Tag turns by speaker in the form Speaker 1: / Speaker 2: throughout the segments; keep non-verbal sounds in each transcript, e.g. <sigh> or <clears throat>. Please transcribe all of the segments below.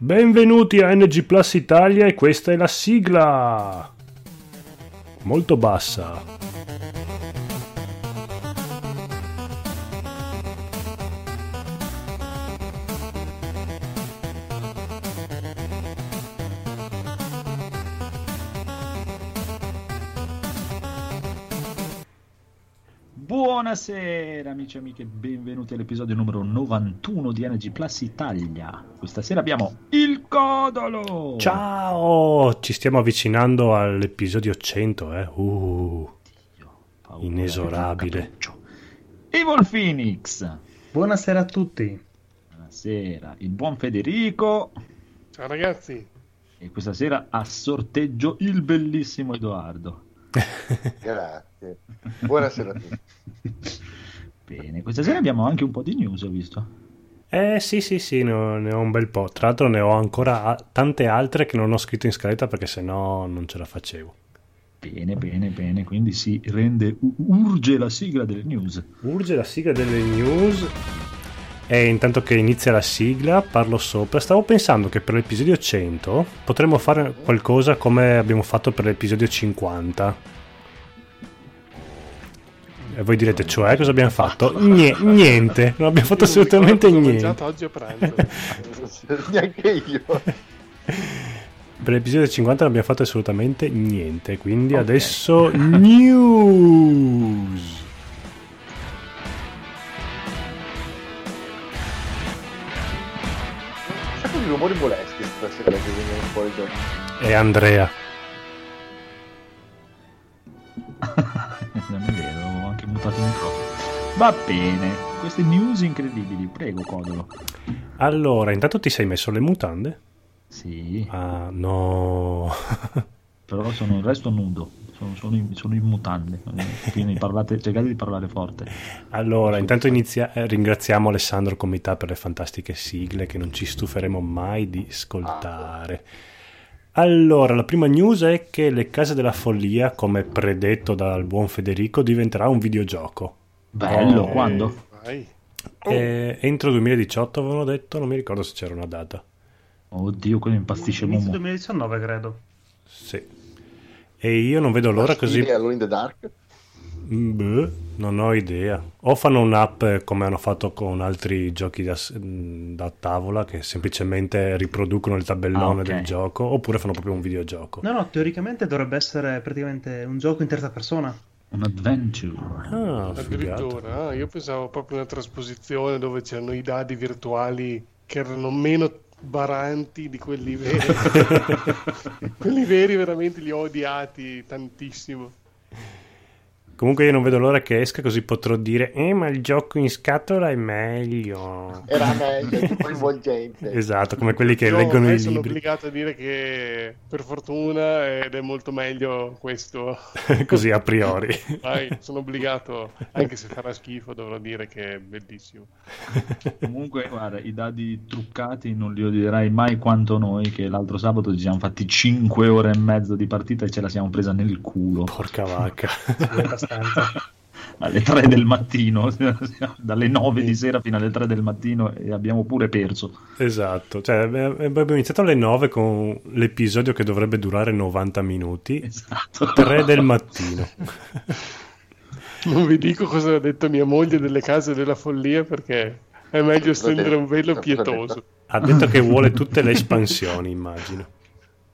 Speaker 1: Benvenuti a NG Plus Italia e questa è la sigla. Molto bassa.
Speaker 2: Buonasera amici e amiche, benvenuti all'episodio numero 91 di NG Plus Italia. Questa sera abbiamo il Codolo.
Speaker 1: Ciao, ci stiamo avvicinando all'episodio 100, eh. Uh,
Speaker 2: Dio,
Speaker 1: inesorabile.
Speaker 2: Evil Phoenix.
Speaker 3: Buonasera a tutti.
Speaker 2: Buonasera, il buon Federico.
Speaker 4: Ciao ragazzi.
Speaker 2: E questa sera a sorteggio il bellissimo Edoardo. <laughs>
Speaker 5: Grazie. Buonasera a tutti. <laughs>
Speaker 2: Bene, questa sera abbiamo anche un po' di news, ho visto.
Speaker 1: Eh sì sì sì, ne ho, ne ho un bel po'. Tra l'altro ne ho ancora a- tante altre che non ho scritto in scaletta perché sennò non ce la facevo.
Speaker 2: Bene, bene, bene, quindi si rende, urge la sigla delle news.
Speaker 1: Urge la sigla delle news. E intanto che inizia la sigla parlo sopra. Stavo pensando che per l'episodio 100 potremmo fare qualcosa come abbiamo fatto per l'episodio 50. E voi direte, cioè, cosa abbiamo fatto? Nie- niente, non abbiamo fatto
Speaker 4: Io
Speaker 1: assolutamente
Speaker 4: ho
Speaker 1: niente.
Speaker 4: mangiato oggi a pranzo. <laughs>
Speaker 5: Neanche io.
Speaker 1: Per l'episodio 50 non abbiamo fatto assolutamente niente. Quindi
Speaker 2: Ok.
Speaker 1: adesso <laughs> news.
Speaker 5: Un sacco di rumori molesti stasera che vengono fuori da...
Speaker 1: E Andrea. <laughs>
Speaker 2: mutato il microfono. Va bene, queste news incredibili, prego Codolo.
Speaker 1: Allora, intanto ti sei messo le mutande?
Speaker 2: Sì,
Speaker 1: Ah, no. <laughs>
Speaker 2: però sono, resto nudo, sono, sono in, sono in mutande, quindi parlate, cercate di parlare forte.
Speaker 1: Allora, intanto inizia- eh, ringraziamo Alessandro Comità per le fantastiche sigle che non ci stuferemo mai di ascoltare. Allora, la prima news è che Le Case della Follia, come predetto dal buon Federico, diventerà un videogioco.
Speaker 2: Bello,
Speaker 1: Oh.
Speaker 2: quando?
Speaker 4: Vai.
Speaker 1: Eh, entro 2018 avevano detto, non mi ricordo se c'era una data.
Speaker 2: Oddio, quello impastisce
Speaker 3: Inizio
Speaker 2: Momo.
Speaker 3: 2019 credo.
Speaker 1: Sì. E io non vedo l'ora così...
Speaker 5: Alone in the Dark.
Speaker 1: Mm, Beh, non ho idea. O fanno un'app eh, come hanno fatto con altri giochi da, mm, da tavola che semplicemente riproducono il tabellone
Speaker 2: Ah, ok.
Speaker 1: del gioco, oppure fanno proprio un videogioco.
Speaker 3: No, no, teoricamente dovrebbe essere praticamente un gioco in terza persona.
Speaker 2: Un adventure.
Speaker 1: Ah.
Speaker 4: Addirittura, ah, io pensavo proprio una trasposizione dove c'erano i dadi virtuali che erano meno baranti di quelli veri. <laughs> <laughs> quelli veri veramente li ho odiati tantissimo.
Speaker 1: Comunque io non vedo l'ora che esca così potrò dire, eh ma il gioco in scatola è meglio.
Speaker 5: Era meglio, più coinvolgente.
Speaker 1: Esatto, come quelli che
Speaker 4: Io
Speaker 1: leggono i
Speaker 4: sono
Speaker 1: libri.
Speaker 4: obbligato a dire che per fortuna ed è molto meglio questo. <laughs>
Speaker 1: così a priori.
Speaker 4: Dai, sono obbligato, anche se farà schifo, dovrò dire che è bellissimo.
Speaker 2: Comunque, guarda, i dadi truccati non li odierai mai quanto noi, che l'altro sabato ci siamo fatti 5 ore e mezzo di partita e ce la siamo presa nel culo.
Speaker 1: Porca vacca.
Speaker 3: Sì, <laughs> abbastanza.
Speaker 2: alle 3 del mattino, <laughs> dalle 9 di sera fino alle 3 del mattino e abbiamo pure perso.
Speaker 1: Esatto, cioè abbiamo abbiamo iniziato alle 9 con l'episodio che dovrebbe durare 90 minuti,
Speaker 2: Esatto.
Speaker 1: 3 del mattino. <laughs>
Speaker 4: Non vi dico cosa ha detto mia moglie delle case della follia perché è meglio stendere un velo pietoso.
Speaker 1: Ha detto che vuole tutte le espansioni, immagino.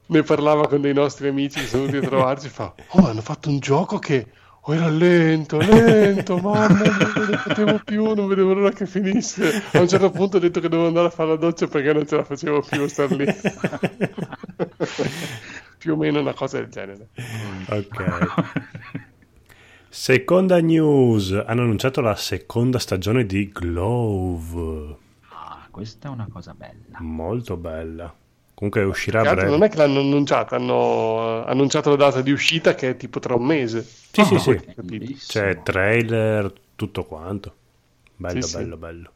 Speaker 4: Ne parlava con dei nostri amici che sono venuti a trovarci fa Oh, hanno fatto un gioco che oh, era lento, lento, <laughs> mamma non ne potevo più, non vedevo l'ora che finisse. A un certo punto ho detto che dovevo andare a fare la doccia perché non ce la facevo più star lì. <laughs> più o meno una cosa del genere.
Speaker 1: Ok. Seconda news, hanno annunciato la seconda stagione di Glove.
Speaker 2: Ah, questa è una cosa bella.
Speaker 1: Molto bella. Comunque uscirà a breve.
Speaker 4: non è che l'hanno annunciata, hanno eh, annunciato la data di uscita che è tipo tra un mese.
Speaker 1: Sì, sì,
Speaker 2: Ah,
Speaker 1: sì.
Speaker 2: bellissimo.
Speaker 1: C'è trailer, tutto quanto. Bello,
Speaker 4: Sì, sì.
Speaker 1: bello, bello.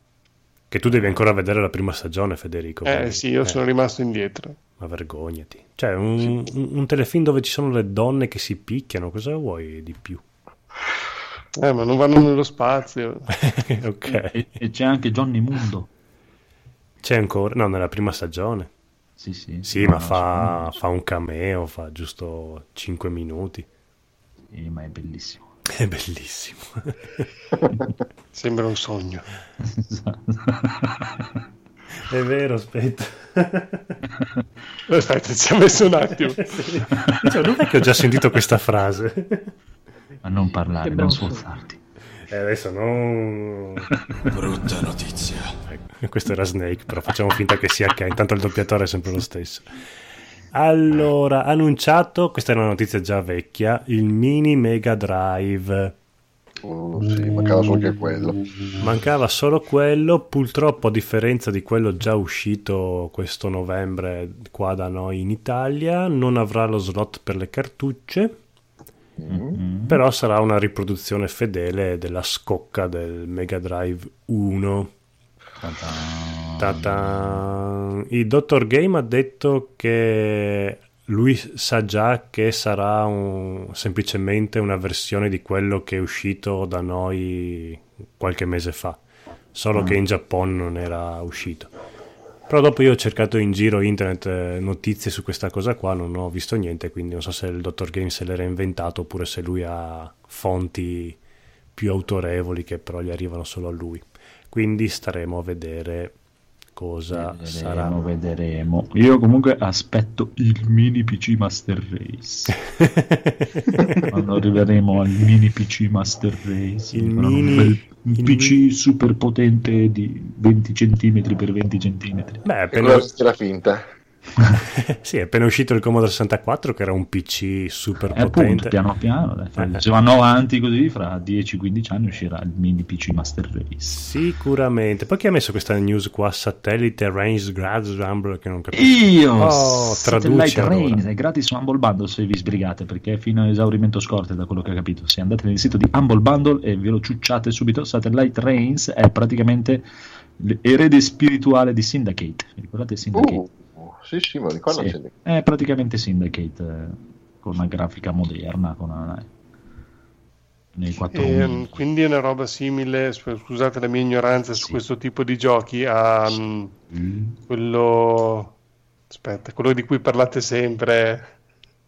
Speaker 1: Che tu devi ancora vedere la prima stagione, Federico.
Speaker 4: Eh
Speaker 1: quindi-
Speaker 4: sì, io
Speaker 1: eh,
Speaker 4: sono rimasto indietro.
Speaker 1: Ma vergognati. Cioè, un, un- un telefilm dove ci sono le donne che si picchiano, cosa vuoi di più?
Speaker 4: Eh, ma non vanno nello spazio. <laughs>
Speaker 1: ok.
Speaker 2: E, e c'è anche Johnny Mundo.
Speaker 1: C'è ancora? No, nella prima stagione.
Speaker 2: Sì, sì.
Speaker 1: Sì,
Speaker 2: No,
Speaker 1: ma
Speaker 2: no,
Speaker 1: fa, fa un cameo, fa giusto 5 minuti.
Speaker 2: sì, ma è bellissimo.
Speaker 1: È bellissimo. <laughs>
Speaker 4: Sembra un sogno.
Speaker 1: È vero, aspetta. <laughs>
Speaker 4: Aspetta, ci ha messo un attimo. <laughs>
Speaker 1: Cioè, dov'è che ho già sentito questa frase?
Speaker 2: ma non parlare, non sforzarti.
Speaker 1: Eh, adesso non... <laughs>
Speaker 6: Brutta notizia.
Speaker 1: Ecco, questo era Snake, però facciamo finta che sia Ken, intanto il doppiatore è sempre lo stesso. Allora, annunciato, questa è una notizia già vecchia, il mini Mega Drive.
Speaker 5: Oh, sì, mancava solo che quello.
Speaker 1: Mancava solo quello, purtroppo a differenza di quello già uscito questo novembre qua da noi in Italia, non avrà lo slot per le cartucce,
Speaker 2: Mm.
Speaker 1: però sarà una riproduzione fedele della scocca del Mega Drive 1.
Speaker 2: Ta-ta.
Speaker 1: Ta-ta. Il Dottor Game ha detto che lui sa già che sarà un- semplicemente una versione di quello che è uscito da noi qualche mese fa, solo che in Giappone non era uscito. Però dopo io ho cercato in giro internet eh, notizie su questa cosa qua, non ho visto niente, quindi non so se il Dottor Game se l'era inventato oppure se lui ha fonti più autorevoli che però gli arrivano solo a lui. Quindi staremo a vedere cosa sarà.
Speaker 2: Vedremo, vedremo. Io comunque aspetto il mini PC Master Race. <laughs> Quando arriveremo al mini PC Master Race,
Speaker 1: Il mini-
Speaker 2: bel- un PC super potente di 20 cm per 20 cm.
Speaker 1: Beh,
Speaker 5: E cosa c'era finta? <laughs>
Speaker 1: sì, è appena uscito il Commodore 64 che era un PC super
Speaker 2: E appunto,
Speaker 1: potente.
Speaker 2: piano piano, dai,
Speaker 1: Eh.
Speaker 2: se vanno avanti così, fra 10-15 anni uscirà il mini PC Master Race.
Speaker 1: Sicuramente. Poi chi ha messo questa news qua? Satellite Range Grad Rumble che non capisco.
Speaker 2: Io!
Speaker 1: Oh,
Speaker 2: Satellite
Speaker 1: allora.
Speaker 2: È gratis su Humble Bundle se vi sbrigate perché è fino a esaurimento scorte da quello che ho capito. Se andate nel sito di Humble Bundle e ve lo ciucciate subito, Satellite Reigns è praticamente l'erede spirituale di Syndicate. Vi ricordate Syndicate?
Speaker 5: Uh, sì, sì, ma ricordo
Speaker 2: Sì, È praticamente Syndicate eh, con una grafica moderna, con una, nei 4
Speaker 4: Ehm, quindi è una roba simile, scusate la mia ignoranza su
Speaker 2: Sì.
Speaker 4: questo tipo di giochi, a mm, quello... Aspetta, quello di cui parlate sempre,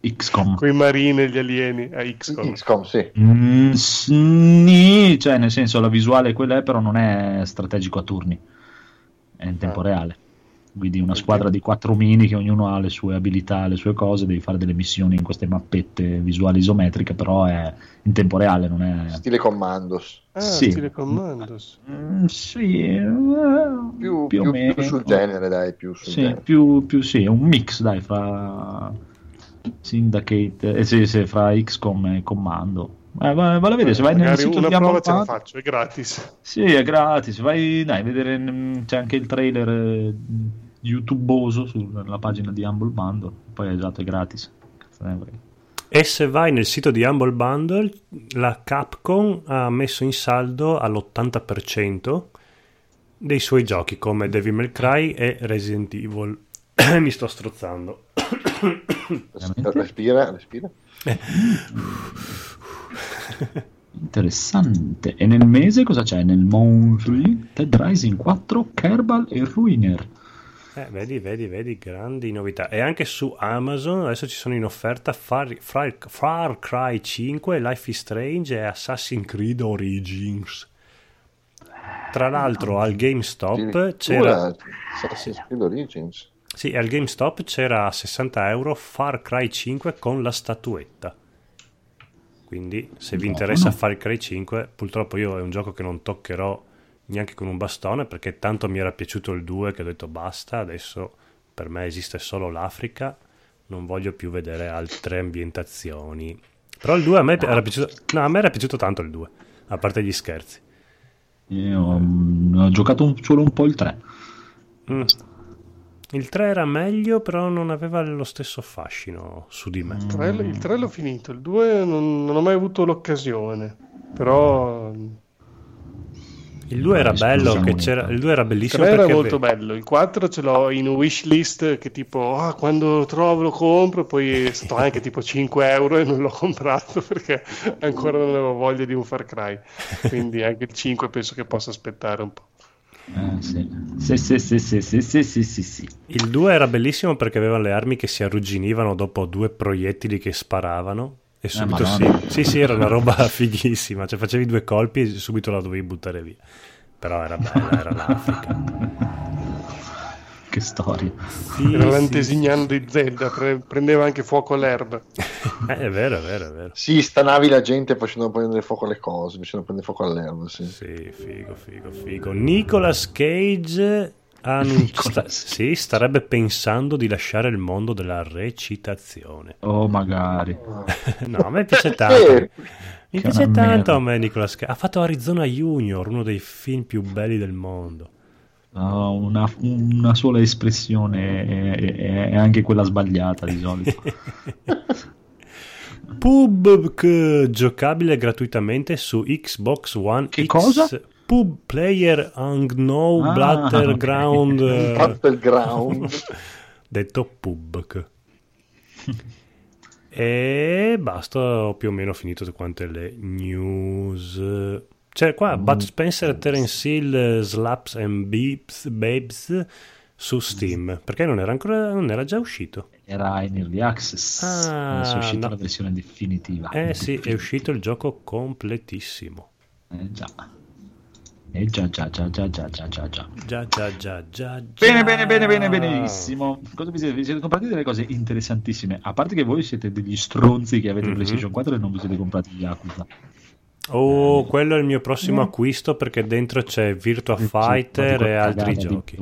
Speaker 2: XCOM.
Speaker 4: con i marini e gli alieni, a XCOM.
Speaker 5: XCOM, sì.
Speaker 2: Mm, sni- cioè nel senso la visuale quella è però non è strategico a turni è in tempo
Speaker 5: Ah.
Speaker 2: reale quindi una squadra di quattro mini che ognuno ha le sue abilità le sue cose devi fare delle missioni in queste mappette visuali isometriche però è in tempo reale non è
Speaker 5: Stile Commandos.
Speaker 4: Ah,
Speaker 2: Sì.
Speaker 4: stile Commandos.
Speaker 2: Mm, sì eh,
Speaker 5: Più,
Speaker 2: più o meno
Speaker 5: più sul genere, dai, più sul
Speaker 2: sì,
Speaker 5: genere.
Speaker 2: più, più sì, un mix dai fra Syndicate eh, sì, sì, fra XCOM e Commando eh, va, vale a vedere se vai nel sito
Speaker 4: una
Speaker 2: di
Speaker 4: prova
Speaker 2: Humble
Speaker 4: ce la faccio, è gratis.
Speaker 2: Sì, è gratis. Vai, dai, a vedere. mm, C'è anche il trailer eh, YouTubeoso sulla pagina di Humble Bundle. Poi esatto, è gratis.
Speaker 1: E se vai nel sito di Humble Bundle, la Capcom ha messo in saldo all'80% dei suoi giochi come Devil May Cry e Resident Evil. <coughs> Mi sto strozzando.
Speaker 5: Respira, respira. <coughs> <coughs> <laughs>
Speaker 2: Interessante. E nel mese cosa c'è? Nel monthly Dead Rising 4, Kerbal e Ruiner.
Speaker 1: Eh, vedi, vedi, vedi, grandi novità. E anche su Amazon adesso ci sono in offerta Far, Far- Far Cry 5, Life is Strange e Assassin's Creed Origins. Tra l'altro al GameStop c'era...
Speaker 5: Assassin's Creed Origins.
Speaker 1: Sì, al GameStop c'era a 60 euro Far Cry 5 con la statuetta. Quindi se vi
Speaker 2: No,
Speaker 1: interessa
Speaker 2: no.
Speaker 1: Far Cry 5, purtroppo io è un gioco che non toccherò neanche con un bastone perché tanto mi era piaciuto il 2 che ho detto basta, adesso per me esiste solo l'Africa, non voglio più vedere altre ambientazioni. Però il 2 a me era piaciuto, no, a me era piaciuto tanto il 2, a parte gli scherzi.
Speaker 2: Io mm, ho giocato un- solo un po' il 3.
Speaker 1: Mm. Il 3 era meglio, però non aveva lo stesso fascino su di me.
Speaker 4: Il 3, il tre l'ho finito, il 2 non, non ho mai avuto l'occasione, però il
Speaker 1: Il 2 era bello, che c'era, il 2 era bellissimo
Speaker 4: 3 era
Speaker 1: perché
Speaker 4: molto
Speaker 1: ave-
Speaker 4: bello, il 4 ce l'ho in wishlist che tipo ah, quando lo trovo lo compro, poi è stato anche tipo 5 euro e non l'ho <laughs> comprato perché ancora non avevo voglia di un Far Cry, quindi anche il 5 penso che possa aspettare un po'.
Speaker 2: Eh, sì. Sì, sì, sì, sì, sì, sì, sì, sì,
Speaker 1: Il 2 era bellissimo perché aveva le armi che si arrugginivano dopo due proiettili che sparavano. E eh, subito eh,
Speaker 2: sì.
Speaker 1: sì, sì, era una roba <laughs> fighissima. Cioè, facevi due colpi e subito la dovevi buttare via. Però era bella, era l'Africa. <laughs>
Speaker 2: Che storia.
Speaker 1: Sì,
Speaker 4: Era
Speaker 1: sì,
Speaker 4: l'antesignano di Zelda, pre- prendeva anche fuoco all'erba.
Speaker 1: Eh, è vero, è vero, è vero.
Speaker 5: Sì, stanavi la gente facendo prendere fuoco alle cose, facendo prendere fuoco all'erba, sì.
Speaker 1: Sì, figo, figo, figo. Nicolas Cage annuncia- <laughs>
Speaker 2: Nicolas.
Speaker 1: sì, starebbe pensando di lasciare il mondo della recitazione.
Speaker 2: Oh, magari. <laughs>
Speaker 1: No, a me piace tanto. Mi
Speaker 2: Che
Speaker 1: piace tanto
Speaker 2: merda.
Speaker 1: a me Nicolas Cage. Ha fatto Arizona Junior, uno dei film più belli del mondo.
Speaker 2: Una, una sola espressione è, è- è anche quella sbagliata di solito. <laughs>
Speaker 1: PUBG giocabile gratuitamente su Xbox One
Speaker 2: Che
Speaker 1: X.
Speaker 2: cosa?
Speaker 1: Pub Player Unknown
Speaker 2: Ah,
Speaker 1: Battleground.
Speaker 2: ok.
Speaker 1: eh,
Speaker 5: Battleground. <laughs> <laughs>
Speaker 1: detto PUBG. e basta, ho più o meno finito tutte quante le news. C'è qua
Speaker 2: Mm.
Speaker 1: Bud Spencer, Terence Hill, eh, Slaps and Beeps, Babes su Steam. Perché non era ancora non era già uscito?
Speaker 2: Era in early access.
Speaker 1: Ah,
Speaker 2: Adesso è uscita
Speaker 1: no.
Speaker 2: la versione definitiva.
Speaker 1: Eh sì, è uscito il gioco completissimo.
Speaker 2: Eh già. Eh già, già, già, già, già, già, già, già.
Speaker 1: Già, già, già, già,
Speaker 2: Bene, bene, bene, bene, benissimo. Cosa vi siete, vi siete comprati delle cose interessantissime? A parte che voi siete degli stronzi che avete
Speaker 1: Mhm.
Speaker 2: PlayStation 4 e non vi siete comprati Yakuza.
Speaker 1: Oh, quello è il mio prossimo acquisto perché dentro c'è Virtua Fighter e altri giochi.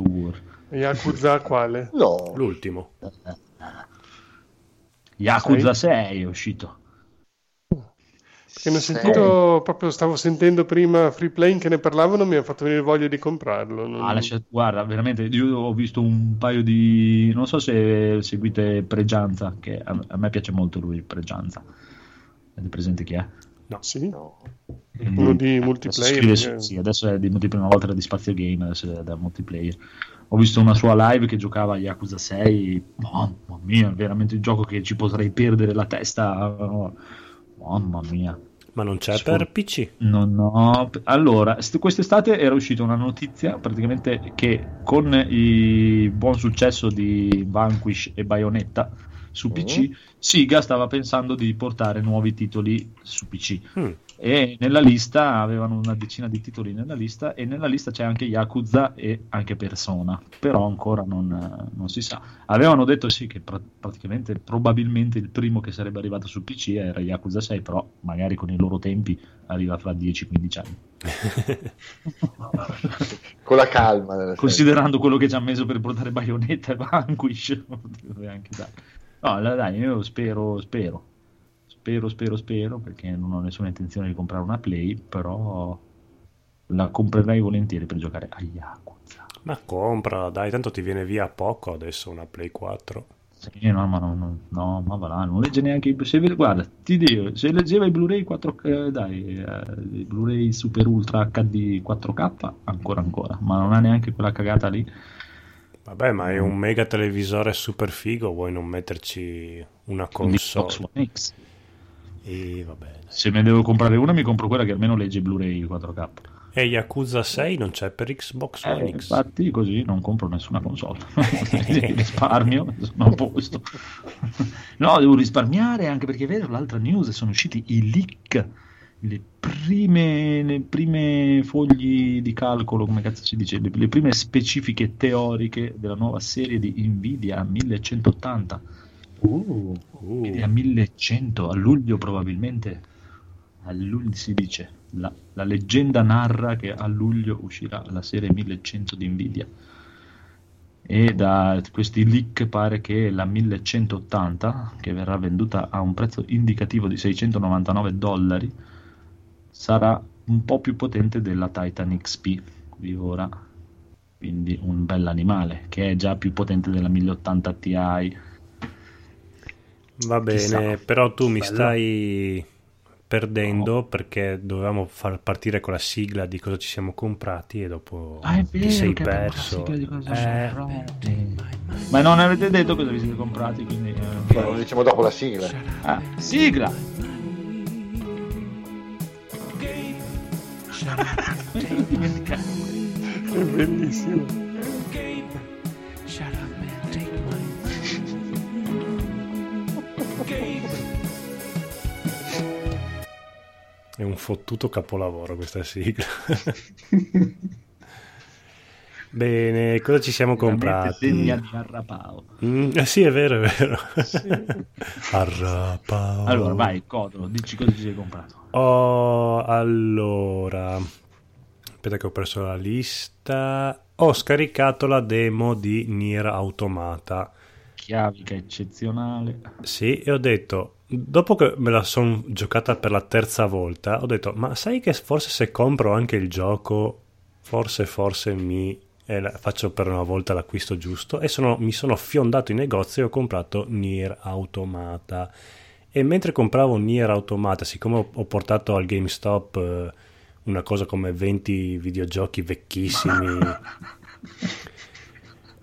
Speaker 4: Yakuza quale?
Speaker 5: No,
Speaker 1: L'ultimo.
Speaker 2: Yakuza 6 è uscito.
Speaker 4: Perché ne ho sentito, proprio stavo sentendo prima Free Plane che ne parlavano, mi ha fatto venire voglia di comprarlo. non-
Speaker 2: Ah, lascia- guarda, veramente, io ho visto un paio di... non so se seguite Pregianza, che a, a me piace molto lui, Pregianza. Avete presente chi è?
Speaker 4: Sì,
Speaker 5: no.
Speaker 4: uno di
Speaker 2: Adesso
Speaker 4: multiplayer.
Speaker 2: scrive su-
Speaker 4: perché-
Speaker 2: sì, adesso è di multiplayer, una volta era di Spazio Game, adesso è da multiplayer. Ho visto una sua live che giocava a Yakuza 6, mamma mia, veramente un gioco che ci potrei perdere la testa. Mamma mia.
Speaker 1: Ma non c'è
Speaker 2: Sfor-
Speaker 1: per PC.
Speaker 2: Non ho... Allora, st- quest'estate era uscita una notizia praticamente che con il buon successo di Vanquish e Bayonetta su PC, Siga stava pensando di portare nuovi titoli su PC.
Speaker 1: Mm.
Speaker 2: E nella lista avevano una decina di titoli nella lista e nella lista c'è anche Yakuza e anche Persona, però ancora non, non si sa. Avevano detto sì che pra- praticamente probabilmente il primo che sarebbe arrivato su PC era Yakuza 6, però magari con i loro tempi arriva fra 10-15 anni. <laughs>
Speaker 5: Con la calma.
Speaker 2: Considerando quello che ci ha messo per portare Bayonetta e Vanquish, <laughs> anche dare. No, la- dai, io spero, spero, spero, spero, spero, perché non ho nessuna intenzione di comprare una Play, però la comprerei volentieri per giocare a Yakuza.
Speaker 1: Ma compra, dai, tanto ti viene via poco adesso una Play 4.
Speaker 2: Sì, no, ma, non, non- no, ma va là, non legge neanche i se, guarda, ti dico, se leggeva i Blu-ray 4 eh, dai, eh, i Blu-ray Super Ultra HD 4K, ancora ancora, ma non ha neanche quella cagata lì.
Speaker 1: Vabbè, ma è un mega televisore super figo, vuoi non metterci una
Speaker 2: Xbox
Speaker 1: console?
Speaker 2: One X.
Speaker 1: E vabbè. dai.
Speaker 2: Se ne devo comprare una, mi compro quella che almeno legge Blu-ray 4K.
Speaker 1: E Yakuza 6 non c'è per Xbox
Speaker 2: Eh,
Speaker 1: One X.
Speaker 2: infatti, così non compro nessuna console. <laughs> Risparmio, sono a posto. <laughs> no, devo risparmiare anche perché è vero, l'altra news sono usciti i leak. Le prime, le prime fogli di calcolo, come cazzo si dice, le, le prime specifiche teoriche della nuova serie di Nvidia 1180.
Speaker 1: Uh,
Speaker 2: Nvidia 1100 a luglio probabilmente. A luglio si dice. La, la leggenda narra che a luglio uscirà la serie 1100 di Nvidia. E da questi leak pare che la 1180, che verrà venduta a un prezzo indicativo di 699 dollari, sarà un po' più potente della Titan XP di ora. Quindi un bell'animale, che è già più potente della 1080 Ti.
Speaker 1: Va bene,
Speaker 2: Chissà.
Speaker 1: però tu mi
Speaker 2: Bello.
Speaker 1: stai perdendo perché dovevamo far partire con la sigla di cosa ci siamo comprati e dopo
Speaker 2: Ah, è
Speaker 1: ti
Speaker 2: vero
Speaker 1: sei
Speaker 2: che abbiamo la
Speaker 1: perso.
Speaker 2: sigla di cosa
Speaker 1: Eh,
Speaker 2: siamo comprati. Ma non avete detto cosa vi siete comprati, quindi... eh,
Speaker 5: lo diciamo dopo la sigla.
Speaker 2: Ah, sigla!
Speaker 4: È bellissimo.
Speaker 1: È un fottuto capolavoro questa sigla. <laughs> Bene, cosa ci siamo comprati?
Speaker 2: Segna di Arrapao.
Speaker 1: Mm, eh sì, è vero, è vero. <laughs> Arrapao.
Speaker 2: Allora, vai, Codolo, dici cosa ci sei comprato.
Speaker 1: Oh, allora, aspetta che ho perso la lista. Ho scaricato la demo di Nier Automata.
Speaker 2: Chiavica eccezionale.
Speaker 1: Sì, e ho detto, dopo che me la sono giocata per la terza volta, ho detto, ma sai che forse se compro anche il gioco, forse, forse mi eh, faccio per una volta l'acquisto giusto. E sono- mi sono fiondato in negozio e ho comprato Nier Automata. E mentre compravo Nier Automata, siccome ho, ho portato al GameStop eh, una cosa come 20 videogiochi vecchissimi, <laughs>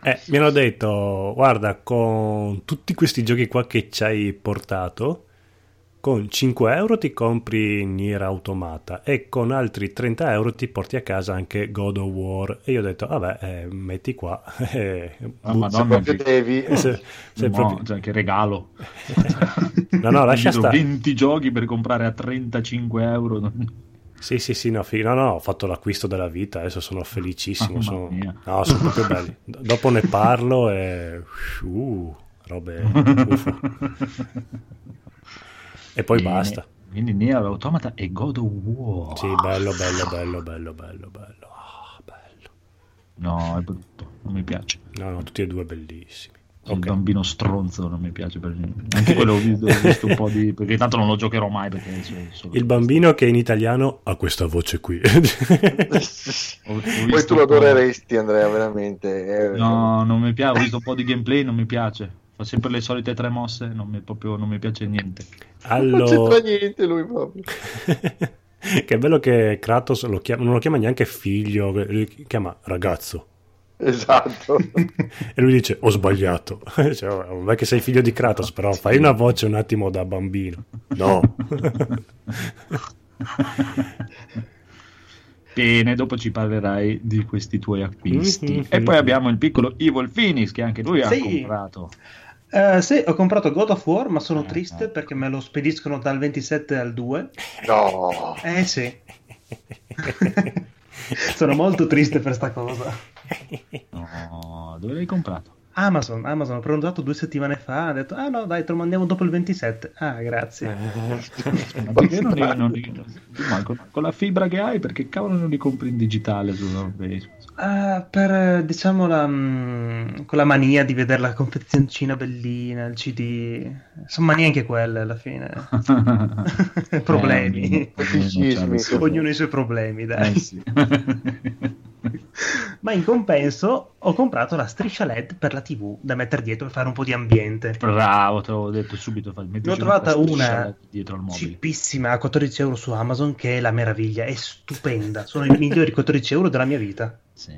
Speaker 1: eh, mi hanno detto, guarda, con tutti questi giochi qua che ci hai portato, con 5 euro ti compri Nier Automata e con altri 30 euro ti porti a casa anche God of War. E io ho detto, vabbè, eh, metti qua. <laughs> eh,
Speaker 2: Ah,
Speaker 1: bu-
Speaker 5: Se
Speaker 2: Madonna, che,
Speaker 5: devi... <laughs>
Speaker 1: se- se
Speaker 2: no,
Speaker 1: proprio-
Speaker 2: cioè, che regalo. <laughs>
Speaker 1: No, no, lascia stare.
Speaker 2: 20 giochi per comprare a 35 euro.
Speaker 1: Sì, sì, sì, no, fi- no, no, ho fatto l'acquisto della vita, adesso sono felicissimo.
Speaker 2: Mamma
Speaker 1: sono... No, sono proprio belli. D- dopo ne parlo e... Uh, robe... E poi
Speaker 2: Bene.
Speaker 1: basta.
Speaker 2: Quindi Nier Automata e God of War.
Speaker 1: Sì, bello, bello, bello, bello, bello, bello. Ah, bello.
Speaker 2: No, è brutto, non mi piace.
Speaker 1: No, no, tutti e due bellissimi.
Speaker 2: Il
Speaker 1: Ok.
Speaker 2: bambino stronzo non mi piace per niente. Anche quello ho visto, ho visto un po' di... perché tanto non lo giocherò mai perché adesso è solo...
Speaker 1: Il bambino che in italiano ha questa voce qui. <laughs>
Speaker 5: Poi tu lo adoreresti, Andrea, veramente. Eh,
Speaker 2: No, non mi piace, ho visto un po' di gameplay, non mi piace. Fa sempre le solite tre mosse, non mi, proprio, non mi piace niente.
Speaker 5: Non c'entra
Speaker 1: allora...
Speaker 5: niente lui proprio. <laughs>
Speaker 1: che bello che Kratos lo chiama, non lo chiama neanche figlio, lui chiama ragazzo.
Speaker 5: Esatto. <laughs>
Speaker 1: E lui dice: Ho sbagliato. <laughs> Cioè, non è che sei figlio di Kratos, però fai una voce un attimo da bambino. No.
Speaker 2: Bene, dopo ci parlerai di questi tuoi acquisti.
Speaker 1: Mhm.
Speaker 2: E poi abbiamo il piccolo Evil Phoenix che anche lui ha
Speaker 3: Sì.
Speaker 2: comprato.
Speaker 3: Eh, sì, ho comprato God of War, ma sono
Speaker 2: Eh,
Speaker 3: triste perché me lo spediscono dal 27 al 2.
Speaker 5: No.
Speaker 3: Eh sì. <laughs> sono molto triste per sta cosa.
Speaker 2: No, dove l'hai comprato?
Speaker 3: Amazon, Amazon, ho prenotato due settimane fa, ha detto, ah no dai, te lo mandiamo dopo il 27. Ah, grazie.
Speaker 2: Ma perché non li- non li- ma con, con la fibra che hai, perché cavolo non li compri in digitale su Facebook?
Speaker 3: Ah, per, eh, diciamo, la, mm, con la mania di vedere la confezioncina bellina, il CD. Sono manie anche quelle alla fine. <laughs> Problemi.
Speaker 2: Eh, cioè,
Speaker 3: Ognuno ha i suoi problemi, dai.
Speaker 2: eh, sì. <laughs> <laughs>
Speaker 3: Ma in compenso ho comprato la striscia LED per la TV da mettere dietro e fare un po' di ambiente.
Speaker 2: Bravo, te l'avevo detto subito.
Speaker 3: Ne ho trovata una
Speaker 2: al.
Speaker 3: Cheapissima a 14 euro su Amazon che è la meraviglia, è stupenda. Sono i migliori 14 euro della mia vita.
Speaker 2: Sì.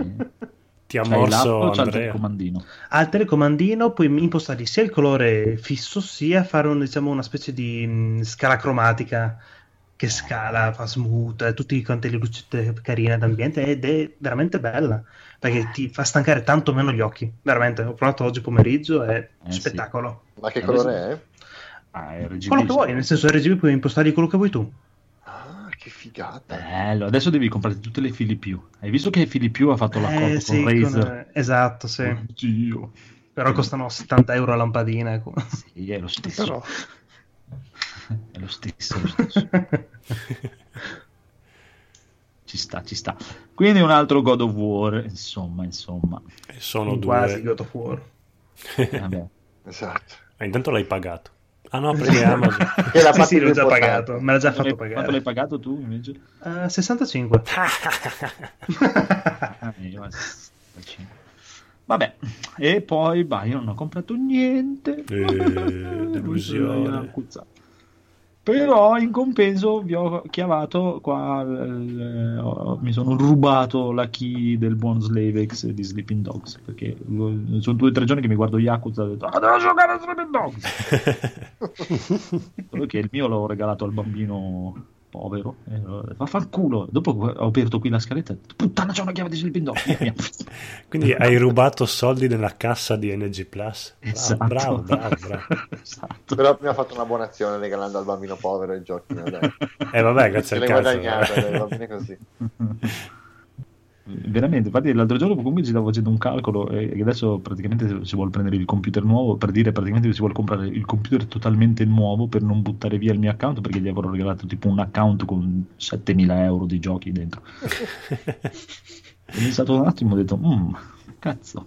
Speaker 1: Ti ha morso
Speaker 2: o c'hai il
Speaker 1: Andrea.
Speaker 2: comandino?
Speaker 3: Al telecomandino puoi impostargli sia il colore fisso sia fare un- diciamo, una specie di mh, scala cromatica che scala, fa smooth, tutte quante le lucette carine d'ambiente ed è veramente bella perché ti fa stancare tanto meno gli occhi. Veramente, ho provato oggi pomeriggio, è
Speaker 2: Eh, sì.
Speaker 3: spettacolo.
Speaker 5: Ma che colore è?
Speaker 2: Ah, è RGB.
Speaker 3: Quello che vuoi, nel senso RGB puoi impostargli quello che vuoi tu.
Speaker 5: Ah, che figata.
Speaker 2: Bello, adesso devi comprare tutte le fili più. Hai visto che fili più ha fatto l'accordo
Speaker 3: Eh, sì,
Speaker 2: con Razer?
Speaker 3: con- esatto, sì.
Speaker 2: Oddio.
Speaker 3: Però costano 70 euro a lampadina. ecco.
Speaker 2: Sì, è lo stesso.
Speaker 4: Però, <laughs>
Speaker 2: È lo stesso, è lo stesso. <laughs> ci sta, ci sta. Quindi un altro God of War, insomma, insomma.
Speaker 1: E Sono
Speaker 3: Quasi
Speaker 1: due.
Speaker 3: God of War.
Speaker 2: Vabbè. <laughs>
Speaker 5: Esatto.
Speaker 1: Ah, intanto l'hai pagato. Ah no, perché Amazon.
Speaker 5: Che è la
Speaker 3: Sì, sì, l'ho già pagato, me l'ha già fatto
Speaker 2: l'hai- Quanto l'hai
Speaker 3: pagare.
Speaker 2: pagato tu invece?
Speaker 3: Eh, 65.
Speaker 2: Ah, io a 65. Vabbè, e poi bah, io non ho comprato niente.
Speaker 1: Eh, delusione.
Speaker 2: Però in compenso vi ho chiamato qua, eh, ho- mi sono rubato la key del buon Slavex di Sleeping Dogs perché sono due o tre giorni che mi guardo Yakuza e ho detto ah, devo giocare a Sleeping Dogs! <laughs> Solo che il mio l'ho regalato al bambino povero. E, fa fanculo. Dopo ho aperto qui la scaletta. Puttana, c'è una chiave di sleeping dog. Via, via. <laughs>
Speaker 1: Quindi hai rubato soldi nella cassa di Energy Plus. Bravo,
Speaker 2: Esatto.
Speaker 1: bravo, bravo, bravo.
Speaker 2: Esatto.
Speaker 5: Però prima ha fatto una buona azione regalando al bambino povero i giochi.
Speaker 1: Eh vabbè, grazie
Speaker 5: Se
Speaker 1: al cazzo.
Speaker 5: dai, va bene così. <laughs>
Speaker 2: Veramente, infatti l'altro giorno comunque ci stavo facendo un calcolo e e adesso praticamente si vuole prendere il computer nuovo per dire praticamente che si vuole comprare il computer totalmente nuovo per non buttare via il mio account perché gli avrò regalato tipo un account con 7000 euro di giochi dentro. <laughs> E è stato un attimo ho detto, "Mm, cazzo.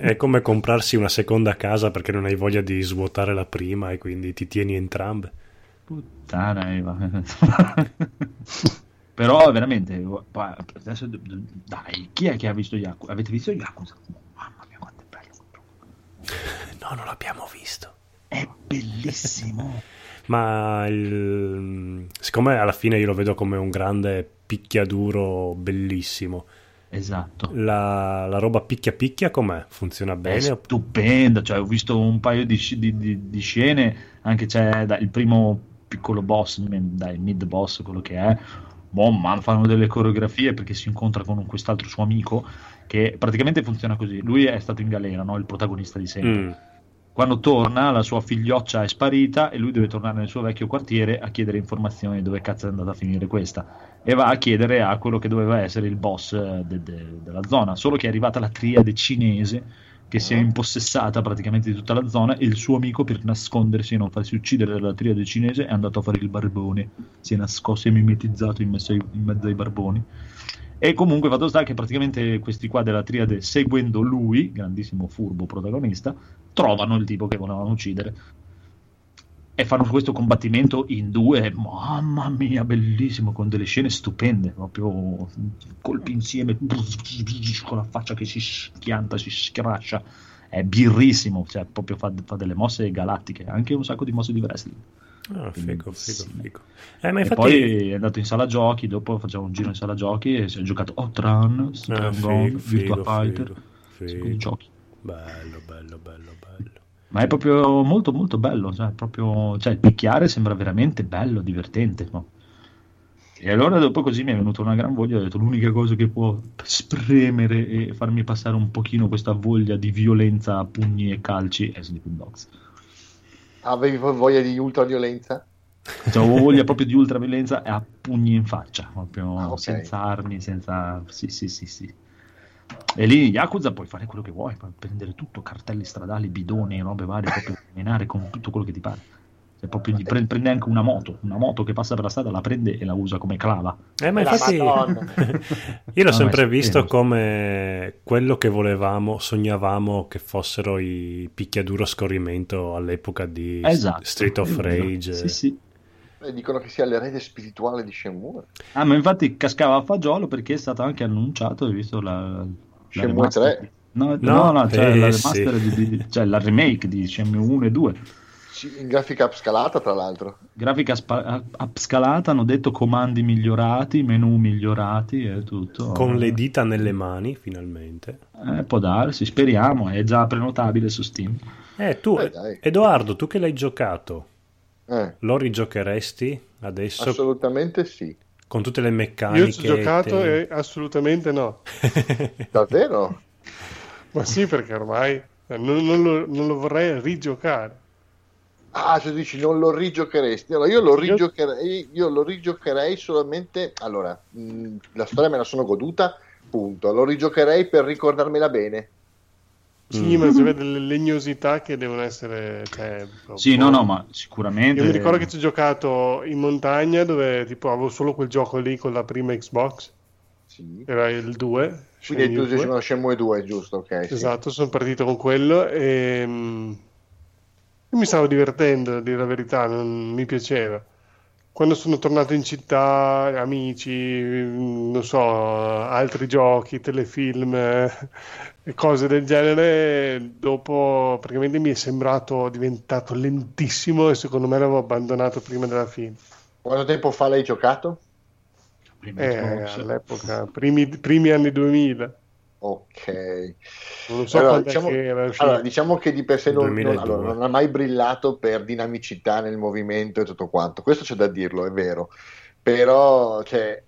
Speaker 1: È come comprarsi una seconda casa perché non hai voglia di svuotare la prima e quindi ti tieni entrambe.
Speaker 2: Puttana Eva. <laughs> Però veramente, pa- adesso, dai, chi è che ha visto Yakuza? Avete visto Yakuza? Mamma mia, quanto è bello.
Speaker 1: No, non l'abbiamo visto.
Speaker 2: È bellissimo. <laughs>
Speaker 1: Ma il- siccome alla fine io lo vedo come un grande picchiaduro bellissimo,
Speaker 2: Esatto.
Speaker 1: la, la roba picchia picchia com'è? Funziona
Speaker 2: È
Speaker 1: bene?
Speaker 2: stupenda, cioè, ho visto un paio di, di- di- di scene, anche c'è da- il primo piccolo boss, dai, mid boss, quello che è, boh, ma fanno delle coreografie perché si incontra con quest'altro suo amico che praticamente funziona così, lui è stato in galera, no? il protagonista di sempre.
Speaker 1: Mm.
Speaker 2: Quando torna, la sua figlioccia è sparita e lui deve tornare nel suo vecchio quartiere a chiedere informazioni dove cazzo è andata a finire questa. E va a chiedere a quello che doveva essere il boss eh, de- de- della zona. Solo che è arrivata la triade cinese che si è impossessata praticamente di tutta la zona e il suo amico per nascondersi e non farsi uccidere dalla triade cinese è andato a fare il barbone. Si è nascosto e mimetizzato in mezzo ai, in mezzo ai barboni. E comunque fatto sta che praticamente questi qua della triade, seguendo lui, grandissimo furbo protagonista, trovano il tipo che volevano uccidere. E fanno questo combattimento in due, mamma mia, bellissimo, con delle scene stupende, proprio colpi insieme, con la faccia che si schianta, si scrascia. È birrissimo, cioè proprio fa, fa delle mosse galattiche, anche un sacco di mosse di wrestling.
Speaker 1: Ah, figo, figo, figo. Eh,
Speaker 2: E
Speaker 1: infatti...
Speaker 2: poi è andato in sala giochi, dopo facciamo un giro in sala giochi e si è giocato Outrun,
Speaker 1: Ah,
Speaker 2: Strong
Speaker 1: figo,
Speaker 2: Virtua Fighter,
Speaker 1: figo, figo.
Speaker 2: giochi.
Speaker 1: Bello, bello, bello, bello.
Speaker 2: Ma è proprio molto molto bello, cioè, proprio, cioè, il picchiare sembra veramente bello, divertente. no? E allora dopo così mi è venuta una gran voglia, ho detto l'unica cosa che può spremere e farmi passare un pochino questa voglia di violenza a pugni e calci è Sleeping Dogs.
Speaker 5: Avevi voglia di ultraviolenza?
Speaker 2: Cioè, ho voglia proprio di ultraviolenza e a pugni in faccia, proprio
Speaker 5: Ah, ok.
Speaker 2: senza armi, senza... Sì, sì, sì, sì. E lì in Yakuza puoi fare quello che vuoi, puoi prendere tutto, cartelli stradali, bidoni, robe varie, proprio menare con tutto quello che ti pare. Cioè, proprio gli pre- prende anche una moto, una moto che passa per la strada, la prende e la usa come clava.
Speaker 1: Eh, ma infatti <laughs> io l'ho
Speaker 2: No,
Speaker 1: sempre visto come quello che volevamo, sognavamo che fossero i picchiaduro a scorrimento all'epoca di
Speaker 2: Esatto.
Speaker 1: Street of Rage.
Speaker 2: Sì, sì.
Speaker 5: Dicono che sia l'erede spirituale di Shenmue.
Speaker 2: Ah, ma infatti cascava a fagiolo perché è stato anche annunciato, hai visto la, la
Speaker 5: Shenmue
Speaker 2: remaster-
Speaker 5: 3?
Speaker 2: No,
Speaker 1: No,
Speaker 2: no, no, cioè
Speaker 1: eh,
Speaker 2: la
Speaker 1: sì.
Speaker 2: remaster di, di- cioè la remake di Shenmue 1 e 2.
Speaker 5: Sì, in grafica upscalata, tra l'altro.
Speaker 2: Grafica spa- upscalata, hanno detto comandi migliorati, menu migliorati e tutto.
Speaker 1: Con le dita nelle mani, finalmente.
Speaker 2: Eh, può darsi, speriamo, è già prenotabile su Steam.
Speaker 1: Eh, tu,
Speaker 5: Eh, dai.
Speaker 1: Edoardo, tu che l'hai giocato,
Speaker 5: Eh,
Speaker 1: lo rigiocheresti adesso
Speaker 5: assolutamente sì.
Speaker 1: con tutte le meccaniche?
Speaker 4: Io ci ho giocato
Speaker 1: te-
Speaker 4: e assolutamente no. <laughs>
Speaker 5: Davvero?
Speaker 4: Ma sì, perché ormai eh, non, non lo, non lo vorrei rigiocare.
Speaker 5: Ah, cioè dici non lo rigiocheresti? Allora, io lo rigiocherei, io lo rigiocherei solamente. Allora, mh, la storia me la sono goduta, punto. Lo rigiocherei per ricordarmela bene.
Speaker 4: Sì,
Speaker 1: Mm.
Speaker 4: ma c'è delle legnosità che devono essere... Cioè,
Speaker 2: Sì, no, no, ma sicuramente...
Speaker 4: Io mi ricordo che ci ho giocato in montagna dove tipo avevo solo quel gioco lì con la prima Xbox,
Speaker 5: Sì.
Speaker 4: era il 2.
Speaker 5: Quindi tu
Speaker 4: 2.
Speaker 5: uno Shenmue 2, giusto? Ok. sì.
Speaker 4: Esatto, sono partito con quello e mm, mi stavo divertendo, a dire la verità, non mi piaceva. Quando sono tornato in città, amici, mm, non so, altri giochi, telefilm e cose del genere, dopo praticamente mi è sembrato diventato lentissimo e secondo me l'avevo abbandonato prima della fine.
Speaker 5: Quanto tempo fa l'hai giocato?
Speaker 2: Prima
Speaker 4: Eh, all'epoca, primi, primi anni 2000.
Speaker 5: Ok.
Speaker 4: Non so
Speaker 5: Allora, diciamo, allora, diciamo che di per sé non, non-
Speaker 1: 2002.
Speaker 5: allora, non ha mai brillato per dinamicità nel movimento e tutto quanto. Questo c'è da dirlo, è vero. Però cioè,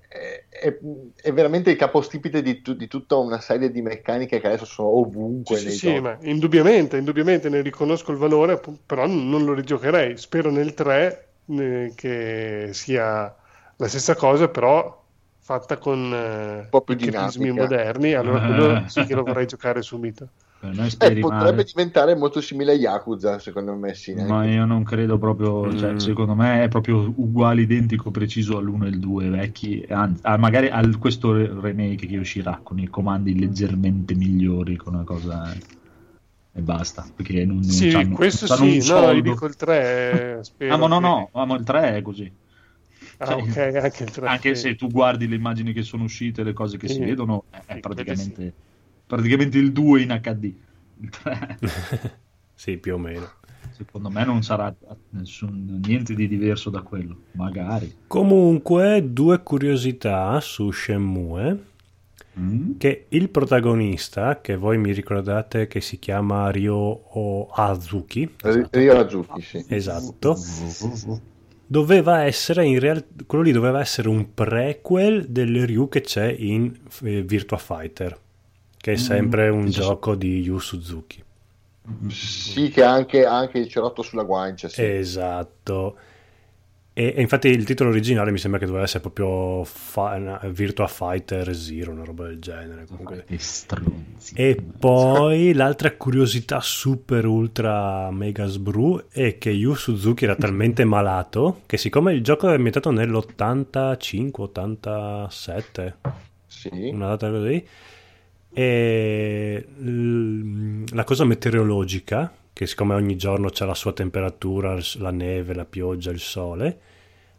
Speaker 5: è, è- veramente il capostipite di, tu- di tutta una serie di meccaniche che adesso sono ovunque
Speaker 4: Sì,
Speaker 5: nei
Speaker 4: sì, ma indubbiamente, indubbiamente ne riconosco il valore, però non lo rigiocherei. Spero nel 3 eh, che sia la stessa cosa, però fatta con eh,
Speaker 5: po' più
Speaker 4: meccanismi
Speaker 5: dinamica.
Speaker 4: moderni. Allora quello sì che lo vorrei giocare subito.
Speaker 5: Eh,
Speaker 2: speri
Speaker 5: potrebbe diventare molto simile a Yakuza, secondo me, sì. neanche-
Speaker 2: Ma io non credo proprio, cioè,
Speaker 1: Mm.
Speaker 2: secondo me è proprio uguale, identico, preciso all'1 e il 2 vecchi, anzi, magari al questo re- remake che uscirà con i comandi leggermente migliori, con una cosa e basta, perché non, non
Speaker 4: Sì,
Speaker 2: c'hanno-
Speaker 4: questo
Speaker 2: c'hanno un
Speaker 4: sì, no,
Speaker 2: soldo.
Speaker 4: io dico il 3, spero <laughs>
Speaker 2: Ah, ma no,
Speaker 4: che-
Speaker 2: no, ma il 3 è così.
Speaker 4: Ah,
Speaker 2: Cioè,
Speaker 4: ok, anche il 3.
Speaker 2: Anche
Speaker 4: sì.
Speaker 2: se tu guardi le immagini che sono uscite, le cose che
Speaker 4: Sì.
Speaker 2: si vedono, è- è
Speaker 4: Sì,
Speaker 2: praticamente, praticamente il 2 in HD. Il 3,
Speaker 1: sì, più o meno.
Speaker 2: secondo me, non sarà nessun- niente di diverso da quello. Magari.
Speaker 1: Comunque, due curiosità su Shenmue.
Speaker 2: Mm?
Speaker 1: Che il protagonista, che voi mi ricordate che si chiama Ryo Azuki,
Speaker 5: Ri- Ryo Azuki, sì.
Speaker 1: esatto, doveva essere in realtà quello lì doveva essere un prequel del Ryu che c'è in eh, Virtua Fighter, che è sempre un
Speaker 2: sì, sì.
Speaker 1: gioco di Yu Suzuki.
Speaker 5: Sì, che ha anche, anche il cerotto sulla guancia, sì.
Speaker 1: Esatto. E, e infatti il titolo originale mi sembra che doveva essere proprio Fi- Virtua Fighter Zero, una roba del genere. Comunque. E poi l'altra curiosità super ultra mega sbru è che Yu Suzuki era talmente <laughs> malato che siccome il gioco è ambientato nell'85-87,
Speaker 5: Sì.
Speaker 1: una data così, e la cosa meteorologica, che siccome ogni giorno c'è la sua temperatura, la neve, la pioggia, il sole,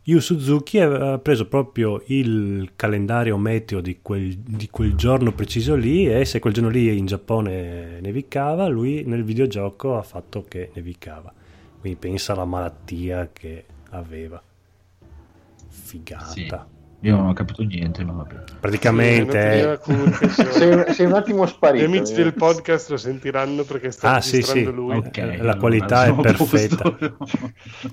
Speaker 1: Yu Suzuki aveva preso proprio il calendario meteo di quel, di quel giorno preciso lì e se quel giorno lì in Giappone nevicava, lui nel videogioco ha fatto che nevicava. Quindi pensa alla malattia che aveva. Figata.
Speaker 2: Sì. Io non ho capito niente, ma vabbè.
Speaker 1: Praticamente...
Speaker 4: Sì, <laughs> sono-
Speaker 5: Sei, sei un attimo
Speaker 4: Gli
Speaker 5: sparito.
Speaker 4: amici
Speaker 5: eh.
Speaker 4: del podcast lo sentiranno perché sta
Speaker 1: Ah,
Speaker 4: registrando
Speaker 1: sì.
Speaker 4: lui.
Speaker 2: Ok,
Speaker 1: la
Speaker 2: allora,
Speaker 1: qualità è perfetta.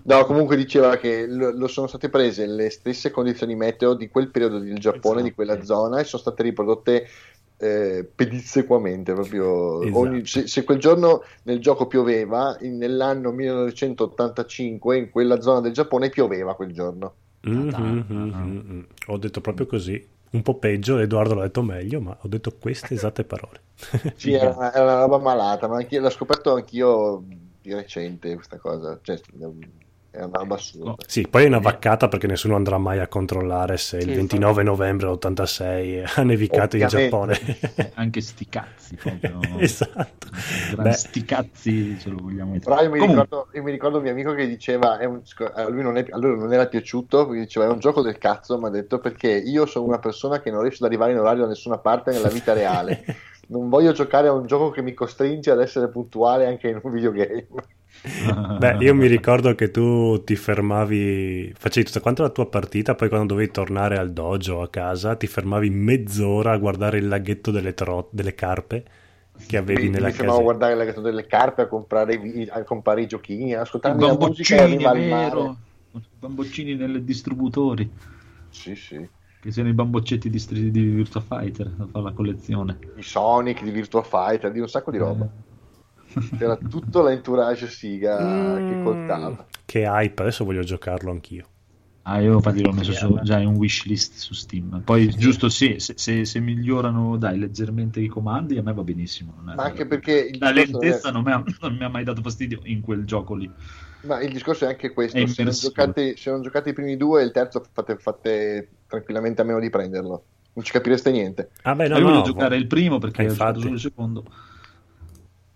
Speaker 5: No, comunque diceva che lo, lo sono state prese le stesse condizioni meteo di quel periodo del Giappone,
Speaker 4: Esatto.
Speaker 5: di quella zona, e sono state riprodotte eh, pedissequamente. Proprio
Speaker 1: Esatto.
Speaker 5: ogni- se, se quel giorno nel gioco pioveva, in- nell'anno 1985 in quella zona del Giappone pioveva quel giorno.
Speaker 1: Mhm, mhm, mhm. Ho detto proprio così. Un po' peggio, Edoardo l'ha detto meglio, ma ho detto queste esatte parole. <laughs>
Speaker 5: Sì, era, una- era una roba malata, ma l'ho scoperto anch'io di recente questa cosa. Cioè, è una roba assurda.
Speaker 1: Sì, poi è una vaccata perché nessuno andrà mai a controllare se il
Speaker 4: Sì,
Speaker 1: 29 novembre dell'86 <laughs> ha nevicato in. Giappone. <laughs>
Speaker 2: Anche sti cazzi, proprio. <laughs>
Speaker 1: esatto. Beh,
Speaker 2: sti cazzi ce lo vogliamo mettere.
Speaker 5: Però io mi,
Speaker 2: Comunque,
Speaker 5: ricordo, io mi ricordo un mio amico che diceva, è un- a, lui non è- a lui non era piaciuto, perché diceva è un gioco del cazzo, mi ha detto perché io sono una persona che non riesce ad arrivare in orario da nessuna parte nella vita reale. Non voglio giocare a un gioco che mi costringe ad essere puntuale anche in un videogame.
Speaker 1: Beh, io mi ricordo che tu ti fermavi, facevi tutta quanta la tua partita, poi quando dovevi tornare al dojo o a casa ti fermavi mezz'ora a guardare il laghetto delle, tro- delle carpe che avevi
Speaker 5: Mi,
Speaker 1: nella
Speaker 5: mi fermavo a guardare le delle carpe, a comprare, i a comprare i giochini, a
Speaker 2: I
Speaker 5: ascoltarmi la musica e al
Speaker 2: vero. bamboccini nei distributori.
Speaker 5: Sì, sì.
Speaker 2: Che siano i bamboccetti di, di Virtua Fighter da fare la collezione.
Speaker 5: I Sonic, di Virtua Fighter, di un sacco di roba. C'era tutto l'entourage Siga che
Speaker 1: Mm,
Speaker 5: contava.
Speaker 1: Che hype, adesso voglio giocarlo anch'io.
Speaker 2: Ah, io infatti l'ho messo su- già in wishlist su Steam. Poi, giusto, sì, se, se- se migliorano dai, leggermente i comandi, a me va benissimo. non è-
Speaker 5: Ma anche perché il
Speaker 2: la
Speaker 5: non è-
Speaker 2: lentezza non mi, ha, non mi ha mai dato fastidio in quel gioco lì.
Speaker 5: Ma il discorso è anche questo:
Speaker 2: È
Speaker 5: se non, giocate, se non giocate i primi due, il terzo fate, fate tranquillamente a meno di prenderlo. Non ci capireste niente.
Speaker 1: Ah beh, no,
Speaker 2: io
Speaker 1: no,
Speaker 2: voglio giocare il primo perché
Speaker 1: Eh,
Speaker 2: ho giocato
Speaker 1: infatti.
Speaker 2: solo il secondo.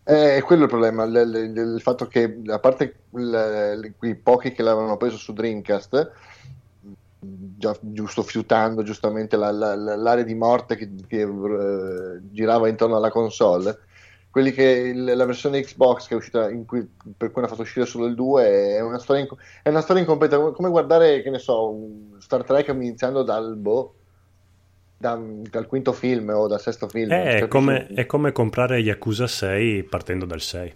Speaker 5: Eh, È quello il problema: il, il- il fatto che, a parte il- quei pochi che l'avevano preso su Dreamcast, già, giusto fiutando giustamente la- la- la- l'area di morte che, che, eh, girava intorno alla console. Quelli che il- la versione Xbox che è uscita cui, per cui hanno fatto uscire solo il 2 è una storia, in- è una storia incompleta come guardare che ne so Star Trek iniziando dal boh da- dal quinto film o dal sesto film. non
Speaker 1: È come, è come comprare Yakuza 6 partendo dal 6.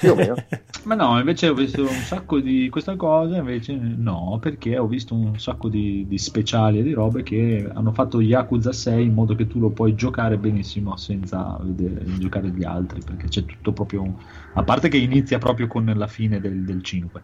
Speaker 5: Più o meno. <laughs>
Speaker 2: Ma no, invece ho visto un sacco di questa cosa, invece no, perché ho visto un sacco di, di speciali e di robe che hanno fatto Yakuza 6 in modo che tu lo puoi giocare benissimo senza vedere, giocare gli altri, perché c'è tutto proprio... A parte che inizia proprio con la fine del, del 5.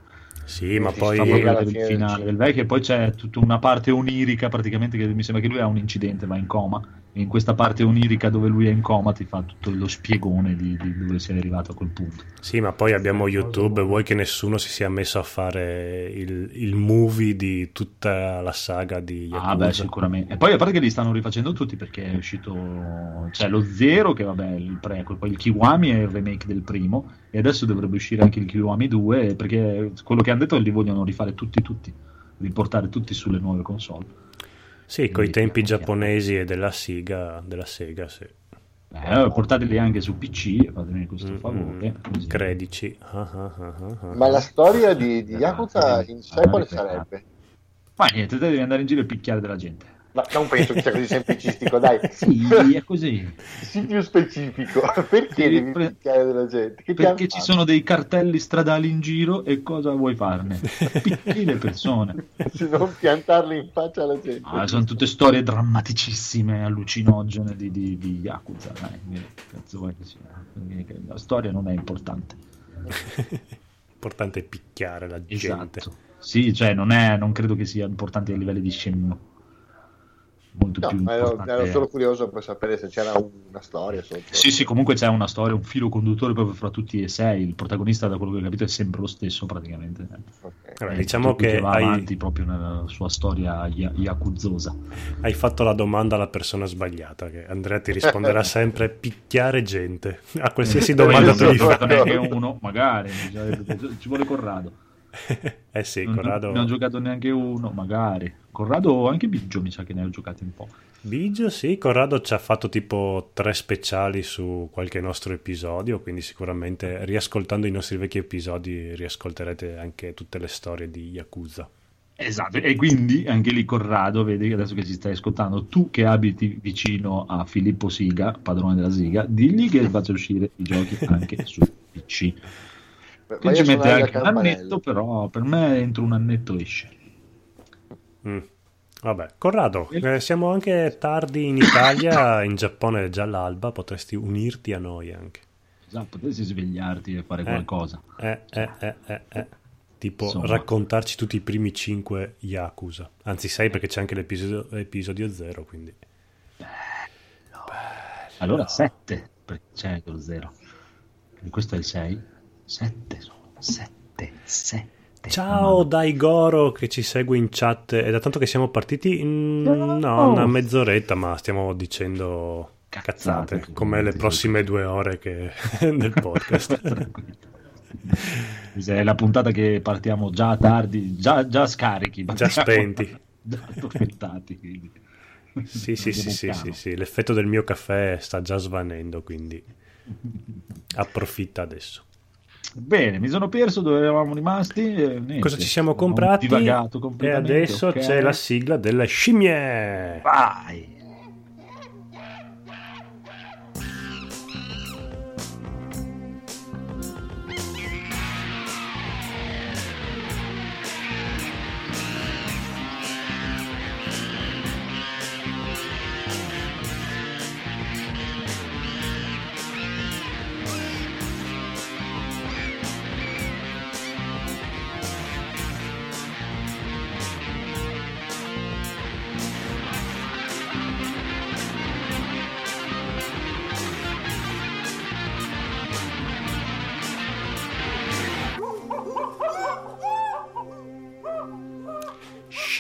Speaker 1: Sì, ma poi
Speaker 5: del
Speaker 2: finale. Del vecchio e poi c'è tutta una parte onirica praticamente che mi sembra che lui ha un incidente, va in coma in questa parte onirica dove lui è in coma ti fa tutto lo spiegone di, di dove sei arrivato a quel punto.
Speaker 1: Sì, ma poi abbiamo YouTube, vuoi che nessuno si sia messo a fare il, il movie di tutta la saga di Yakuza?
Speaker 2: Ah, beh, sicuramente. E poi a parte che li stanno rifacendo tutti perché è uscito. C'è lo Zero, che vabbè, il prequel, poi il Kiwami è il remake del primo, e adesso dovrebbe uscire anche il Kiwami 2, perché quello che hanno detto è che li vogliono rifare tutti, tutti, riportare tutti sulle nuove console.
Speaker 1: Sì, con i tempi giapponesi e della Sega, della Sega, sì.
Speaker 2: Eh, portateli anche su PC, fatemi questo favore. così.
Speaker 1: Credici. Ah, ah, ah, ah, ah.
Speaker 5: Ma la storia di, di Yakuza in sé quale
Speaker 2: Ah,
Speaker 5: sarebbe?
Speaker 2: Ma niente, te devi andare in giro e picchiare della gente.
Speaker 5: Ma non penso che sia così semplicistico, dai. <laughs>
Speaker 2: Sì, è così.
Speaker 5: Sii più specifico. Perché
Speaker 2: Sì,
Speaker 5: devi
Speaker 2: pre-
Speaker 5: picchiare della gente? Che
Speaker 2: Perché ci sono dei cartelli stradali in giro e cosa vuoi farne? Picchi le persone. <laughs>
Speaker 5: Se non piantarli in faccia alla gente.
Speaker 2: Ah, sono tutte storie drammaticissime, allucinogene di, di, di Yakuza. Dai, cazzo vuoi che sia? La storia non è importante. <laughs>
Speaker 1: Importante è picchiare la gente.
Speaker 2: Esatto. Sì, cioè non, è, non credo che sia importante a livelli di scemmo. Molto
Speaker 5: No,
Speaker 2: più
Speaker 5: ma ero,
Speaker 2: importante.
Speaker 5: ero solo curioso per sapere se c'era una storia sotto.
Speaker 2: Sì, sì, comunque c'è una storia, un filo conduttore proprio fra tutti e sei. Il protagonista, da quello che ho capito, è sempre lo stesso praticamente.
Speaker 5: Ok.
Speaker 1: Vabbè,
Speaker 2: È
Speaker 1: diciamo che
Speaker 2: va
Speaker 1: hai,
Speaker 2: avanti proprio nella sua storia ya- yakuzosa.
Speaker 1: hai fatto la domanda alla persona sbagliata, che Andrea ti risponderà <laughs> sempre picchiare gente. A qualsiasi domanda tu
Speaker 2: non
Speaker 1: gli fai.
Speaker 2: neanche uno, magari ci vuole Corrado. <laughs>
Speaker 1: Eh sì,
Speaker 2: Non,
Speaker 1: Corrado...
Speaker 2: ne ho giocato neanche uno, magari. Corrado, anche Biggio mi sa che ne ho giocati un po'.
Speaker 1: Biggio, sì, Corrado ci ha fatto tipo tre speciali su qualche nostro episodio, quindi sicuramente riascoltando i nostri vecchi episodi riascolterete anche tutte le storie di Yakuza.
Speaker 2: Esatto, e quindi anche lì Corrado, vedi che adesso che ci stai ascoltando, tu che abiti vicino a Filippo Siga, padrone della Siga, digli che faccia uscire i giochi anche su PC. Che
Speaker 5: io
Speaker 2: ci mette anche un annetto, però per me entro un annetto esce.
Speaker 1: Mm. Vabbè, Corrado, eh, siamo anche tardi in Italia, <coughs> in Giappone è già l'alba, potresti unirti a noi anche.
Speaker 2: Esatto, potresti svegliarti e fare qualcosa.
Speaker 1: Eh, eh, eh, eh, eh. Tipo
Speaker 2: Insomma.
Speaker 1: raccontarci tutti i primi cinque Yakuza. Anzi, sei perché c'è anche l'episodio episodio zero, quindi...
Speaker 2: Allora 7, perché c'è anche lo 0. Quindi questo è il 6. 7 sono 7, 7.
Speaker 1: Ciao Daigoro che ci segue in chat. È da tanto che siamo partiti?
Speaker 2: Ciao.
Speaker 1: no, una mezz'oretta, ma stiamo dicendo
Speaker 2: Cazzate,
Speaker 1: cazzate, come le prossime due ore che... <laughs> del podcast.
Speaker 2: È la puntata che partiamo già tardi, già, già scarichi,
Speaker 1: Già spenti. <laughs>
Speaker 2: già addormentati. quindi.
Speaker 1: Sì, sì, sì, sì, sì, sì, l'effetto del mio caffè sta già svanendo, quindi <laughs> approfitta adesso.
Speaker 2: Bene, mi sono perso dove eravamo rimasti. e niente,
Speaker 1: Cosa ci siamo comprati?
Speaker 2: divagato
Speaker 1: E adesso
Speaker 2: ok.
Speaker 1: c'è la sigla delle scimmie.
Speaker 2: Vai!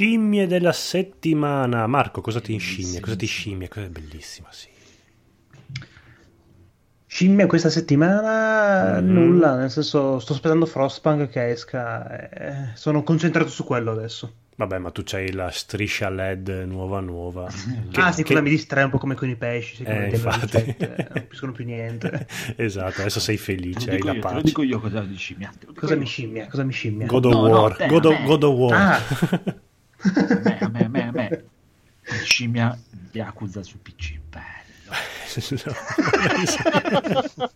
Speaker 1: Scimmie della settimana. Marco, cosa ti inscimmia? Cosa ti scimmia? Cosa è bellissima, sì.
Speaker 3: Scimmia questa settimana
Speaker 1: Mm.
Speaker 3: nulla, nel senso sto aspettando Frostpunk che esca, eh, sono concentrato su quello adesso.
Speaker 1: Vabbè, ma tu c'hai la striscia LED nuova nuova. <laughs> Che-
Speaker 3: ah sì,
Speaker 1: che-
Speaker 3: quella mi distrae un po' come con i pesci,
Speaker 1: Eh, infatti.
Speaker 3: ricette, non capiscono più niente. <laughs>
Speaker 1: esatto, adesso sei felice, hai la
Speaker 2: io, te lo
Speaker 1: pace.
Speaker 2: dico io cosa di scimmia.
Speaker 3: Cosa
Speaker 2: io.
Speaker 3: mi scimmia? Cosa mi scimmia?
Speaker 1: God of
Speaker 2: No, no,
Speaker 1: War,
Speaker 2: te,
Speaker 1: God, of. God of War.
Speaker 3: Ah. <laughs>
Speaker 2: A me, a me, a me, a me. Scimmia Yakuza su PC. Bello. <laughs>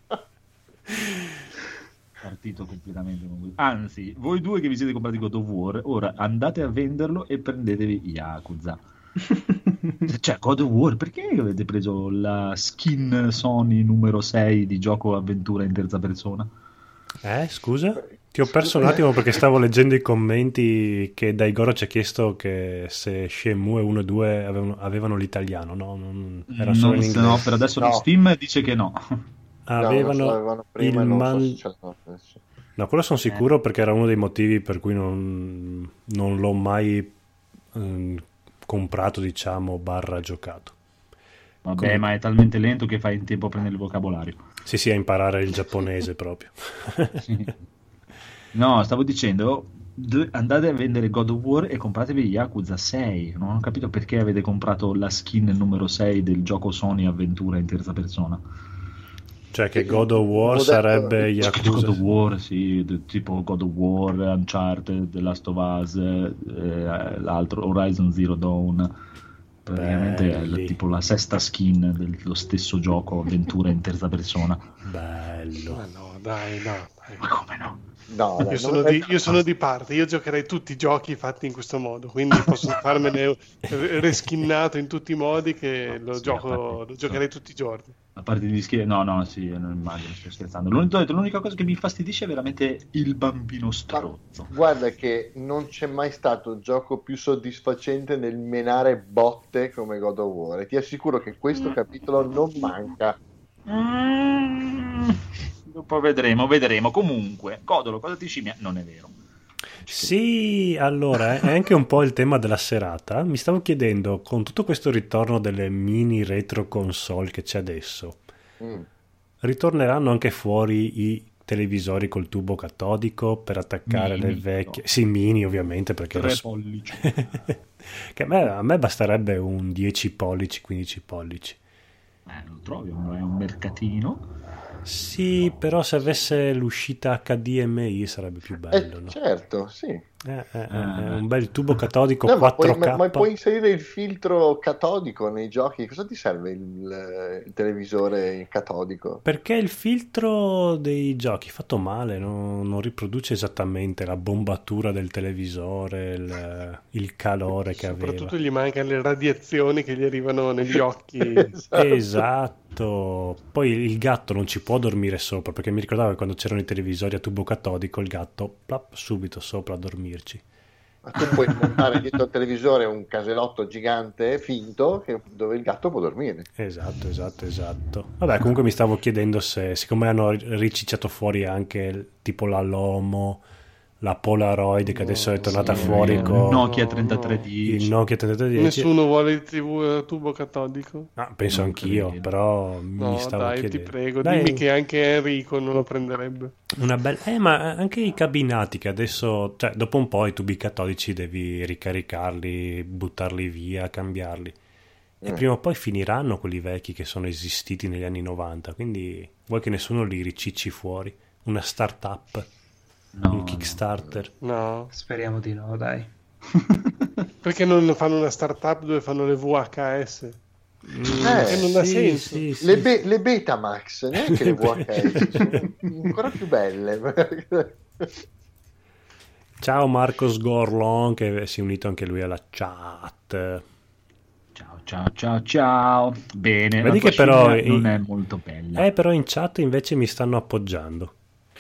Speaker 2: Partito completamente con questo. Anzi, voi due che vi siete comprati God of War, ora andate a venderlo e prendetevi Yakuza. <laughs> cioè, God of War, perché avete preso la skin Sony numero 6 di gioco avventura in terza persona?
Speaker 1: Eh, scusa? Ti ho perso un attimo perché stavo leggendo i commenti che Daigoro ci ha chiesto che se Shenmue 1 e 2 avevano, avevano l'italiano, no? Non, era solo
Speaker 2: Non-
Speaker 1: in inglese.
Speaker 2: no, per adesso
Speaker 5: No.
Speaker 2: Steam dice che no.
Speaker 1: Avevano,
Speaker 5: No, avevano prima
Speaker 1: il man-
Speaker 5: so.
Speaker 1: No, quello sono sicuro perché era uno dei motivi per cui non, non l'ho mai ehm, comprato, diciamo, barra giocato.
Speaker 2: Vabbè,
Speaker 1: Come-
Speaker 2: ma è talmente lento che fai in tempo a prendere il vocabolario.
Speaker 1: Sì, sì, a imparare il giapponese proprio. <laughs>
Speaker 2: No, stavo dicendo, do- andate a vendere God of War e compratevi Yakuza 6. Non ho capito perché avete comprato la skin numero 6 del gioco Sony Avventura in terza persona.
Speaker 1: Cioè che God of War
Speaker 5: Modello-
Speaker 1: sarebbe
Speaker 2: God
Speaker 1: Yakuza.
Speaker 2: of War, sì, tipo God of War, Uncharted, The Last of Us, eh, l'altro Horizon Zero Dawn. Praticamente è
Speaker 1: Belli.
Speaker 2: la- tipo la sesta skin dello stesso gioco avventura in terza persona.
Speaker 1: Bello.
Speaker 4: Ma no, dai, no. dai.
Speaker 2: Ma come no?
Speaker 5: No, dai,
Speaker 4: Io sono,
Speaker 5: non-
Speaker 4: di, io sono di parte, io giocherei tutti i giochi fatti in questo modo, quindi posso <laughs> farmene reskinnato in tutti i modi che lo,
Speaker 2: Sì,
Speaker 4: gioco,
Speaker 2: parte-
Speaker 4: lo giocherei tutti i giorni.
Speaker 2: A parte di schi- no, no, sì, non immagino, sto scherzando. L'unica, l'unica cosa che mi infastidisce è veramente il bambino strozzo.
Speaker 5: Guarda che non c'è mai stato gioco più soddisfacente nel menare botte come God of War. E ti assicuro che questo capitolo non manca.
Speaker 2: Mm, dopo vedremo, vedremo. Comunque, Codolo, cosa ti scimmia? Non è vero.
Speaker 1: Sì, allora è anche un po' il tema della serata. Mi stavo chiedendo, con tutto questo ritorno delle mini retro console che c'è adesso,
Speaker 5: Mm.
Speaker 1: ritorneranno anche fuori i televisori col tubo catodico per attaccare
Speaker 2: Mini,
Speaker 1: le vecchie...
Speaker 2: no.
Speaker 1: Sì, mini ovviamente perché...
Speaker 2: Tre pollici. <laughs>
Speaker 1: che a me, a me basterebbe un 10 pollici, 15 pollici.
Speaker 2: Eh, lo trovi, è un mercatino.
Speaker 1: Sì, però se avesse l'uscita HDMI sarebbe più bello,
Speaker 5: Eh,
Speaker 1: no?
Speaker 5: certo, sì.
Speaker 1: Eh, eh, eh,
Speaker 2: Ah.
Speaker 1: un bel tubo <laughs> catodico
Speaker 5: No, ma,
Speaker 1: 4K.
Speaker 5: puoi, ma- ma puoi inserire il filtro catodico nei giochi. Cosa ti serve il, il televisore catodico?
Speaker 1: Perché il filtro dei giochi fatto male, no? non riproduce esattamente la bombatura del televisore, il, il calore che aveva.
Speaker 4: Soprattutto gli mancano le radiazioni che gli arrivano negli occhi. <laughs>
Speaker 5: Esatto.
Speaker 1: Esatto. Poi il gatto non ci può dormire sopra, perché mi ricordavo che quando c'erano i televisori a tubo catodico, il gatto plap, subito sopra a dormirci.
Speaker 5: Ma tu puoi montare dietro al televisore un caselotto gigante finto che- dove il gatto può dormire.
Speaker 1: Esatto, esatto, esatto. Vabbè, comunque mi stavo chiedendo se, siccome hanno ricicciato fuori anche tipo la Lomo, la Polaroid che adesso è tornata
Speaker 4: sì,
Speaker 1: fuori
Speaker 4: eh,
Speaker 1: con
Speaker 2: Nokia
Speaker 4: no,
Speaker 1: il
Speaker 2: 3310.
Speaker 1: Nokia 3310.
Speaker 4: Nessuno vuole il TV a tubo catodico?
Speaker 1: Ah, penso
Speaker 2: Non
Speaker 1: anch'io,
Speaker 2: credo.
Speaker 1: però
Speaker 4: No,
Speaker 1: mi stavo
Speaker 4: dai, ti
Speaker 1: chiedendo.
Speaker 4: prego,
Speaker 1: Dai,
Speaker 4: dimmi che anche Enrico non lo prenderebbe.
Speaker 1: una bella... Eh, ma anche i cabinati che adesso, cioè, dopo un po' i tubi catodici devi ricaricarli, buttarli via, cambiarli. E
Speaker 5: Eh.
Speaker 1: prima o poi finiranno quelli vecchi che sono esistiti negli anni 90, quindi vuoi che nessuno li ricicci fuori? Una startup,
Speaker 2: No,
Speaker 1: un
Speaker 2: no.
Speaker 1: Kickstarter.
Speaker 4: No,
Speaker 3: Speriamo di no, dai. <laughs>
Speaker 4: perché non fanno una startup dove fanno le VHS?
Speaker 5: Eh,
Speaker 4: che non ha
Speaker 1: sì,
Speaker 4: senso.
Speaker 1: sì, sì.
Speaker 5: Le, be- le Betamax, neanche le <laughs> VHS, sono ancora più belle. <laughs>
Speaker 1: Ciao Marcos Gorlon che si è unito anche lui alla chat.
Speaker 2: Ciao, ciao, ciao, ciao. Bene,
Speaker 1: Vedi che però
Speaker 2: scimmia non è molto bella.
Speaker 1: Eh, però in chat invece mi stanno appoggiando.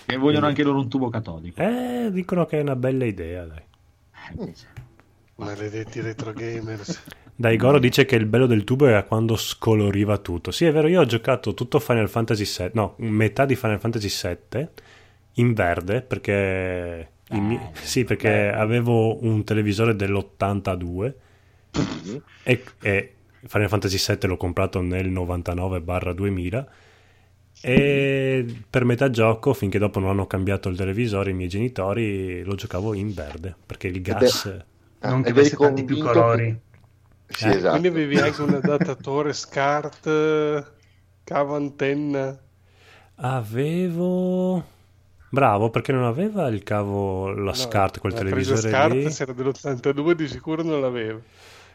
Speaker 2: E vogliono anche loro un tubo catodico.
Speaker 1: Eh, dicono che è una bella idea, dai.
Speaker 2: Eh.
Speaker 4: Maledetti retro gamers.
Speaker 1: Dai, Goro dice che il bello del tubo era quando scoloriva tutto. Sì, è vero, io ho giocato tutto Final Fantasy VII, no, metà di Final Fantasy VII in verde perché, i mi-
Speaker 2: Bello,
Speaker 1: sì, perché avevo un televisore dell'82 e, e Final Fantasy VII l'ho comprato nel 99-2000 e per metà gioco, finché dopo non hanno cambiato il televisore, i miei genitori lo giocavo in verde perché il gas...
Speaker 3: Non che
Speaker 5: Ed eri
Speaker 3: avesse tanti più colori.
Speaker 5: che- Sì,
Speaker 1: Eh,
Speaker 5: esatto.
Speaker 4: Quindi avevi anche un adattatore SCART, cavo antenna.
Speaker 1: Avevo. Bravo, perché non aveva il cavo, la
Speaker 4: No,
Speaker 1: SCART, quel
Speaker 4: la presa
Speaker 1: televisore
Speaker 4: SCART,
Speaker 1: lì.
Speaker 4: se era dell'82 di sicuro non l'aveva.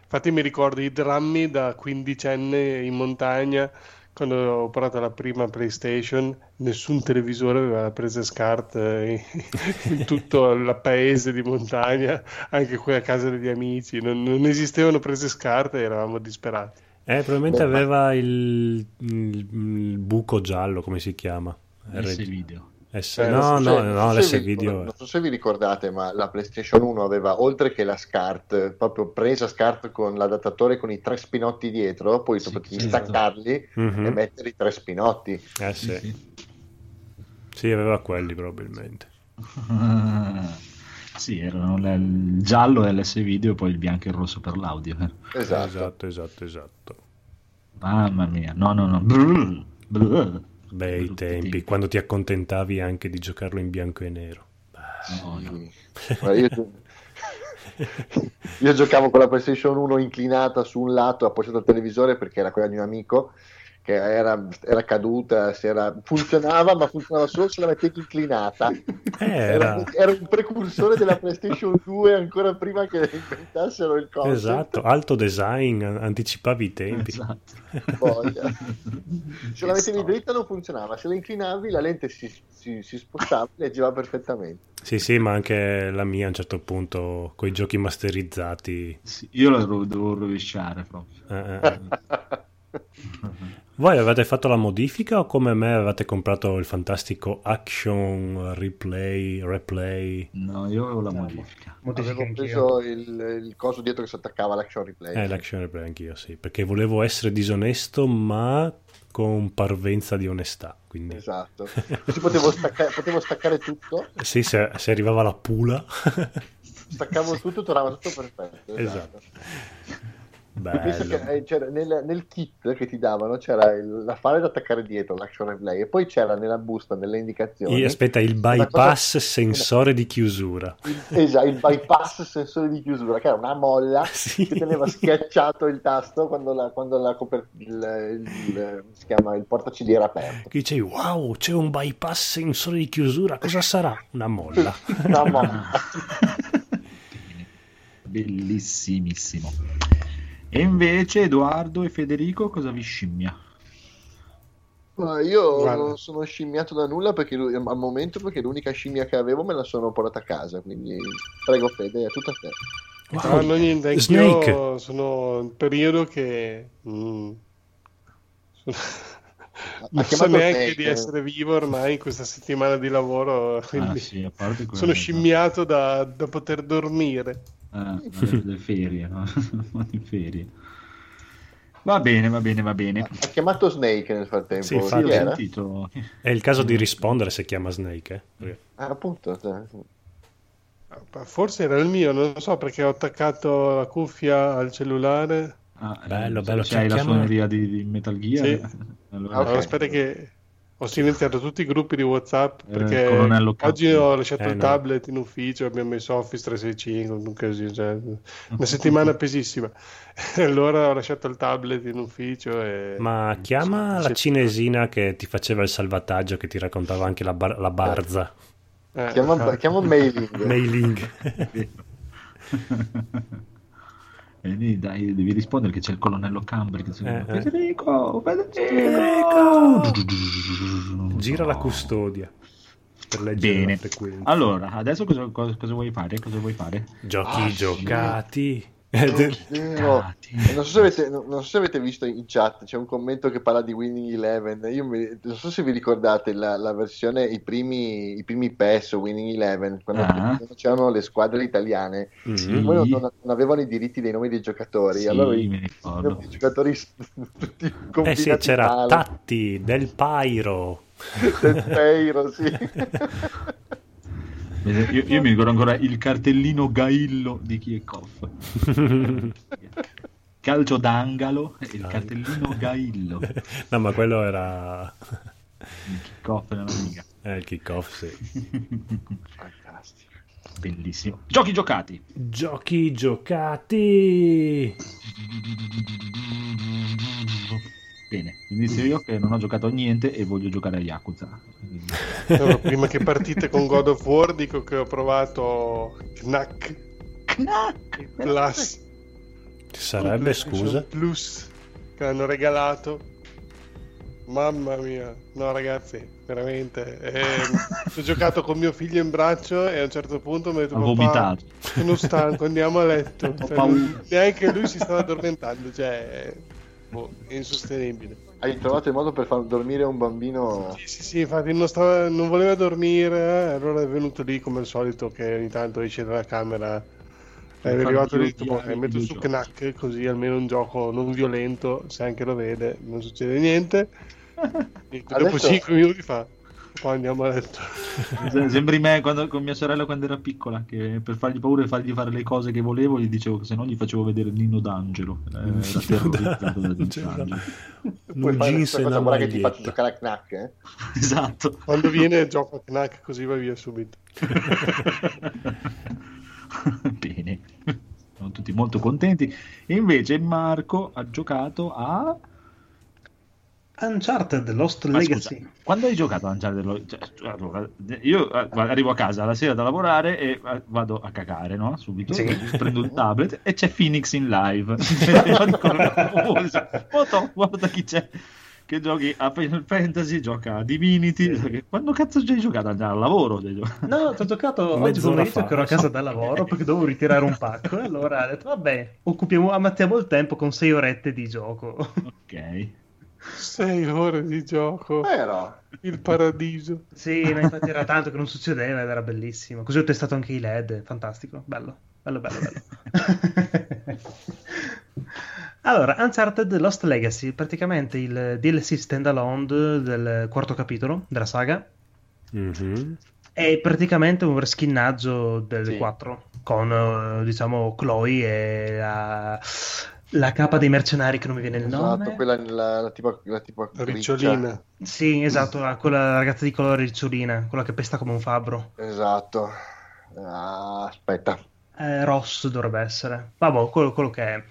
Speaker 4: Infatti mi ricordo i drammi da quindicenne in montagna quando ho provato la prima PlayStation, nessun televisore aveva la presa SCART eh, in tutto il paese di montagna, anche qui a casa degli amici, non, non esistevano prese SCART e eravamo disperati.
Speaker 1: Eh, probabilmente aveva il, il- il buco giallo, come si chiama? RG.
Speaker 2: video.
Speaker 1: S-
Speaker 5: Eh,
Speaker 1: no,
Speaker 5: non so
Speaker 1: no,
Speaker 5: se-
Speaker 1: no,
Speaker 5: non so se
Speaker 1: l'S
Speaker 5: vi-
Speaker 1: video.
Speaker 5: Non so se vi ricordate, ma la PlayStation 1 aveva, oltre che la SCART, proprio presa SCART con l'adattatore con i tre spinotti dietro, poi
Speaker 2: Sì,
Speaker 5: potevi
Speaker 2: sì,
Speaker 5: staccarli
Speaker 1: Mhm.
Speaker 5: e mettere i tre spinotti.
Speaker 1: Eh
Speaker 2: Sì,
Speaker 1: sì.
Speaker 2: sì.
Speaker 1: Aveva quelli probabilmente. <laughs>
Speaker 2: Sì, erano le- il giallo e l'S video poi il bianco e il rosso per l'audio. eh.
Speaker 5: Esatto.
Speaker 1: esatto, esatto. esatto.
Speaker 2: Mamma mia, no, no, no. Brrr, brrr.
Speaker 1: Bei
Speaker 2: Brutti
Speaker 1: tempi, quando ti accontentavi anche di giocarlo in bianco e nero.
Speaker 2: No, no.
Speaker 5: Guarda, io, <laughs> io giocavo con la PlayStation 1 inclinata su un lato appoggiata al televisore perché era quella di un amico che era, era caduta, si era- funzionava, ma funzionava solo se la mettevi inclinata.
Speaker 1: Eh,
Speaker 5: Era,
Speaker 1: era...
Speaker 5: era un precursore della PlayStation 2 ancora prima che inventassero il concept.
Speaker 1: Esatto, alto design, an- anticipavi i tempi.
Speaker 2: Esatto.
Speaker 5: Se la mettevi dritta non funzionava, se la inclinavi la lente si, si, si spostava e leggeva perfettamente.
Speaker 1: Sì, sì, ma anche la mia a un certo punto, con i giochi masterizzati.
Speaker 2: Sì, io la devo rovesciare proprio.
Speaker 1: eh, eh. <laughs> Voi avete fatto la modifica o come me avete comprato il fantastico Action Replay, Replay?
Speaker 2: No, io avevo la
Speaker 3: No,
Speaker 2: modifica.
Speaker 3: Modifica
Speaker 5: Avevo
Speaker 3: anch'io.
Speaker 5: preso il, il coso dietro che si attaccava all'action replay.
Speaker 1: Eh, l'Action Replay anch'io, sì, perché volevo essere disonesto ma con parvenza di onestà. Quindi
Speaker 5: Esatto. <laughs> Così potevo, stacca- potevo staccare tutto,
Speaker 1: sì, se, se arrivava la pula.
Speaker 5: staccavo <laughs> tutto, tornava tutto perfetto.
Speaker 1: Esatto.
Speaker 5: Penso
Speaker 1: Bello.
Speaker 5: che eh, c'era nel, nel kit che ti davano c'era il- la file da attaccare dietro, l'action replay, e poi c'era nella busta, nelle indicazioni,
Speaker 1: E aspetta, il bypass
Speaker 5: cosa-
Speaker 1: sensore di chiusura.
Speaker 5: il, esatto, il bypass sensore di chiusura, che era una molla <laughs>
Speaker 1: Sì.
Speaker 5: che teneva schiacciato il tasto quando la, quando la coper- il, il- si chiama, il porta CD era aperto.
Speaker 1: Che dicevi, wow, c'è un bypass sensore di chiusura, cosa sarà? Una molla.
Speaker 5: Una molla. <laughs>
Speaker 2: Bellissimissimo. E invece Edoardo e Federico cosa vi scimmia?
Speaker 5: Ma io
Speaker 4: Guarda.
Speaker 5: non sono scimmiato da nulla perché al momento perché l'unica scimmia che avevo me la sono portata a casa, quindi prego Fede, è tutto a te.
Speaker 1: Wow.
Speaker 4: Ah, no, niente, anch'io
Speaker 1: Snake.
Speaker 4: sono in periodo che mm, sono- non so neanche di
Speaker 5: eh.
Speaker 4: essere vivo ormai in questa settimana di lavoro, quindi
Speaker 2: Ah, sì, a parte quello,
Speaker 4: sono scimmiato da, da poter dormire. <laughs>
Speaker 2: Ah, ferie, no? <laughs> di ferie. Va bene, va bene, va bene.
Speaker 5: Ha chiamato Snake nel frattempo.
Speaker 1: Sì, infatti.
Speaker 2: Sentito.
Speaker 1: È il caso di rispondere se chiama Snake. Eh?
Speaker 5: Ah, appunto. cioè,
Speaker 4: Forse era il mio, non so perché ho attaccato la cuffia al cellulare.
Speaker 2: Ah,
Speaker 1: Bello,
Speaker 2: eh,
Speaker 1: bello,
Speaker 2: Se hai la
Speaker 1: cerchiamo-
Speaker 2: suoneria di, di Metal Gear,
Speaker 4: Sì.
Speaker 2: allora,
Speaker 5: Ah, ok.
Speaker 4: Allora, aspetta che ho silenziato tutti i gruppi di WhatsApp
Speaker 2: Eh,
Speaker 4: perché
Speaker 2: K.
Speaker 4: oggi ho lasciato
Speaker 1: Eh,
Speaker 4: il
Speaker 1: no.
Speaker 4: tablet in ufficio, abbiamo messo Office 365, un casino, cioè, <laughs> una settimana pesissima. E <laughs> allora ho lasciato il tablet in ufficio e...
Speaker 1: Ma chiama
Speaker 4: Sì,
Speaker 1: la cinesina che ti faceva il salvataggio, che ti raccontava anche la, bar- la barza.
Speaker 4: Eh,
Speaker 5: Chiama,
Speaker 4: infatti.
Speaker 5: chiama mailing.
Speaker 1: Mailing. <laughs>
Speaker 2: E lì, dai, devi rispondere che c'è il colonnello Cambri che
Speaker 1: Eh, eh.
Speaker 2: Federico,
Speaker 1: Federico!
Speaker 2: Federico!
Speaker 1: Gira la custodia per leggere
Speaker 2: Bene.
Speaker 1: la frequenza.
Speaker 2: Allora, adesso cosa, cosa- cosa vuoi fare? Cosa vuoi fare?
Speaker 1: Giochi
Speaker 5: Ah, sì.
Speaker 1: giocati.
Speaker 5: Vero. Non so, se avete, non so se avete visto in chat, c'è un commento che parla di Winning Eleven. Io mi- non so se vi ricordate la, la versione, i primi, i primi PES Winning Eleven, quando
Speaker 2: Ah.
Speaker 5: c'erano le squadre italiane.
Speaker 2: Sì.
Speaker 5: Poi non, non- avevano i diritti dei nomi dei giocatori.
Speaker 2: Sì,
Speaker 5: allora i,
Speaker 2: ricordo.
Speaker 5: i giocatori tutti
Speaker 1: Eh
Speaker 5: combinati
Speaker 1: sì, c'era
Speaker 5: male.
Speaker 1: Tatti, Del Pairo.
Speaker 5: Del Peiro, sì. <laughs> <laughs>
Speaker 2: Io, io mi ricordo ancora il cartellino Gaillo di Kiekov. <laughs> Calcio d'angalo e il
Speaker 1: Ah.
Speaker 2: cartellino Gaillo <laughs>
Speaker 1: no, ma quello era
Speaker 2: Kiekov nella Liga.
Speaker 1: eh, il kick-off, sì.
Speaker 5: Fantastico.
Speaker 2: Bellissimo. Giochi giocati.
Speaker 1: Giochi giocati.
Speaker 2: Bene, inizio io che non ho giocato a niente e voglio giocare a Yakuza. Quindi-
Speaker 4: Allora, prima che partite con God of War dico che ho provato Knack
Speaker 2: Knack!
Speaker 4: Plus.
Speaker 1: Sarebbe,
Speaker 4: PlayStation
Speaker 1: scusa?
Speaker 4: Plus che hanno regalato. Mamma mia, no ragazzi, veramente. eh, <laughs> ho giocato con mio figlio in braccio e a un certo punto mi ha detto:
Speaker 2: Ha
Speaker 4: "Papà,
Speaker 2: vomitato.
Speaker 4: Sono stanco, andiamo a letto. <laughs>
Speaker 2: Ho
Speaker 4: Cioè,
Speaker 2: paura.
Speaker 4: neanche lui si stava addormentando, cioè, boh, è insostenibile.
Speaker 5: Hai trovato il modo per far dormire un bambino?
Speaker 4: Sì, sì, sì, infatti non, stava- non voleva dormire, eh, allora è venuto lì come al solito che ogni tanto esce dalla camera. È
Speaker 2: Per
Speaker 4: arrivato lì, detto,
Speaker 2: odiare
Speaker 4: "Boh, metto su
Speaker 2: videogiochi."
Speaker 4: Knack così almeno un gioco non violento, se anche lo vede non succede niente. <laughs> E dopo
Speaker 5: Adesso-
Speaker 4: 5 minuti fa, poi andiamo a letto.
Speaker 2: Sembri me quando, con mia sorella quando era piccola, che per fargli paura e fargli fare le cose che volevo, gli dicevo che se no gli facevo vedere Nino D'Angelo. Eh, era terrorizzato da Nino D'Angelo.
Speaker 5: Fare
Speaker 1: jeans e una
Speaker 5: che ti faccio
Speaker 1: maglietta.
Speaker 5: giocare a knack, eh? <laughs>
Speaker 2: Esatto.
Speaker 4: Quando viene gioco a Knack così va via subito. <laughs>
Speaker 2: Bene. Sono tutti molto contenti. E invece Marco ha giocato a...
Speaker 3: Uncharted Lost
Speaker 2: Ma
Speaker 3: Legacy.
Speaker 2: scusa, quando hai giocato a Uncharted? Cioè, allora, io eh, arrivo a casa la sera da lavorare e eh, vado a cacare, no? Subito
Speaker 3: Sì. <laughs>
Speaker 2: prendo il <laughs> tablet e c'è Phoenix in live. <laughs> Io dico, "Oh, foto, guarda chi c'è che giochi a Final Fantasy, gioca a Divinity. Quando cazzo ci hai giocato? Al lavoro?
Speaker 3: No, ti ho giocato oggi pomeriggio che ero a casa da lavoro perché dovevo ritirare un pacco e allora ho detto vabbè, occupiamo, ammazziamo il tempo con sei orette di gioco.
Speaker 2: Ok.
Speaker 4: 6 ore di gioco,
Speaker 5: Vero?
Speaker 4: il paradiso.
Speaker 3: Sì, ma infatti era tanto che non succedeva ed era bellissimo. Così ho testato anche i LED, fantastico, bello, bello, bello, bello. <laughs> allora, Uncharted Lost Legacy, praticamente il DLC standalone del quarto capitolo della saga,
Speaker 1: Mhm.
Speaker 3: è praticamente un reskinnaggio del
Speaker 5: Sì.
Speaker 3: 4 con, eh, diciamo, Chloe e la, la capa dei mercenari che non mi viene il nome.
Speaker 5: Esatto, quella la, la tipo, la riccia.
Speaker 4: ricciolina.
Speaker 3: Sì, esatto, la- quella ragazza di colore ricciolina, quella che pesta come un fabbro.
Speaker 5: Esatto. Ah, aspetta.
Speaker 3: Eh, Ross dovrebbe essere. Vabbè, quello, quello che è.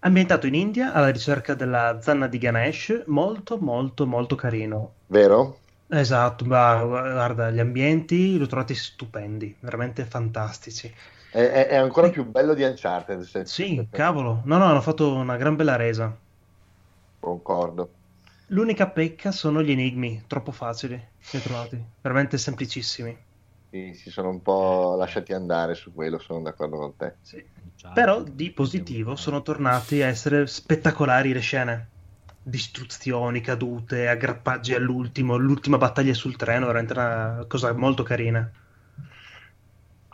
Speaker 3: Ambientato in India alla ricerca della zanna di Ganesh, molto molto molto carino.
Speaker 5: Vero?
Speaker 3: Esatto, ma guarda, gli ambienti li ho trovati stupendi, veramente fantastici.
Speaker 5: È, è- ancora più bello di Uncharted. Se,
Speaker 3: Sì, cavolo, no, no, hanno fatto una gran bella resa.
Speaker 5: Concordo.
Speaker 3: L'unica pecca sono gli enigmi, troppo facili, li ho trovati, veramente semplicissimi.
Speaker 5: Sì, si sono un po' lasciati andare su quello, sono d'accordo con te.
Speaker 3: Sì. Però di positivo sono tornati a essere spettacolari le scene. Distruzioni, cadute, aggrappaggi all'ultimo, l'ultima battaglia sul treno, veramente una cosa molto carina.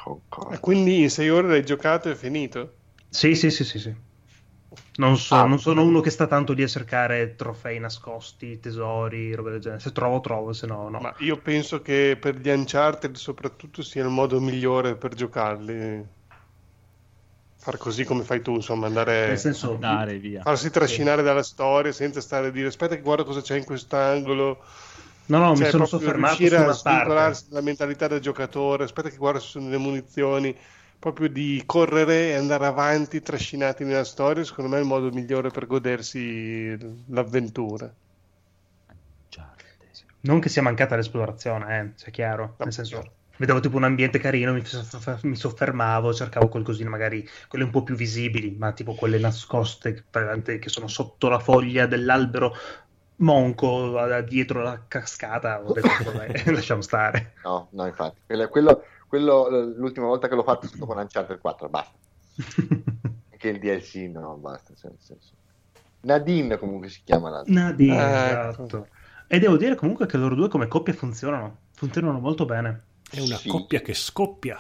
Speaker 5: Concordo.
Speaker 4: E quindi in 6 ore l'hai giocato e finito?
Speaker 3: Sì, sì, sì, sì, sì. Non, so-
Speaker 5: Ah.
Speaker 3: non sono uno che sta tanto lì a cercare trofei nascosti, tesori, roba del genere. Se trovo, trovo, se no, no.
Speaker 4: Ma io penso che per gli Uncharted soprattutto sia il modo migliore per giocarli. Far così come fai tu, insomma, andare...
Speaker 3: Nel senso,
Speaker 2: Andare via.
Speaker 4: farsi trascinare dalla storia senza stare a dire aspetta che guarda cosa c'è in quest'angolo.
Speaker 3: No, no, mi
Speaker 4: Cioè,
Speaker 3: sono
Speaker 4: proprio
Speaker 3: soffermato su
Speaker 4: riuscire a
Speaker 3: una parte.
Speaker 4: dalla mentalità del giocatore, aspetta che guarda se sono le munizioni, proprio di correre e andare avanti trascinati nella storia, secondo me è il modo migliore per godersi l'avventura.
Speaker 3: Non che sia mancata l'esplorazione, eh, sia chiaro.
Speaker 4: No,
Speaker 3: Nel senso,
Speaker 4: certo.
Speaker 3: vedevo tipo un ambiente carino, mi, soff- mi soffermavo, cercavo qualcosina, magari quelle un po' più visibili, ma tipo quelle nascoste che sono sotto la foglia dell'albero monco eh, dietro la cascata. Ho detto, vabbè, <laughs> lasciamo stare.
Speaker 5: No, no, infatti. Quello, quello- quello, l'ultima volta che l'ho fatto è stato con Uncharted 4, basta. <laughs> Anche il DLC, no, basta. Nadine comunque si chiama l'altro.
Speaker 3: Nadine,
Speaker 4: Ecco.
Speaker 3: esatto. E devo dire comunque che loro due come coppia funzionano, funzionano molto bene.
Speaker 1: È una
Speaker 5: Sì.
Speaker 1: coppia che scoppia.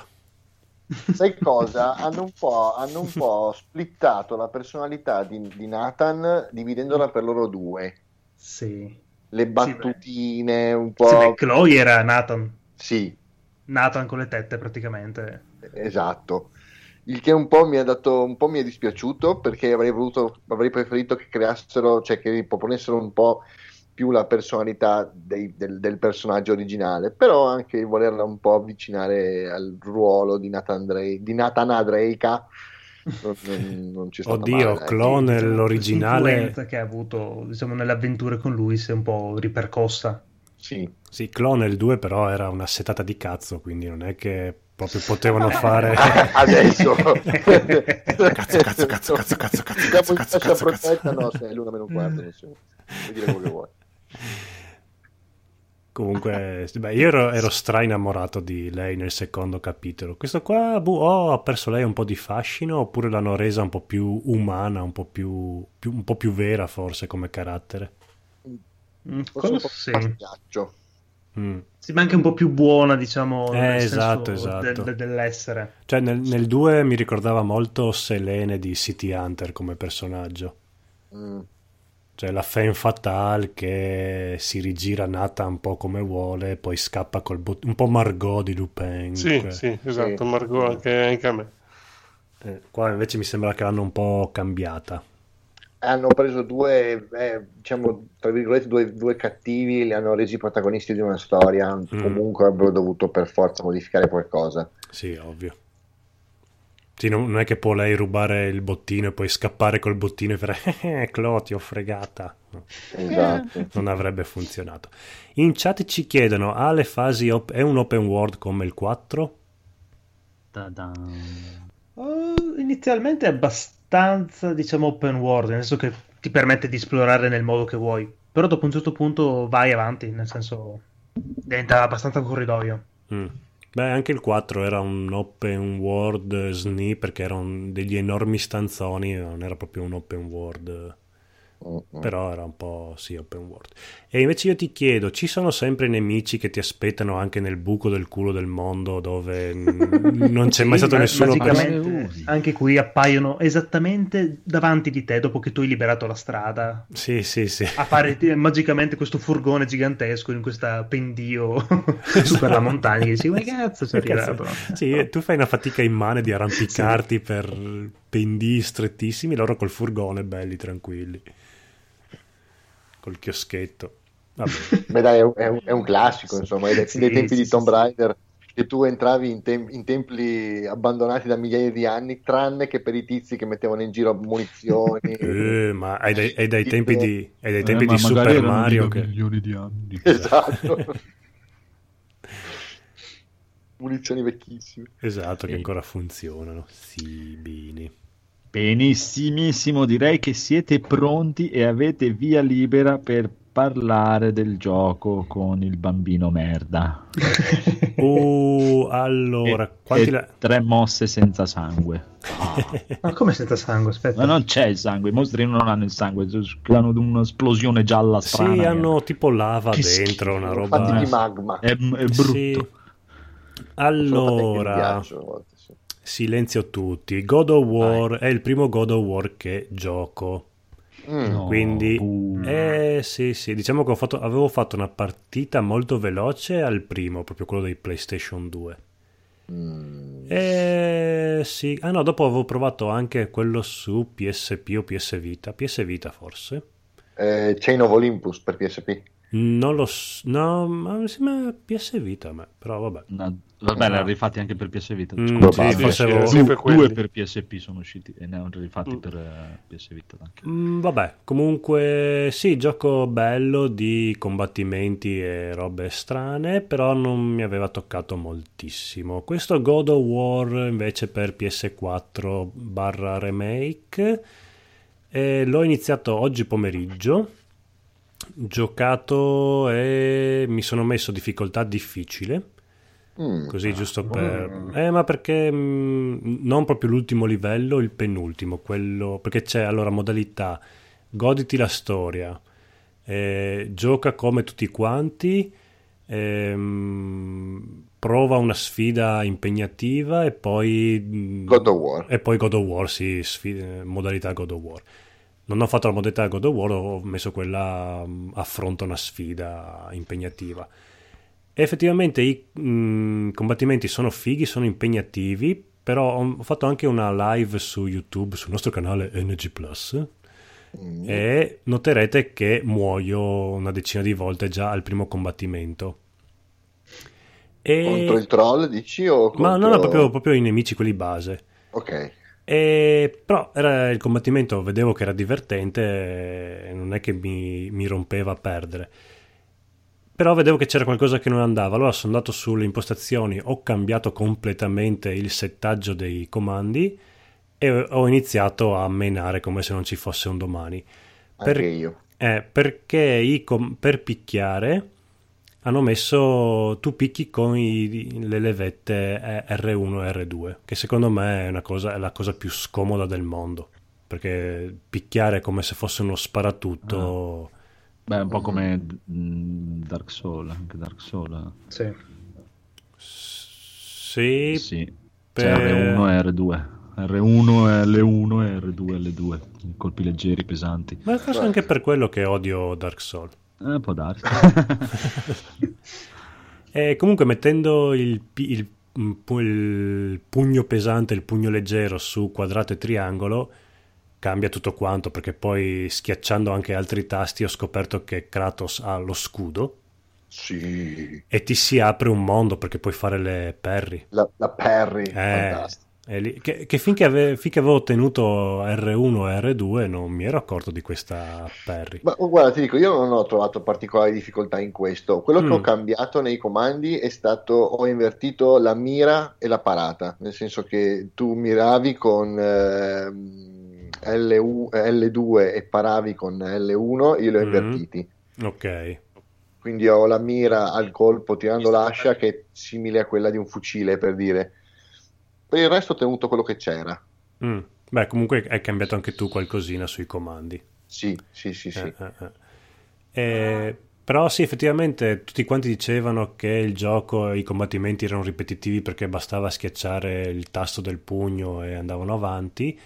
Speaker 5: Sai cosa? Hanno un po', hanno un po' splittato la personalità di, di Nathan dividendola per loro due.
Speaker 3: Sì.
Speaker 5: Le battutine, un
Speaker 3: Sì, beh,
Speaker 5: po'...
Speaker 3: Chloe era Nathan.
Speaker 5: Sì,
Speaker 3: Nathan con le tette praticamente.
Speaker 5: esatto. Il che un po' mi ha dato, un po' mi è dispiaciuto perché avrei voluto, avrei preferito che creassero, cioè che riproponessero un po' più la personalità dei- del, del personaggio originale, però anche volerla un po' avvicinare al ruolo di Nathan, Drake, di Nathan Drake non, ci sta
Speaker 1: Oddio,
Speaker 5: male,
Speaker 1: clone
Speaker 3: Diciamo,
Speaker 1: l'originale.
Speaker 3: Che ha avuto diciamo, nelle avventure con lui si è un po' ripercossa.
Speaker 5: Sì,
Speaker 1: Sì, clone il 2 però era una setata di cazzo, quindi non è che proprio potevano <laughs> fare... <laughs>
Speaker 5: Adesso. <laughs>
Speaker 1: Cazzo, cazzo, cazzo, cazzo, cazzo, cazzo,
Speaker 5: Siamo
Speaker 1: cazzo,
Speaker 5: in
Speaker 1: cazzo,
Speaker 5: fascia
Speaker 1: cazzo, cazzo.
Speaker 5: protetta? No, sei l'una meno un quarto, adesso. Puoi dire quello che vuoi.
Speaker 1: Comunque, beh, io ero, ero stra innamorato di lei nel secondo capitolo. Questo qua, boh, oh, ha perso lei un po' di fascino oppure l'hanno resa un po' più umana, un po' più, più- un po' più vera forse come carattere.
Speaker 3: Mm,
Speaker 5: Forse un po'
Speaker 3: sì.
Speaker 1: Mm.
Speaker 3: Sì, ma anche un po' più buona, diciamo,
Speaker 1: Eh,
Speaker 3: nel
Speaker 1: esatto,
Speaker 3: senso
Speaker 1: esatto.
Speaker 3: del- del- dell'essere.
Speaker 1: Cioè, nel, nel 2 mi ricordava molto Selene di City Hunter come personaggio.
Speaker 5: Mm.
Speaker 1: Cioè, la femme fatale che si rigira nata un po' come vuole, poi scappa col bot- un po' Margot di Lupin.
Speaker 4: Sì,
Speaker 1: que-
Speaker 4: sì, esatto,
Speaker 5: Sì.
Speaker 4: Margot anche, anche a me.
Speaker 1: Eh, qua invece mi sembra che l'hanno un po' cambiata.
Speaker 5: Hanno preso due, eh, diciamo, tra virgolette, due, due cattivi, li hanno resi protagonisti di una storia.
Speaker 1: Mm.
Speaker 5: Comunque avrebbero dovuto per forza modificare qualcosa.
Speaker 1: Sì, ovvio. Sì, non, non è che può lei rubare il bottino e poi scappare col bottino e fare <laughs> eh, Clo, ti ho fregata. No,
Speaker 5: Esatto.
Speaker 1: non avrebbe funzionato. In chat ci chiedono, ha le fasi op- è un open world come il 4?
Speaker 2: Ta-da.
Speaker 3: Oh, inizialmente è abbastanza, diciamo, open world, nel senso che ti permette di esplorare nel modo che vuoi. Però dopo un certo punto vai avanti, nel senso diventa abbastanza un corridoio.
Speaker 1: Mm. Beh, anche il 4 era un open world SNI perché erano degli enormi stanzoni, non era proprio un open world,
Speaker 5: Mm-mm.
Speaker 1: però era un po' sì open world. E invece io ti chiedo, ci sono sempre nemici che ti aspettano anche nel buco del culo del mondo dove mm, <laughs> non c'è mai
Speaker 3: Sì,
Speaker 1: stato
Speaker 3: ma-
Speaker 1: nessuno per...
Speaker 3: Anche qui appaiono esattamente davanti di te dopo che tu hai liberato la strada.
Speaker 1: Sì, sì, sì.
Speaker 3: Appare eh, magicamente questo furgone gigantesco in questa pendio <laughs> su per la montagna. Che dici, ma che cazzo c'è arrivato?
Speaker 1: Sì, tu fai una fatica immane di arrampicarti per pendii strettissimi, loro col furgone belli, tranquilli. Col chioschetto. Vabbè. <laughs>
Speaker 5: Beh, dai, è un, è un- è un classico, insomma, è dai,
Speaker 3: Sì,
Speaker 5: dai tempi
Speaker 3: sì,
Speaker 5: di Tomb. Raider che tu entravi in, tem- in templi abbandonati da migliaia di anni, tranne che per i tizi che mettevano in giro munizioni. <laughs>
Speaker 1: Eh, ma hai dai, hai dai tempi di, hai dai tempi
Speaker 2: Eh,
Speaker 1: di Super
Speaker 2: erano
Speaker 1: Mario che...
Speaker 2: milioni di anni. <laughs>
Speaker 5: esatto. Munizioni vecchissime.
Speaker 1: Esatto, che ancora funzionano. Sì, bini.
Speaker 2: Benissimissimo, direi che siete pronti e avete via libera per parlare del gioco con il bambino merda.
Speaker 1: Oh, <laughs> allora,
Speaker 2: E-
Speaker 1: quanti
Speaker 2: e
Speaker 1: la...
Speaker 2: tre mosse senza sangue. <laughs>
Speaker 3: Ma come senza sangue? Aspetta.
Speaker 2: Ma non c'è il sangue, i mostri non hanno il sangue, hanno un'esplosione gialla strana.
Speaker 1: Sì, hanno tipo lava
Speaker 2: Che
Speaker 1: dentro, una
Speaker 5: Sono
Speaker 1: roba...
Speaker 5: fatti di magma.
Speaker 2: È, è brutto.
Speaker 1: Sì. Allora,
Speaker 5: ghiaccio, a volte, sì.
Speaker 1: Silenzio tutti. God of War è il primo God of War che gioco.
Speaker 5: Mm.
Speaker 2: No,
Speaker 1: Quindi,
Speaker 2: buh.
Speaker 1: eh sì, sì, diciamo che ho fatto- avevo fatto una partita molto veloce al primo, proprio quello dei PlayStation 2.
Speaker 5: Mm.
Speaker 1: Eh sì, ah no, dopo avevo provato anche quello su PSP o PS Vita, PS Vita forse.
Speaker 5: Eh, Chain of Olympus per PSP.
Speaker 1: Non lo so, no, ma mi sembra PS Vita a me, però vabbè.
Speaker 2: No, vabbè, l'hanno rifatti anche per PS Vita.
Speaker 1: Mm, sì, forse avevo-
Speaker 4: Sì,
Speaker 2: Due-
Speaker 4: per
Speaker 2: due per PSP sono usciti e ne hanno rifatti
Speaker 4: Mm.
Speaker 2: per eh, PS Vita anche.
Speaker 1: Mm, vabbè, comunque sì, gioco bello di combattimenti e robe strane, però non mi aveva toccato moltissimo. Questo God of War invece per PS4 barra remake eh, l'ho iniziato oggi pomeriggio, giocato e mi sono messo difficoltà difficile.
Speaker 5: Mm.
Speaker 1: Così giusto per... Eh, ma perché mh, non proprio l'ultimo livello, il penultimo, quello... Perché c'è allora modalità, goditi la storia, eh, gioca come tutti quanti, ehm, prova una sfida impegnativa e poi...
Speaker 5: God of War.
Speaker 1: E poi God of War, sì, sfi- eh, modalità God of War. Non ho fatto la modalità God of War, ho messo quella affronta una sfida impegnativa. Effettivamente i mh, combattimenti sono fighi, sono impegnativi, però ho fatto anche una live su YouTube, sul nostro canale NG Plus,
Speaker 5: Mm.
Speaker 1: e noterete che muoio una decina di volte già al primo combattimento. E...
Speaker 5: Contro il troll, dici? O
Speaker 1: Ma
Speaker 5: contro...
Speaker 1: non è proprio, proprio i nemici quelli base.
Speaker 5: Ok.
Speaker 1: E, però era il combattimento, vedevo che era divertente, non è che mi, mi rompeva a perdere. Però vedevo che c'era qualcosa che non andava, allora sono andato sulle impostazioni, ho cambiato completamente il settaggio dei comandi e ho iniziato a menare come se non ci fosse un domani.
Speaker 5: Anche
Speaker 1: Per-
Speaker 5: io.
Speaker 1: eh, perché i com- per picchiare hanno messo tu picchi con i- le levette eh, R1 e R2, che secondo me è, una cosa, è la cosa più scomoda del mondo. Perché picchiare come se fosse uno sparatutto.
Speaker 2: Beh, un po' come mm, Dark Soul, anche Dark Soul.
Speaker 3: Sì.
Speaker 1: Sì,
Speaker 2: Sì,
Speaker 1: per-
Speaker 2: c'è R1 e R2. R1 è L1 e R2 è L2. Colpi leggeri, pesanti.
Speaker 1: ma forse anche per quello che odio Dark Souls.
Speaker 2: Eh, può darsi. <laughs>
Speaker 1: E comunque mettendo il, il- mm, il pugno pesante e il pugno leggero su quadrato e triangolo cambia tutto quanto perché poi schiacciando anche altri tasti ho scoperto che Kratos ha lo scudo
Speaker 5: Sì.
Speaker 1: e ti si apre un mondo perché puoi fare le parry.
Speaker 5: La, la Perry,
Speaker 1: Eh, lì- che, che finché, ave- finché avevo ottenuto R1 e R2 non mi ero accorto di questa parry.
Speaker 5: Ma guarda, ti dico, io non ho trovato particolari difficoltà in questo. Quello che
Speaker 1: Mm.
Speaker 5: ho cambiato nei comandi è stato, ho invertito la mira e la parata, nel senso che tu miravi con ehm, LU L2 e paravi con L1, io li ho
Speaker 1: Mm.
Speaker 5: invertiti.
Speaker 1: Ok.
Speaker 5: Quindi ho la mira al colpo tirando l'ascia che è simile a quella di un fucile, per dire. Per il resto ho tenuto quello che c'era.
Speaker 1: Mm. Beh, comunque hai cambiato anche tu qualcosina sui comandi.
Speaker 5: Sì, sì, sì, sì.
Speaker 1: Eh, eh, eh. Eh, però sì, effettivamente tutti quanti dicevano che il gioco e i combattimenti erano ripetitivi perché bastava schiacciare il tasto del pugno e andavano avanti.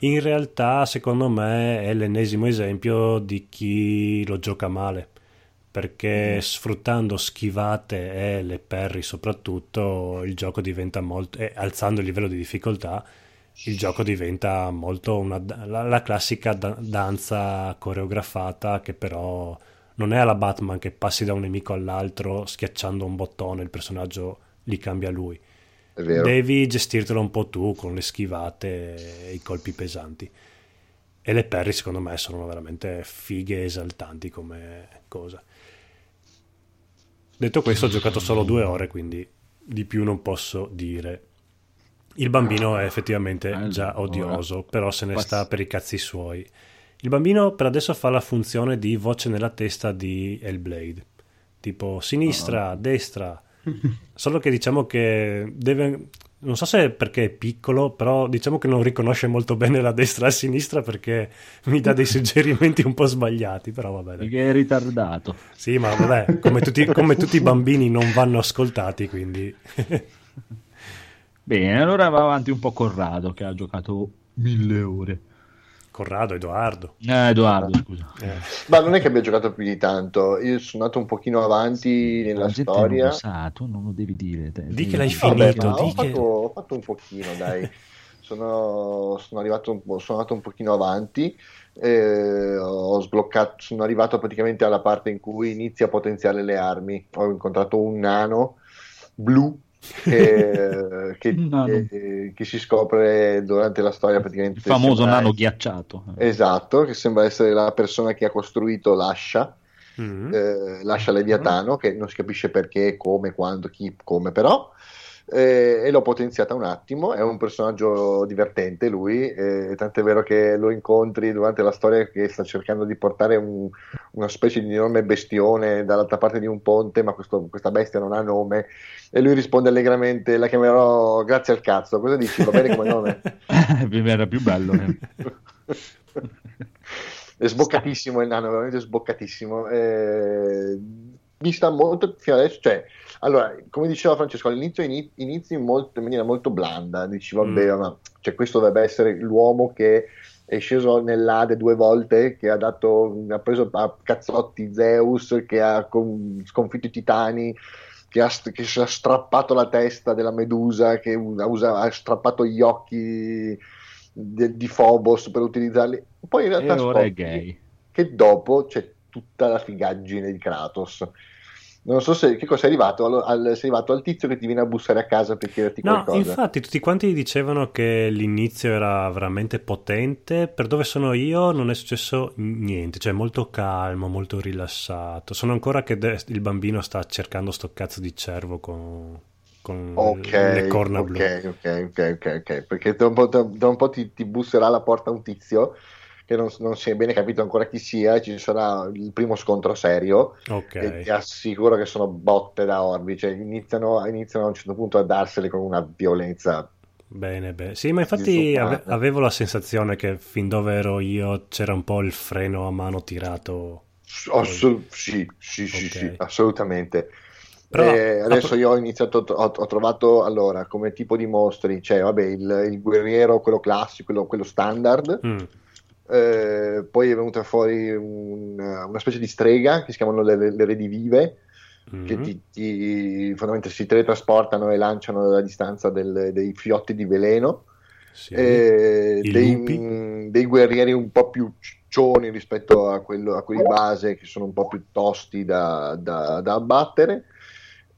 Speaker 1: In realtà, secondo me, è l'ennesimo esempio di chi lo gioca male. Perché sfruttando schivate e le parry soprattutto, il gioco diventa molto... e alzando il livello di difficoltà, il gioco diventa molto una, la, la classica da- danza coreografata che però non è alla Batman che passi da un nemico all'altro schiacciando un bottone, il personaggio li cambia lui.
Speaker 5: È vero.
Speaker 1: Devi gestirtelo un po' tu con le schivate e i colpi pesanti. E le parry secondo me sono veramente fighe e esaltanti come cosa. Detto questo ho giocato solo due ore, quindi di più non posso dire. Il bambino è effettivamente
Speaker 2: Allora,
Speaker 1: già odioso, però se ne sta per i cazzi suoi. Il bambino per adesso fa la funzione di voce nella testa di Hellblade, tipo sinistra, destra, solo che diciamo che deve... Non so se perché è piccolo, però diciamo che non riconosce molto bene la destra e la sinistra perché mi dà dei <laughs> suggerimenti un po' sbagliati, però va bene.
Speaker 2: Perché è ritardato.
Speaker 1: Sì, ma vabbè, come tutti, come tutti i bambini non vanno ascoltati, quindi...
Speaker 2: Bene, allora va avanti un po' Corrado che ha giocato mille ore.
Speaker 1: Corrado, Edoardo.
Speaker 2: Eh, Edoardo, scusa.
Speaker 1: Eh,
Speaker 5: Ma non è che abbia giocato più di tanto. Io sono andato un pochino avanti nella
Speaker 2: La gente
Speaker 5: storia.
Speaker 2: non lo sa, tu non lo devi dire. te-
Speaker 1: Di che l'hai
Speaker 5: Vabbè,
Speaker 1: finito,
Speaker 5: ma ho,
Speaker 1: che-
Speaker 5: fatto, ho fatto un pochino, dai. <laughs> Sono, sono arrivato un po', sono andato un pochino avanti. eh, ho sbloccato, sono arrivato praticamente alla parte in cui inizi a potenziare le armi. Ho incontrato un nano blu <laughs> che, che-
Speaker 2: Un nano.
Speaker 5: che- che si scopre durante la storia praticamente.
Speaker 2: Il famoso
Speaker 5: sembra-
Speaker 2: nano ghiacciato.
Speaker 5: Esatto, che sembra essere la persona che ha costruito l'ascia
Speaker 1: mm.
Speaker 5: eh, lascia Leviatano, che non si capisce perché, come, quando, chi, come, però. Eh, e l'ho potenziata un attimo. È un personaggio divertente lui, eh, tant'è vero che lo incontri durante la storia che sta cercando di portare un- una specie di enorme bestione dall'altra parte di un ponte, ma questo- questa bestia non ha nome. E lui risponde allegramente: La chiamerò grazie al cazzo. Cosa dici? Va bene come nome? <laughs>
Speaker 2: Era più bello. eh. <laughs>
Speaker 5: è sboccatissimo il nano, veramente sboccatissimo. Eh, mi sta molto fino adesso, cioè, allora, come diceva Francesco, all'inizio ini- inizi in, molto- in maniera molto blanda, dici vabbè,
Speaker 1: Mm.
Speaker 5: ma cioè, questo dovrebbe essere l'uomo che è sceso nell'Ade due volte, che ha dato, ha preso a cazzotti Zeus, che ha con- sconfitto i titani, che, ha, che si è strappato la testa della Medusa, che ha, usa- ha strappato gli occhi de- di Phobos per utilizzarli. Poi in
Speaker 2: E
Speaker 5: realtà
Speaker 2: ora è gay.
Speaker 5: che dopo c'è tutta la figaggine di Kratos. Non so se che cosa è arrivato, al, al- sei arrivato al tizio che ti viene a bussare a casa per chiederti
Speaker 1: No,
Speaker 5: qualcosa.
Speaker 1: infatti tutti quanti dicevano che l'inizio era veramente potente, per dove sono io non è successo niente, cioè molto calmo, molto rilassato. Sono ancora che de- il bambino sta cercando sto cazzo di cervo con, con
Speaker 5: Ok,
Speaker 1: le corna blu.
Speaker 5: ok, ok, ok, ok, perché da un po', da- da un po' ti, ti busserà alla porta un tizio che non, non si è bene capito ancora chi sia ci sarà il primo scontro serio
Speaker 1: Ok.
Speaker 5: e ti assicuro che sono botte da orbi, cioè iniziano, iniziano a un certo punto a darsele con una violenza
Speaker 1: Bene, bene. Sì, ma infatti avevo la sensazione che fin dove ero io c'era un po' il freno a mano tirato.
Speaker 5: Assolut- sì, sì, sì,
Speaker 1: Ok.
Speaker 5: sì, assolutamente.
Speaker 1: Però-
Speaker 5: Eh, adesso io ho iniziato, ho, ho trovato allora come tipo di mostri, c'è vabbè, il, il guerriero, quello classico, quello, quello standard,
Speaker 1: Mm,
Speaker 5: Eh, poi è venuta fuori un- una specie di strega che si chiamano le, le redivive,
Speaker 1: mm.
Speaker 5: che ti, ti- fondamentalmente si teletrasportano e lanciano dalla distanza del- dei fiotti di veleno.
Speaker 1: Sì.
Speaker 5: Eh, dei, mh, dei guerrieri un po' più ciccioni rispetto a, quello, a quelli base che sono un po' più tosti da, da- da abbattere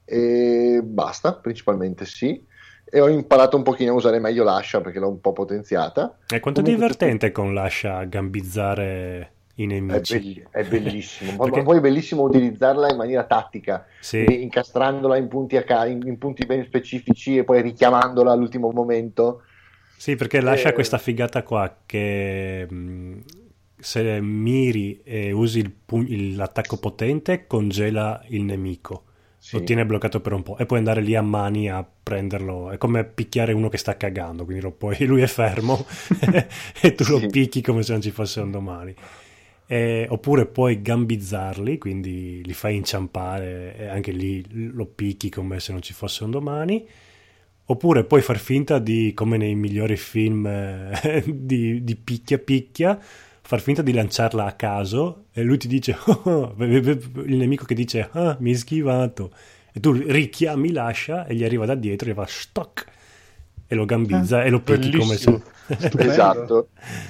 Speaker 5: e basta, principalmente sì e ho imparato un pochino a usare meglio l'ascia perché l'ho un po' potenziata
Speaker 1: E quanto è
Speaker 5: Comunque,
Speaker 1: divertente con l'ascia gambizzare i
Speaker 5: è,
Speaker 1: nemici.
Speaker 5: belli- è <laughs> bellissimo
Speaker 1: Perché-
Speaker 5: ma poi è bellissimo utilizzarla in maniera tattica
Speaker 1: Sì.
Speaker 5: incastrandola in punti, a ca- in, punti ben specifici e poi richiamandola all'ultimo momento
Speaker 1: Sì, perché lascia
Speaker 5: Eh,
Speaker 1: questa figata qua che mh, se miri e usi il pu- il- l'attacco potente congela il nemico,
Speaker 5: Sì.
Speaker 1: lo tiene bloccato per un po' e puoi andare lì a mani a prenderlo. È come picchiare uno che sta cagando, quindi lo puoi- <laughs> lui è fermo <laughs> e tu lo
Speaker 5: Sì.
Speaker 1: picchi come se non ci fosse un domani. Eh, oppure puoi gambizzarli, quindi li fai inciampare e anche lì lo picchi come se non ci fosse un domani. Oppure puoi far finta di, come nei migliori film <laughs> di, di picchia picchia, far finta di lanciarla a caso e lui ti dice, <laughs> "Oh, oh", il nemico che dice, ah, mi hai schivato. E tu richiami l'ascia e gli arriva da dietro e gli fa stock e lo gambizza e lo picchi come.
Speaker 3: Stupendo.
Speaker 5: Esatto.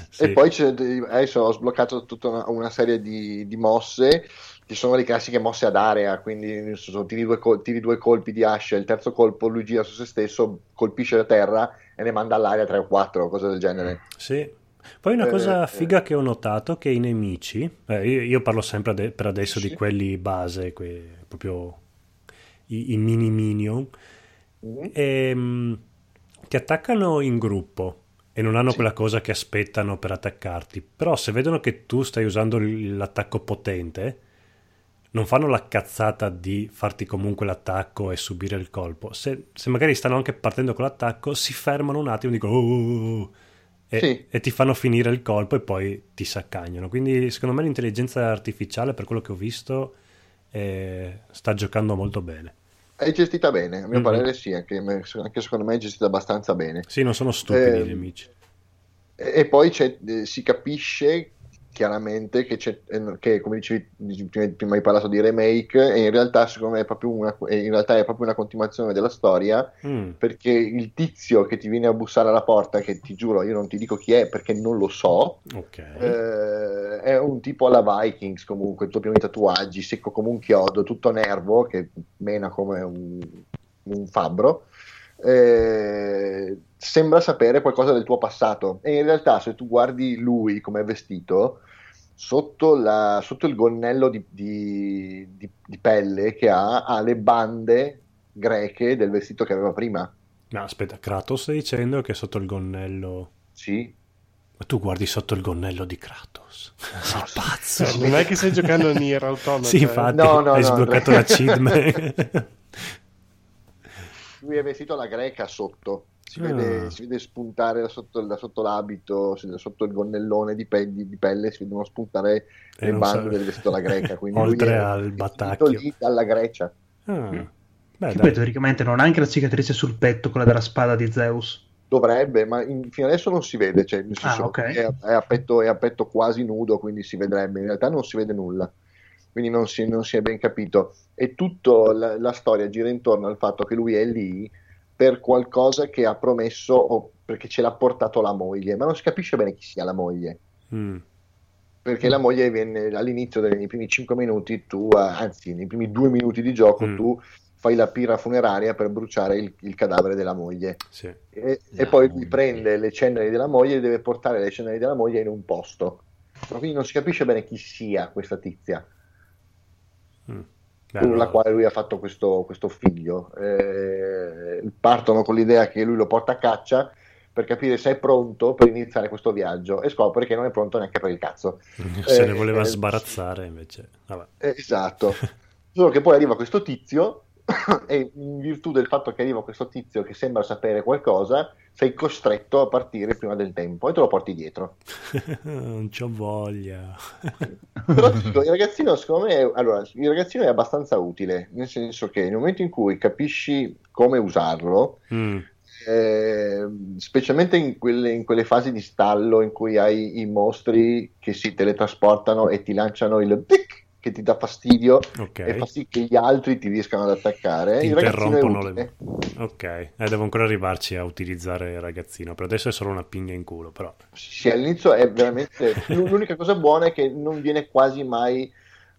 Speaker 1: Sì.
Speaker 5: E poi c'è, adesso ho sbloccato tutta una, una serie di, di mosse che sono le classiche mosse ad area, quindi sono, tiri, due, col- tiri due colpi di ascia, il terzo colpo lui gira su se stesso, colpisce la terra e ne manda all'aria 3 o 4, cose del genere.
Speaker 1: Sì. Poi una
Speaker 5: Eh,
Speaker 1: cosa
Speaker 5: eh.
Speaker 1: figa che ho notato che i nemici, eh, io, io parlo sempre ade- per adesso
Speaker 5: Sì.
Speaker 1: di quelli base, que- proprio i, i mini minion,
Speaker 5: Mhm.
Speaker 1: ehm, ti attaccano in gruppo e non hanno
Speaker 5: Sì.
Speaker 1: quella cosa che aspettano per attaccarti, però se vedono che tu stai usando il- l'attacco potente, non fanno la cazzata di farti comunque l'attacco e subire il colpo. Se, se magari stanno anche partendo con l'attacco, si fermano un attimo e dicono "Oh, oh, oh", e,
Speaker 5: Sì.
Speaker 1: e ti fanno finire il colpo e poi ti saccagnano. Quindi secondo me l'intelligenza artificiale, per quello che ho visto, eh, sta giocando molto bene.
Speaker 5: È gestita bene, a mio
Speaker 1: Mhm.
Speaker 5: parere sì, anche, anche secondo me è gestita abbastanza bene.
Speaker 1: Sì, non sono stupidi
Speaker 5: Eh,
Speaker 1: i nemici.
Speaker 5: E, e poi c'è- eh, si capisce chiaramente che, c'è, eh, che come dicevi prima, prima hai parlato di remake e in realtà secondo me è proprio una, in realtà è proprio una continuazione della storia
Speaker 1: Mm,
Speaker 5: perché il tizio che ti viene a bussare alla porta che ti giuro io non ti dico chi è perché non lo so
Speaker 1: ok.
Speaker 5: eh, è un tipo alla Vikings comunque tutto pieno di tatuaggi secco come un chiodo tutto nervo che mena come un, un fabbro eh, sembra sapere qualcosa del tuo passato e in realtà se tu guardi lui come è vestito sotto, la- sotto il gonnello di, di- di- di pelle che ha ha le bande greche del vestito che aveva prima
Speaker 1: No, aspetta, Kratos stai dicendo che sotto il gonnello...
Speaker 5: sì
Speaker 1: Ma tu guardi sotto il gonnello di Kratos. Sei pazzo.
Speaker 4: Cioè, non è che stai giocando a Nier Automata.
Speaker 1: Sì,
Speaker 4: eh.
Speaker 1: infatti,
Speaker 5: No, no,
Speaker 1: hai
Speaker 5: no,
Speaker 1: sbloccato
Speaker 5: no.
Speaker 1: la cheat. <laughs>
Speaker 5: lui è vestito alla greca sotto si,
Speaker 1: Ah.
Speaker 5: vede, si vede spuntare da sotto, da sotto l'abito da sotto il gonnellone di, pe- di- di pelle si vedono spuntare
Speaker 1: E
Speaker 5: le
Speaker 1: non
Speaker 5: bande del vestito alla greca quindi <laughs>
Speaker 1: Oltre
Speaker 5: lui è
Speaker 1: al battacchio.
Speaker 5: lì dalla Grecia
Speaker 1: Ah, beh,
Speaker 3: Che
Speaker 1: dai.
Speaker 3: poi teoricamente non ha anche la cicatrice sul petto, quella della spada di Zeus.
Speaker 5: dovrebbe ma in- fino adesso non si vede cioè,
Speaker 3: Ah,
Speaker 5: senso,
Speaker 3: ok.
Speaker 5: è, è a petto, è a petto quasi nudo quindi si vedrebbe in realtà non si vede nulla quindi non si, non si è ben capito. E tutta la, la storia gira intorno al fatto che lui è lì per qualcosa che ha promesso o perché ce l'ha portato la moglie. Ma non si capisce bene chi sia la moglie.
Speaker 1: Mm.
Speaker 5: perché la moglie viene all'inizio dei nei primi 5 minuti tu, eh, anzi nei primi 2 minuti di gioco
Speaker 1: Mm.
Speaker 5: tu fai la pira funeraria per bruciare il, il cadavere della moglie.
Speaker 1: Sì.
Speaker 5: e, e poi lui prende le ceneri della moglie e deve portare le ceneri della moglie in un posto. Ma quindi non si capisce bene chi sia questa tizia
Speaker 1: Mm.
Speaker 5: con la quale lui ha fatto questo, questo figlio. Eh, partono con l'idea che lui lo porta a caccia per capire se è pronto per iniziare questo viaggio e scopre che non è pronto neanche per il cazzo. <laughs>
Speaker 1: Se
Speaker 5: Eh,
Speaker 1: ne voleva
Speaker 5: eh,
Speaker 1: sbarazzare invece. Vabbè.
Speaker 5: Esatto. Solo che poi arriva questo tizio <coughs> e in virtù del fatto che arriva questo tizio che sembra sapere qualcosa, sei costretto a partire prima del tempo e te lo porti dietro. <laughs>
Speaker 1: non c'ho voglia. <laughs>
Speaker 5: Però dico, il ragazzino, secondo me, è- allora, il ragazzino è abbastanza utile, nel senso che nel momento in cui capisci come usarlo,
Speaker 1: Mm.
Speaker 5: eh, specialmente in quelle, in quelle fasi di stallo in cui hai i mostri che si teletrasportano e ti lanciano il tic che ti dà fastidio
Speaker 1: Ok.
Speaker 5: e fa sì che gli altri ti riescano ad attaccare.
Speaker 1: Ti interrompono le... Ok, eh, devo ancora arrivarci a utilizzare il ragazzino. Per adesso è solo una pinga in culo, però.
Speaker 5: Sì, all'inizio è veramente <laughs> l'unica cosa buona è che non viene quasi mai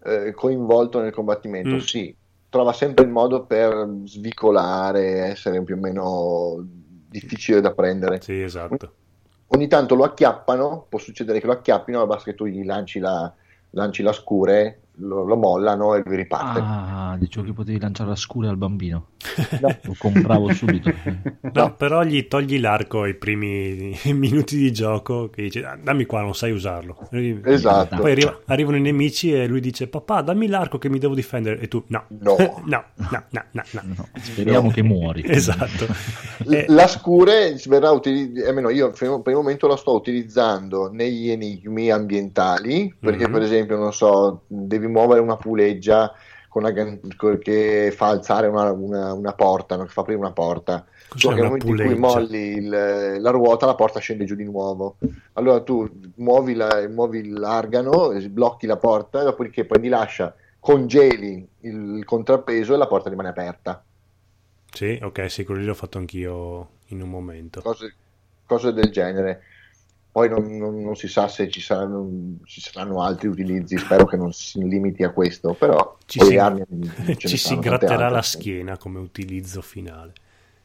Speaker 5: eh, coinvolto nel combattimento.
Speaker 1: Mm.
Speaker 5: Sì, trova sempre il modo per svicolare, essere più o meno difficile da prendere.
Speaker 1: Sì, esatto.
Speaker 5: Ogni tanto lo acchiappano, può succedere che lo acchiappino, ma basta che tu gli lanci la, lanci la scure, lo, lo mollano e lui riparte.
Speaker 2: Ah, dicevo che potevi lanciare la scura al bambino.
Speaker 5: No.
Speaker 2: Lo compravo subito.
Speaker 1: No, però gli togli l'arco ai primi <laughs> minuti di gioco che dice "Ah, dammi qua, non sai usarlo. E
Speaker 5: Esatto.
Speaker 1: Poi arriva- arrivano i nemici e lui dice papà dammi l'arco che mi devo difendere e tu no,
Speaker 5: No. <laughs>
Speaker 1: no, no, no, no, no.
Speaker 2: No, speriamo che muori.
Speaker 1: Esatto.
Speaker 5: L-
Speaker 1: Eh,
Speaker 5: La scure verrà utilizzata, almeno io per il momento la sto utilizzando negli enigmi ambientali, perché
Speaker 1: Mhm.
Speaker 5: per esempio, non so, devi muovere una puleggia con una che fa alzare una, una- una porta, no? che fa aprire una porta.
Speaker 1: cos'è
Speaker 5: che nel momento in cui
Speaker 1: puleggia?
Speaker 5: molli il- la ruota, la porta scende giù di nuovo. Allora tu muovi, la- muovi l'argano, blocchi la porta, dopodiché prendi l'ascia, congeli il, contrappeso e la porta rimane aperta.
Speaker 1: Sì, ok, sì, lì l'ho fatto anch'io in un momento.
Speaker 5: cose, cose del genere. Poi non, non- non si sa se ci saranno, ci saranno altri utilizzi, spero che non si limiti a questo, però
Speaker 1: Ci si,
Speaker 5: armi <laughs>
Speaker 1: ci si gratterà la schiena come utilizzo finale.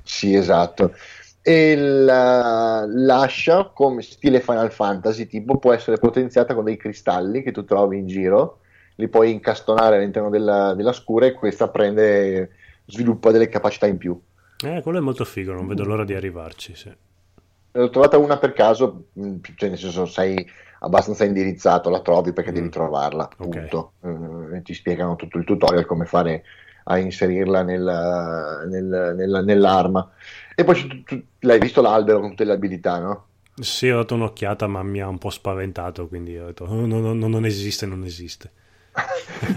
Speaker 5: Sì, esatto. E la- l'ascia, come stile Final Fantasy, tipo, può essere potenziata con dei cristalli che tu trovi in giro, li puoi incastonare all'interno della, della scura e questa prende, sviluppa delle capacità in più.
Speaker 1: Eh, quello è molto figo, non vedo l'ora di arrivarci. Sì.
Speaker 5: Ne ho trovata una per caso, mh, cioè nel senso sei abbastanza indirizzato, la trovi perché
Speaker 1: Mm.
Speaker 5: devi trovarla,
Speaker 1: Ok.
Speaker 5: punto. Eh, ti spiegano tutto il tutorial come fare a inserirla nella- nel- nella- nell'arma. E poi tu- tu- l'hai visto l'albero con tutte le abilità, no?
Speaker 1: Sì, ho dato un'occhiata, ma mi ha un po' spaventato, quindi ho detto, "Oh, no, no, no, non esiste, non esiste.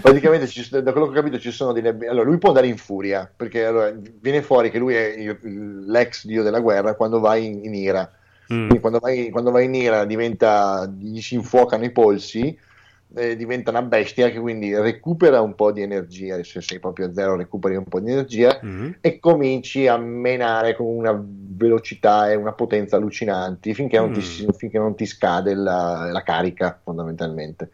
Speaker 5: Praticamente, ci da quello che ho capito, ci sono delle. Allora, lui può andare in furia perché allora, viene fuori che lui è l'ex dio della guerra quando vai in, in ira.
Speaker 1: Mm,
Speaker 5: Quindi quando vai, quando vai in ira diventa, gli si infuocano i polsi, eh, diventa una bestia che quindi recupera un po' di energia, se sei proprio a zero recuperi un po' di energia
Speaker 1: mm.
Speaker 5: e cominci a menare con una velocità e una potenza allucinanti finché non, ti,
Speaker 1: Mm.
Speaker 5: finché non ti scade la, la carica fondamentalmente.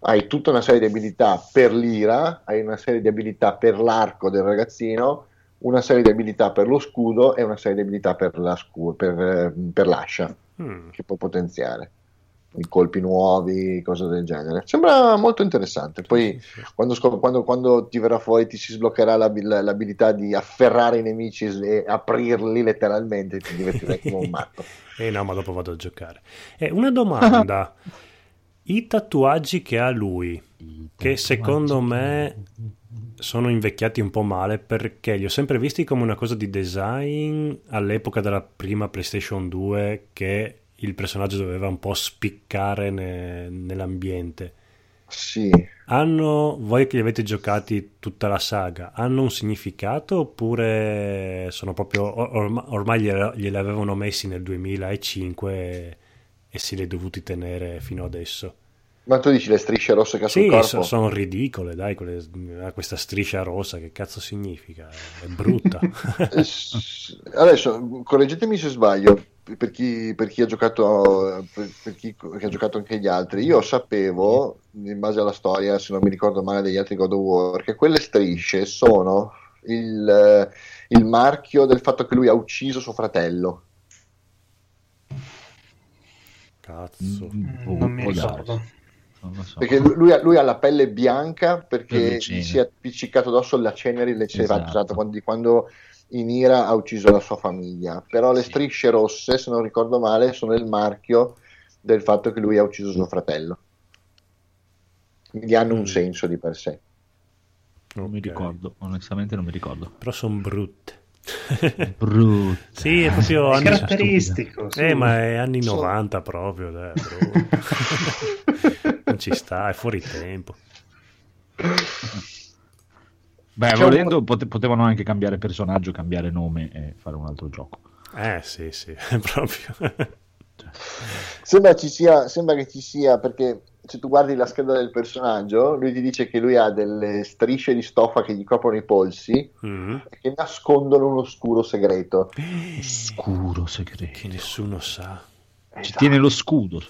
Speaker 5: Hai tutta una serie di abilità per l'ira, hai una serie di abilità per l'arco del ragazzino, una serie di abilità per lo scudo e una serie di abilità per, la scu- per, eh, per l'ascia
Speaker 1: Mm.
Speaker 5: che puoi potenziare. I colpi nuovi, cose del genere. Sembra molto interessante. Poi quando, scop- quando- quando ti verrà fuori ti si sbloccherà l'abi- l'abilità di afferrare i nemici e aprirli letteralmente, ti divertirai come un matto. <laughs>
Speaker 1: Eh no, ma dopo vado a giocare. Eh, una domanda. <laughs> I tatuaggi che ha lui, che secondo me sono invecchiati un po' male perché li ho sempre visti come una cosa di design all'epoca della prima PlayStation 2 che il personaggio doveva un po' spiccare ne- nell'ambiente.
Speaker 5: Sì,
Speaker 1: Hanno, voi che li avete giocati tutta la saga, hanno un significato oppure sono proprio, or- orma- ormai gliela- glieli avevano messi nel 2005 e, e si li è dovuti tenere fino adesso?
Speaker 5: ma tu dici le strisce rosse che ha sul
Speaker 1: Sì,
Speaker 5: corpo?
Speaker 1: so- sono ridicole, dai, quelle- ha questa striscia rossa, che cazzo significa? È brutta. <laughs> <laughs>
Speaker 5: Adesso correggetemi se sbaglio, per chi, per chi ha giocato per, per chi ha giocato anche gli altri io sapevo in base alla storia se non mi ricordo male degli altri God of War che quelle strisce sono il, il marchio del fatto che lui ha ucciso suo fratello
Speaker 1: Cazzo.
Speaker 2: Mm,
Speaker 3: non mi
Speaker 2: può darsi.
Speaker 3: ricordo.
Speaker 2: Non lo so.
Speaker 5: perché lui ha, lui ha la pelle bianca perché si è appiccicato addosso la cenere le ceneri
Speaker 2: Esatto.
Speaker 5: esatto, quando, di quando in ira ha ucciso la sua famiglia però le
Speaker 2: Sì.
Speaker 5: strisce rosse se non ricordo male sono il marchio del fatto che lui ha ucciso suo fratello quindi hanno un
Speaker 1: Mm.
Speaker 5: senso di per sé
Speaker 2: Non mi ricordo, onestamente non mi ricordo.
Speaker 1: Però sono brutte.
Speaker 2: Brutto.
Speaker 1: Sì, è proprio
Speaker 3: È
Speaker 1: anni...
Speaker 3: caratteristico. sì.
Speaker 1: Eh, ma è anni
Speaker 5: Sono-
Speaker 1: 90 proprio, dai, <laughs> non ci sta, è fuori tempo.
Speaker 2: Beh,
Speaker 5: C'è un
Speaker 2: volendo pote- potevano anche cambiare personaggio, cambiare nome e fare un altro gioco.
Speaker 1: Eh, sì, sì, <laughs> proprio...
Speaker 5: Sembra, ci sia, sembra che ci sia perché se tu guardi la scheda del personaggio, lui ti dice che lui ha delle strisce di stoffa che gli coprono i polsi
Speaker 1: Mm.
Speaker 5: e che nascondono un oscuro segreto.
Speaker 2: Scuro segreto.
Speaker 1: Che nessuno sa.
Speaker 2: Ci tiene lo scudo.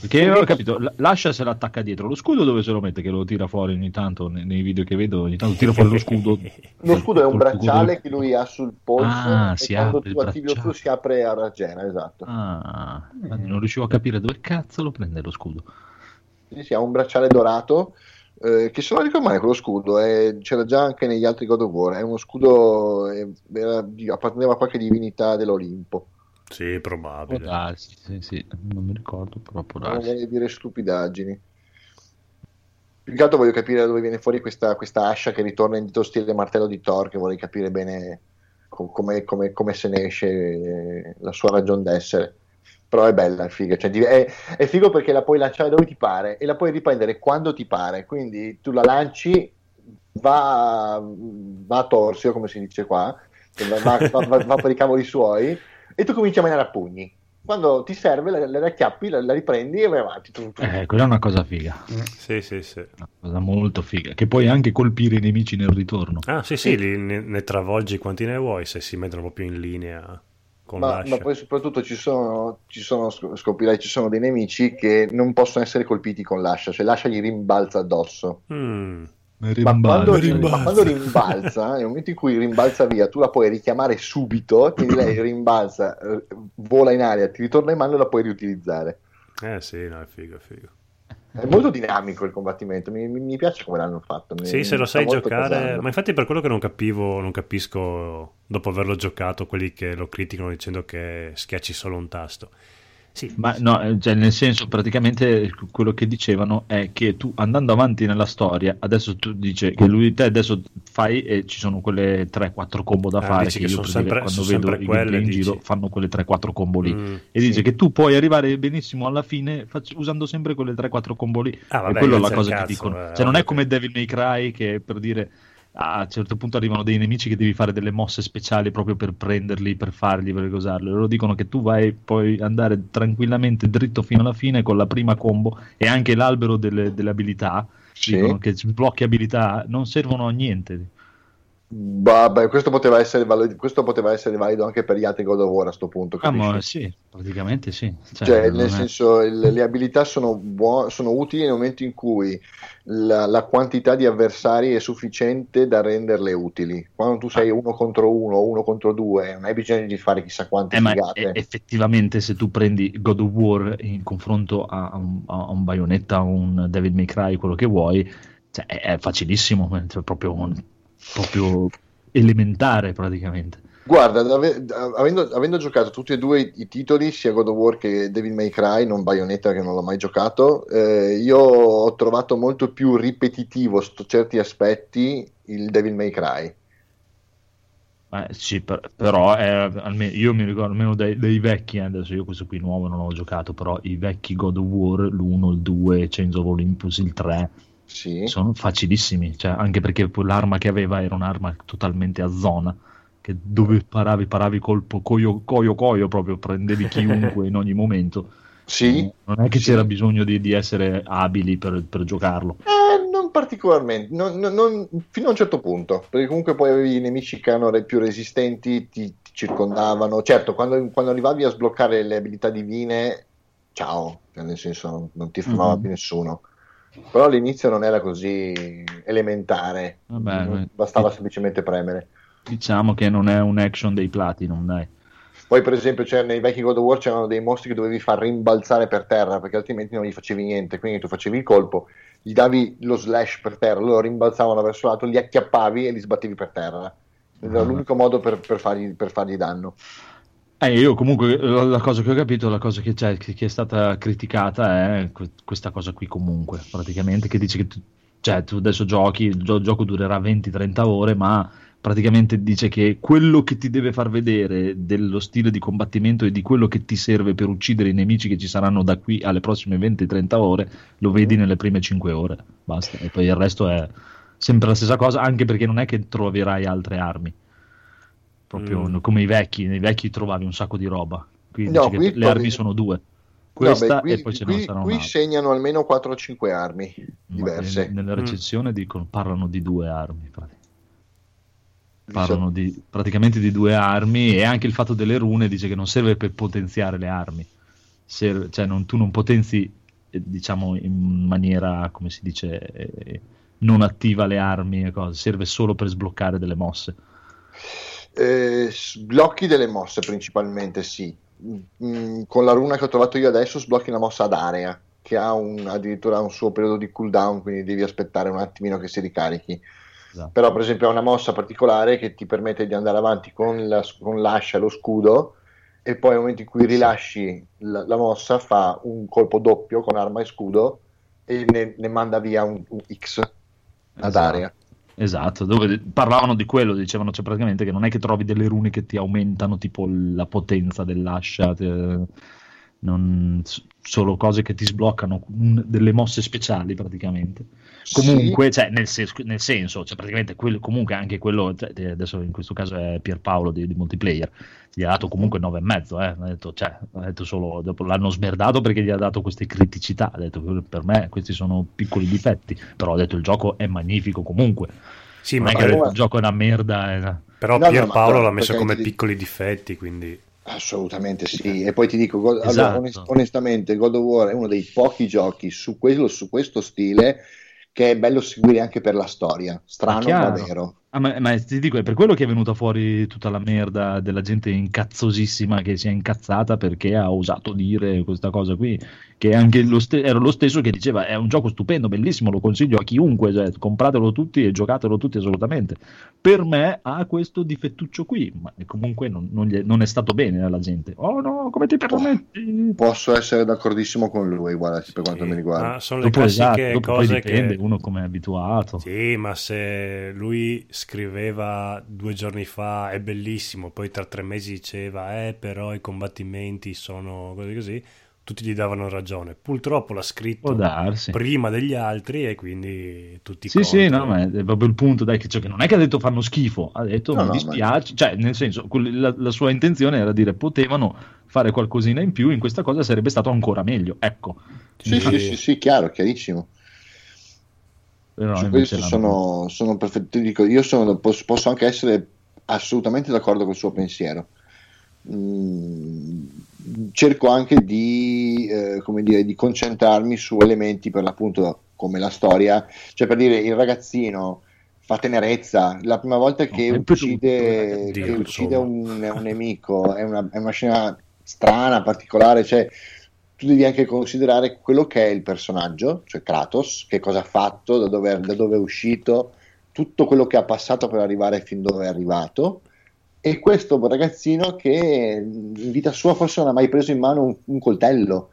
Speaker 2: Perché io ho capito, lascia se l'attacca dietro. Lo scudo dove se lo mette? Che lo tira fuori ogni tanto nei, nei video che vedo, ogni tanto tira fuori lo scudo. <laughs>
Speaker 5: Lo scudo è un bracciale che lui ha sul polso
Speaker 2: Ah,
Speaker 5: e
Speaker 2: si
Speaker 5: quando tu attivi lo scudo si apre a raggena, esatto.
Speaker 2: Ah, infatti non riuscivo a capire dove cazzo lo prende lo scudo.
Speaker 5: Sì, sì, ha un bracciale dorato eh, che se non ricordo male quello scudo è- c'era già anche negli altri God of War, è uno scudo eh, era apparteneva a qualche divinità dell'Olimpo.
Speaker 1: Sì,
Speaker 2: Può
Speaker 1: probabile.
Speaker 2: darsi, sì, sì, non mi ricordo, però può
Speaker 5: Non vorrei dire stupidaggini. Più che altro voglio capire da dove viene fuori questa, questa ascia che ritorna in dito stile martello di Thor, che vorrei capire bene co- come, come- come se ne esce eh, la sua ragion d'essere. Però è bella, è figa. Cioè, è, è figo perché la puoi lanciare dove ti pare e la puoi riprendere quando ti pare. Quindi tu la lanci, va, va a torsio, come si dice qua, va, va- va- per i cavoli suoi, e tu cominci a mangiare a pugni. Quando ti serve, la, la racchiappi, la, la riprendi e vai avanti.
Speaker 2: Eh, quella è una cosa figa,
Speaker 1: Sì, sì, sì.
Speaker 2: una cosa molto figa, che puoi anche colpire i nemici nel ritorno.
Speaker 1: Ah, sì, sì, li- ne, ne travolgi quanti ne vuoi se si mettono proprio in linea
Speaker 5: Ma,
Speaker 1: l'ascia.
Speaker 5: ma poi soprattutto ci sono, ci sono, sc- scoprirai, ci sono dei nemici che non possono essere colpiti con l'ascia, cioè l'ascia gli rimbalza addosso.
Speaker 1: Mm.
Speaker 5: Ma quando,
Speaker 2: rimbalza.
Speaker 5: ma quando rimbalza, <laughs> nel momento in cui rimbalza via, tu la puoi richiamare subito, quindi lei <clears throat> rimbalza, eh, vola in aria, ti ritorna in mano e la puoi riutilizzare.
Speaker 1: Eh sì, no, è figo, è figo.
Speaker 5: È molto dinamico il combattimento, mi, mi- piace come l'hanno fatto. mi-
Speaker 1: Sì, se lo sai giocare,
Speaker 5: casando.
Speaker 1: ma infatti per quello che non capivo, non capisco dopo averlo giocato quelli che lo criticano dicendo che schiacci solo un tasto. Sì,
Speaker 2: Ma no, eh, cioè, nel senso, praticamente quello che dicevano è che tu andando avanti nella storia, adesso tu dici che lui te adesso fai e ci sono quelle 3-4 combo da
Speaker 1: Ah,
Speaker 2: fare che
Speaker 1: che
Speaker 2: io
Speaker 1: sempre-
Speaker 2: quando vedo i
Speaker 1: quelle,
Speaker 2: in
Speaker 1: dici.
Speaker 2: giro fanno quelle 3-4 combo lì.
Speaker 1: Mm.
Speaker 2: E dice
Speaker 5: Sì.
Speaker 2: che tu puoi arrivare benissimo alla fine fac- usando sempre quelle 3-4 combo lì.
Speaker 1: Ah, vabbè,
Speaker 2: e quello è la cosa che
Speaker 1: cazzo,
Speaker 2: dicono.
Speaker 1: eh,
Speaker 2: cioè, non è come
Speaker 1: che-
Speaker 2: Devil May Cry che per dire a un certo punto arrivano dei nemici che devi fare delle mosse speciali proprio per prenderli, per farli, per cosarli. Loro dicono che tu vai, puoi andare tranquillamente dritto fino alla fine con la prima combo e anche l'albero delle, delle abilità.
Speaker 5: Sì.
Speaker 2: Dicono che sblocchi abilità non servono a niente.
Speaker 5: Vabbè, questo poteva, essere valido, questo poteva essere valido anche per gli altri God of War a sto punto.
Speaker 2: Ah, ma
Speaker 5: capisci?
Speaker 2: sì, praticamente sì. Cioè,
Speaker 5: Cioè, nel
Speaker 2: è-
Speaker 5: senso, il- le abilità sono, buo- sono utili nel momento in cui la, la quantità di avversari è sufficiente da renderle utili. Quando tu sei uno contro uno o uno contro due, non hai bisogno di fare chissà quante
Speaker 2: Eh, ma
Speaker 5: figate.
Speaker 2: e- effettivamente se tu prendi God of War in confronto a, a un, a un Bayonetta, un David May Cry, quello che vuoi, cioè, è, è facilissimo, cioè, proprio, proprio elementare praticamente.
Speaker 5: Guarda, da ave- avendo, avendo giocato tutti e due i, i titoli, sia God of War che Devil May Cry, non Bayonetta che non l'ho mai giocato, eh, io ho trovato molto più ripetitivo su certi aspetti il Devil May Cry.
Speaker 2: Eh, sì, per- però è, almeno, io mi ricordo almeno dei, dei vecchi, eh, adesso io questo qui nuovo non ho giocato, però i vecchi God of War, l'1, il 2, Chains of Olympus, il 3,
Speaker 5: Sì.
Speaker 2: sono facilissimi, cioè, anche perché l'arma che aveva era un'arma totalmente a zona, che dove paravi, paravi colpo coio coio coio, proprio prendevi <laughs> chiunque in ogni momento.
Speaker 5: Sì,
Speaker 2: Non è che
Speaker 5: Sì.
Speaker 2: c'era bisogno di, di essere abili per, per giocarlo.
Speaker 5: Eh, non particolarmente, non- non- fino a un certo punto, perché comunque poi avevi i nemici che erano più resistenti, ti, ti circondavano. Certo, quando, quando arrivavi a sbloccare le abilità divine, ciao, cioè, nel senso non, non ti fermava
Speaker 2: Mhm.
Speaker 5: più nessuno. Però all'inizio non era così elementare,
Speaker 2: Vabbè,
Speaker 5: Non-
Speaker 2: beh,
Speaker 5: bastava
Speaker 2: sì.
Speaker 5: semplicemente premere.
Speaker 2: Diciamo che non è un action dei Platinum, dai.
Speaker 5: Poi, per esempio, c'era- nei vecchi God of War c'erano dei mostri che dovevi far rimbalzare per terra perché altrimenti non gli facevi niente. Quindi tu facevi il colpo, gli davi lo slash per terra, loro rimbalzavano verso l'alto, li acchiappavi e li sbattevi per terra. Era
Speaker 2: Ah.
Speaker 5: l'unico modo per, per fargli, per fargli danno.
Speaker 2: Eh, io comunque la, la cosa che ho capito, la cosa che, che, è stata criticata è que- questa cosa qui comunque, praticamente, che dice che tu, cioè, tu adesso giochi, il gio- gioco durerà 20-30 ore, ma praticamente dice che quello che ti deve far vedere dello stile di combattimento e di quello che ti serve per uccidere i nemici che ci saranno da qui alle prossime 20-30 ore, lo vedi nelle prime 5 ore, basta, e poi il resto è sempre la stessa cosa, anche perché non è che troverai altre armi proprio
Speaker 1: Mm.
Speaker 2: come i vecchi, nei vecchi trovavi un sacco di roba. Qui
Speaker 5: No, qui
Speaker 2: le
Speaker 5: trovi-
Speaker 2: armi sono due.
Speaker 5: No,
Speaker 2: Questa
Speaker 5: beh, qui,
Speaker 2: e poi ce ne
Speaker 5: qui-
Speaker 2: saranno
Speaker 5: qui
Speaker 2: un'altra.
Speaker 5: segnano almeno 4 o 5 armi
Speaker 2: Ma
Speaker 5: diverse.
Speaker 2: nel- Nella
Speaker 1: Mm.
Speaker 2: recensione dicono, parlano di due armi. Parlano di, praticamente di due armi e anche il fatto delle rune dice che non serve per potenziare le armi. Serve- cioè non- tu non potenzi, eh, diciamo, in maniera, come si dice, eh, non attiva le armi e cose. Serve solo per sbloccare delle mosse.
Speaker 5: Eh, sblocchi delle mosse principalmente, sì. Mm, con la runa che ho trovato io adesso sblocchi una mossa ad area che ha un- addirittura un suo periodo di cooldown, quindi devi aspettare un attimino che si ricarichi.
Speaker 2: Esatto.
Speaker 5: Però, per esempio, ha una mossa particolare che ti permette di andare avanti con, la- con l'ascia e lo scudo, e poi nel momento in cui rilasci la, la mossa, fa un colpo doppio con arma e scudo e ne, ne manda via un, un X ad
Speaker 2: Esatto.
Speaker 5: area.
Speaker 2: Esatto, dove parlavano di quello, dicevano cioè, praticamente che non è che trovi delle rune che ti aumentano tipo la potenza dell'ascia, te- non- solo cose che ti sbloccano delle mosse speciali praticamente. Comunque, cioè, nel, sen- nel senso, cioè, praticamente quello- comunque anche quello, cioè, adesso in questo caso è Pierpaolo di, di Multiplayer, gli ha dato comunque 9,5, eh, ha detto, cioè, ha detto solo, dopo l'hanno smerdato perché gli ha dato queste criticità, ha detto per me questi sono piccoli difetti, però ha detto il gioco è magnifico comunque.
Speaker 1: Sì,
Speaker 2: non
Speaker 1: ma
Speaker 2: è che il gioco è una merda. eh.
Speaker 1: però
Speaker 5: No, no,
Speaker 1: Pierpaolo
Speaker 5: ma-
Speaker 1: l'ha messo come
Speaker 5: ti-
Speaker 1: piccoli difetti, quindi...
Speaker 5: Assolutamente sì, e poi ti dico, God- allora,
Speaker 2: Esatto.
Speaker 5: onest- onestamente, God of War è uno dei pochi giochi su, quello, su questo stile che è bello seguire anche per la storia. Strano, ma
Speaker 2: chiaro.
Speaker 5: vero.
Speaker 2: Ah, ma, ma ti dico, è per quello che è venuta fuori tutta la merda della gente incazzosissima che si è incazzata perché ha osato dire questa cosa qui. Che anche lo ste- era lo stesso che diceva: È un gioco stupendo, bellissimo, lo consiglio a chiunque, cioè, compratelo tutti e giocatelo tutti assolutamente. Per me ha questo difettuccio qui, ma comunque non, non gli è, non è stato bene alla gente. Oh no, come ti permetti?
Speaker 5: Posso essere d'accordissimo con lui, guarda, per quanto
Speaker 1: Sì,
Speaker 5: mi riguarda.
Speaker 1: ma sono le
Speaker 2: Dopo, esatto,
Speaker 1: classiche
Speaker 2: poi
Speaker 1: cose
Speaker 2: dipende
Speaker 1: che...
Speaker 2: uno come è abituato.
Speaker 1: Sì, ma se lui scriveva due giorni fa è bellissimo, poi tra tre mesi diceva eh però i combattimenti sono così così, tutti gli davano ragione. Purtroppo l'ha scritto prima degli altri e quindi tutti
Speaker 2: Sì, sì,
Speaker 1: contro.
Speaker 2: no, ma è proprio il punto, dai, che, cioè, che non è che ha detto fanno schifo, ha detto
Speaker 5: No,
Speaker 2: mi
Speaker 5: no,
Speaker 2: dispiace, cioè nel senso, la, la sua intenzione era dire potevano fare qualcosina in più, in questa cosa sarebbe stato ancora meglio, ecco.
Speaker 5: Sì, sì, sì, sì, chiaro, chiarissimo.
Speaker 2: Però
Speaker 5: Su questo sono, sono perfetto. io sono- posso, posso anche essere assolutamente d'accordo col suo pensiero. Mm, cerco anche di, eh, come dire, di concentrarmi su elementi per l'appunto come la storia, cioè per dire il ragazzino fa tenerezza, la prima volta che
Speaker 2: per
Speaker 5: uccide,
Speaker 1: tutto,
Speaker 5: che uccide un, un nemico è una, è una scena strana, particolare, cioè tu devi anche considerare quello che è il personaggio, cioè Kratos, che cosa ha fatto, da dove, da dove è uscito, tutto quello che ha passato per arrivare fin dove è arrivato. E questo ragazzino che in vita sua forse non ha mai preso in mano un, un coltello,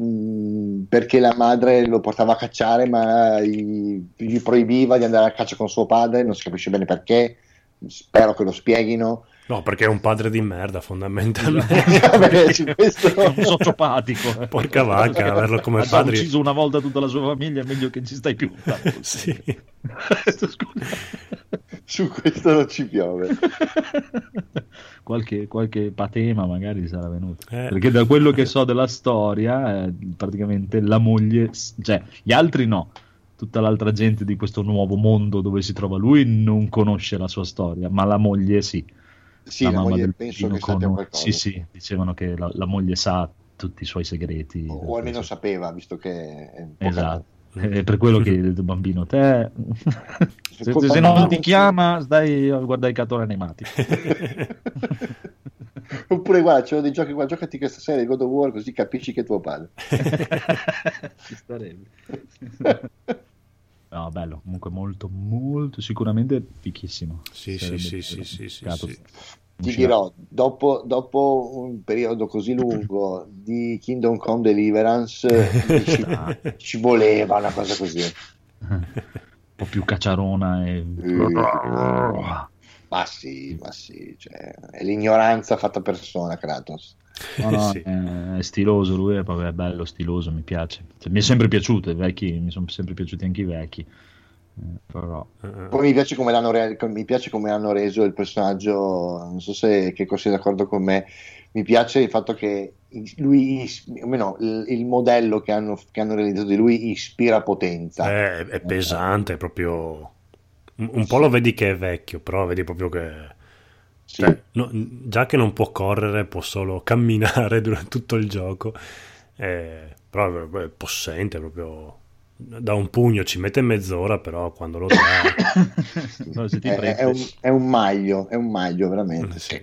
Speaker 5: mm, perché la madre lo portava a cacciare, ma gli proibiva di andare a caccia con suo padre, non si capisce bene perché. Spero che lo spieghino.
Speaker 1: No, perché è un padre di merda fondamentalmente. <laughs>
Speaker 5: Vabbè, su questo-
Speaker 2: È un sociopatico.
Speaker 1: Porca vacca, averlo come
Speaker 2: ha già
Speaker 1: padre.
Speaker 2: ucciso una volta tutta la sua famiglia, è meglio che ci stai più. <laughs>
Speaker 1: sì. <laughs>
Speaker 5: Su questo non ci piove.
Speaker 2: qualche, qualche patema magari sarà venuto.
Speaker 1: Eh.
Speaker 2: Perché da quello che so della storia, eh, praticamente la moglie, cioè gli altri no, tutta l'altra gente di questo nuovo mondo dove si trova lui non conosce la sua storia, ma la moglie sì.
Speaker 5: Sì,
Speaker 2: la
Speaker 5: la
Speaker 2: mamma
Speaker 5: moglie
Speaker 2: del
Speaker 5: penso
Speaker 2: bambino
Speaker 5: che
Speaker 2: con-
Speaker 5: qualcosa.
Speaker 2: Sì, sì, dicevano che la, la moglie sa tutti i suoi segreti.
Speaker 5: O, o almeno sapeva, visto che è
Speaker 2: Esatto. È per quello che <laughs> il bambino te se, se
Speaker 5: mia.
Speaker 2: non ti chiama stai a guardare i cartoni animati <laughs>
Speaker 5: Oppure guarda, c'erano dei giochi qua, giocati questa serie God of War così capisci che è tuo padre. <laughs>
Speaker 2: ci starebbe no bello comunque molto molto sicuramente fichissimo
Speaker 1: Sì, sì, sì, sì, sì, sì.
Speaker 5: Ti dirò, dopo, dopo un periodo così lungo di Kingdom Come Deliverance, <laughs> ci,
Speaker 2: Ah.
Speaker 5: ci voleva una cosa così. <laughs>
Speaker 2: un po' più cacciarona e
Speaker 5: Ma sì, ma sì, cioè, è l'ignoranza fatta persona, Kratos.
Speaker 2: No, no, <laughs>
Speaker 1: Sì.
Speaker 2: è, è stiloso, lui è proprio bello, stiloso, mi piace. Cioè, mi è sempre piaciuto, i vecchi, mi sono sempre piaciuti anche i vecchi. Eh, però
Speaker 1: Eh,
Speaker 5: Poi mi piace come l'hanno, re- mi piace come hanno reso il personaggio, non so se che sei d'accordo con me, mi piace il fatto che lui, is- o meno, il, il modello che hanno, che hanno realizzato di lui ispira potenza.
Speaker 1: È, è pesante, è proprio... Un, po' lo vedi che è vecchio, però vedi proprio che...
Speaker 5: Sì.
Speaker 1: cioè, no- già che non può correre, può solo <laughs> camminare durante tutto il gioco. Eh, però è, possente, proprio... Da un pugno ci mette mezz'ora, però quando lo dà... <laughs>
Speaker 2: ti
Speaker 5: È, è un, è un maglio, è un maglio veramente.
Speaker 1: Sì.